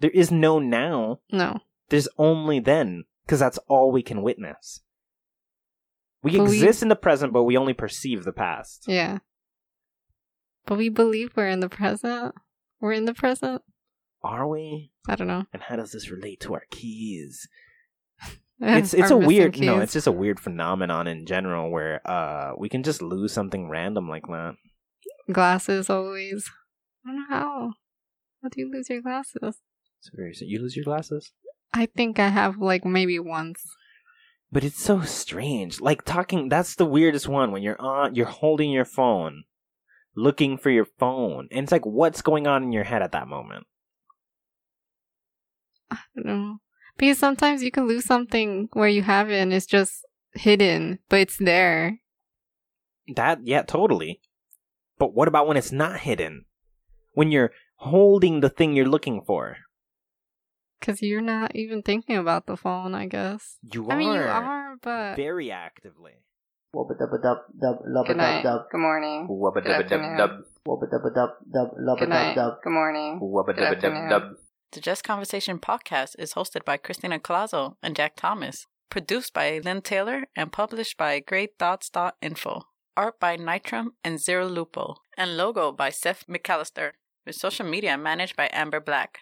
There is no now. no. There's only then because that's all we can witness. We But we- exist in the present, but we only perceive the past. Yeah. But we believe we're in the present. We're in the present. Are we? I don't know. And how does this relate to our keys? it's it's a weird no it's just a weird phenomenon in general where uh we can just lose something random like that glasses always. I don't know how. How do you lose your glasses? it's very you lose your glasses I think I have like maybe once. but it's so strange like talking that's the weirdest one when you're on you're holding your phone looking for your phone and it's like what's going on in your head at that moment I don't know. Because sometimes you can lose something where you have it and it's just hidden, but it's there. that yeah totally but what about when it's not hidden when you're holding the thing you're looking for Because you're not even thinking about the phone, I guess. you are. I are, mean, you are, but. very actively Wubba dubba dub dub lubba Good night. dub dub Good morning. Wubba Good afternoon. wubba dubba dub dub lubba Good dub night. dub Good morning. Wubba Good afternoon. The Just Conversation podcast is hosted by Christina Colazo and Jack Thomas, produced by Lynn Taylor, and published by GreyThoughts.info. Art by Nitram and Zero Lupo, and logo by Seth McAllister, with social media managed by Amber Black.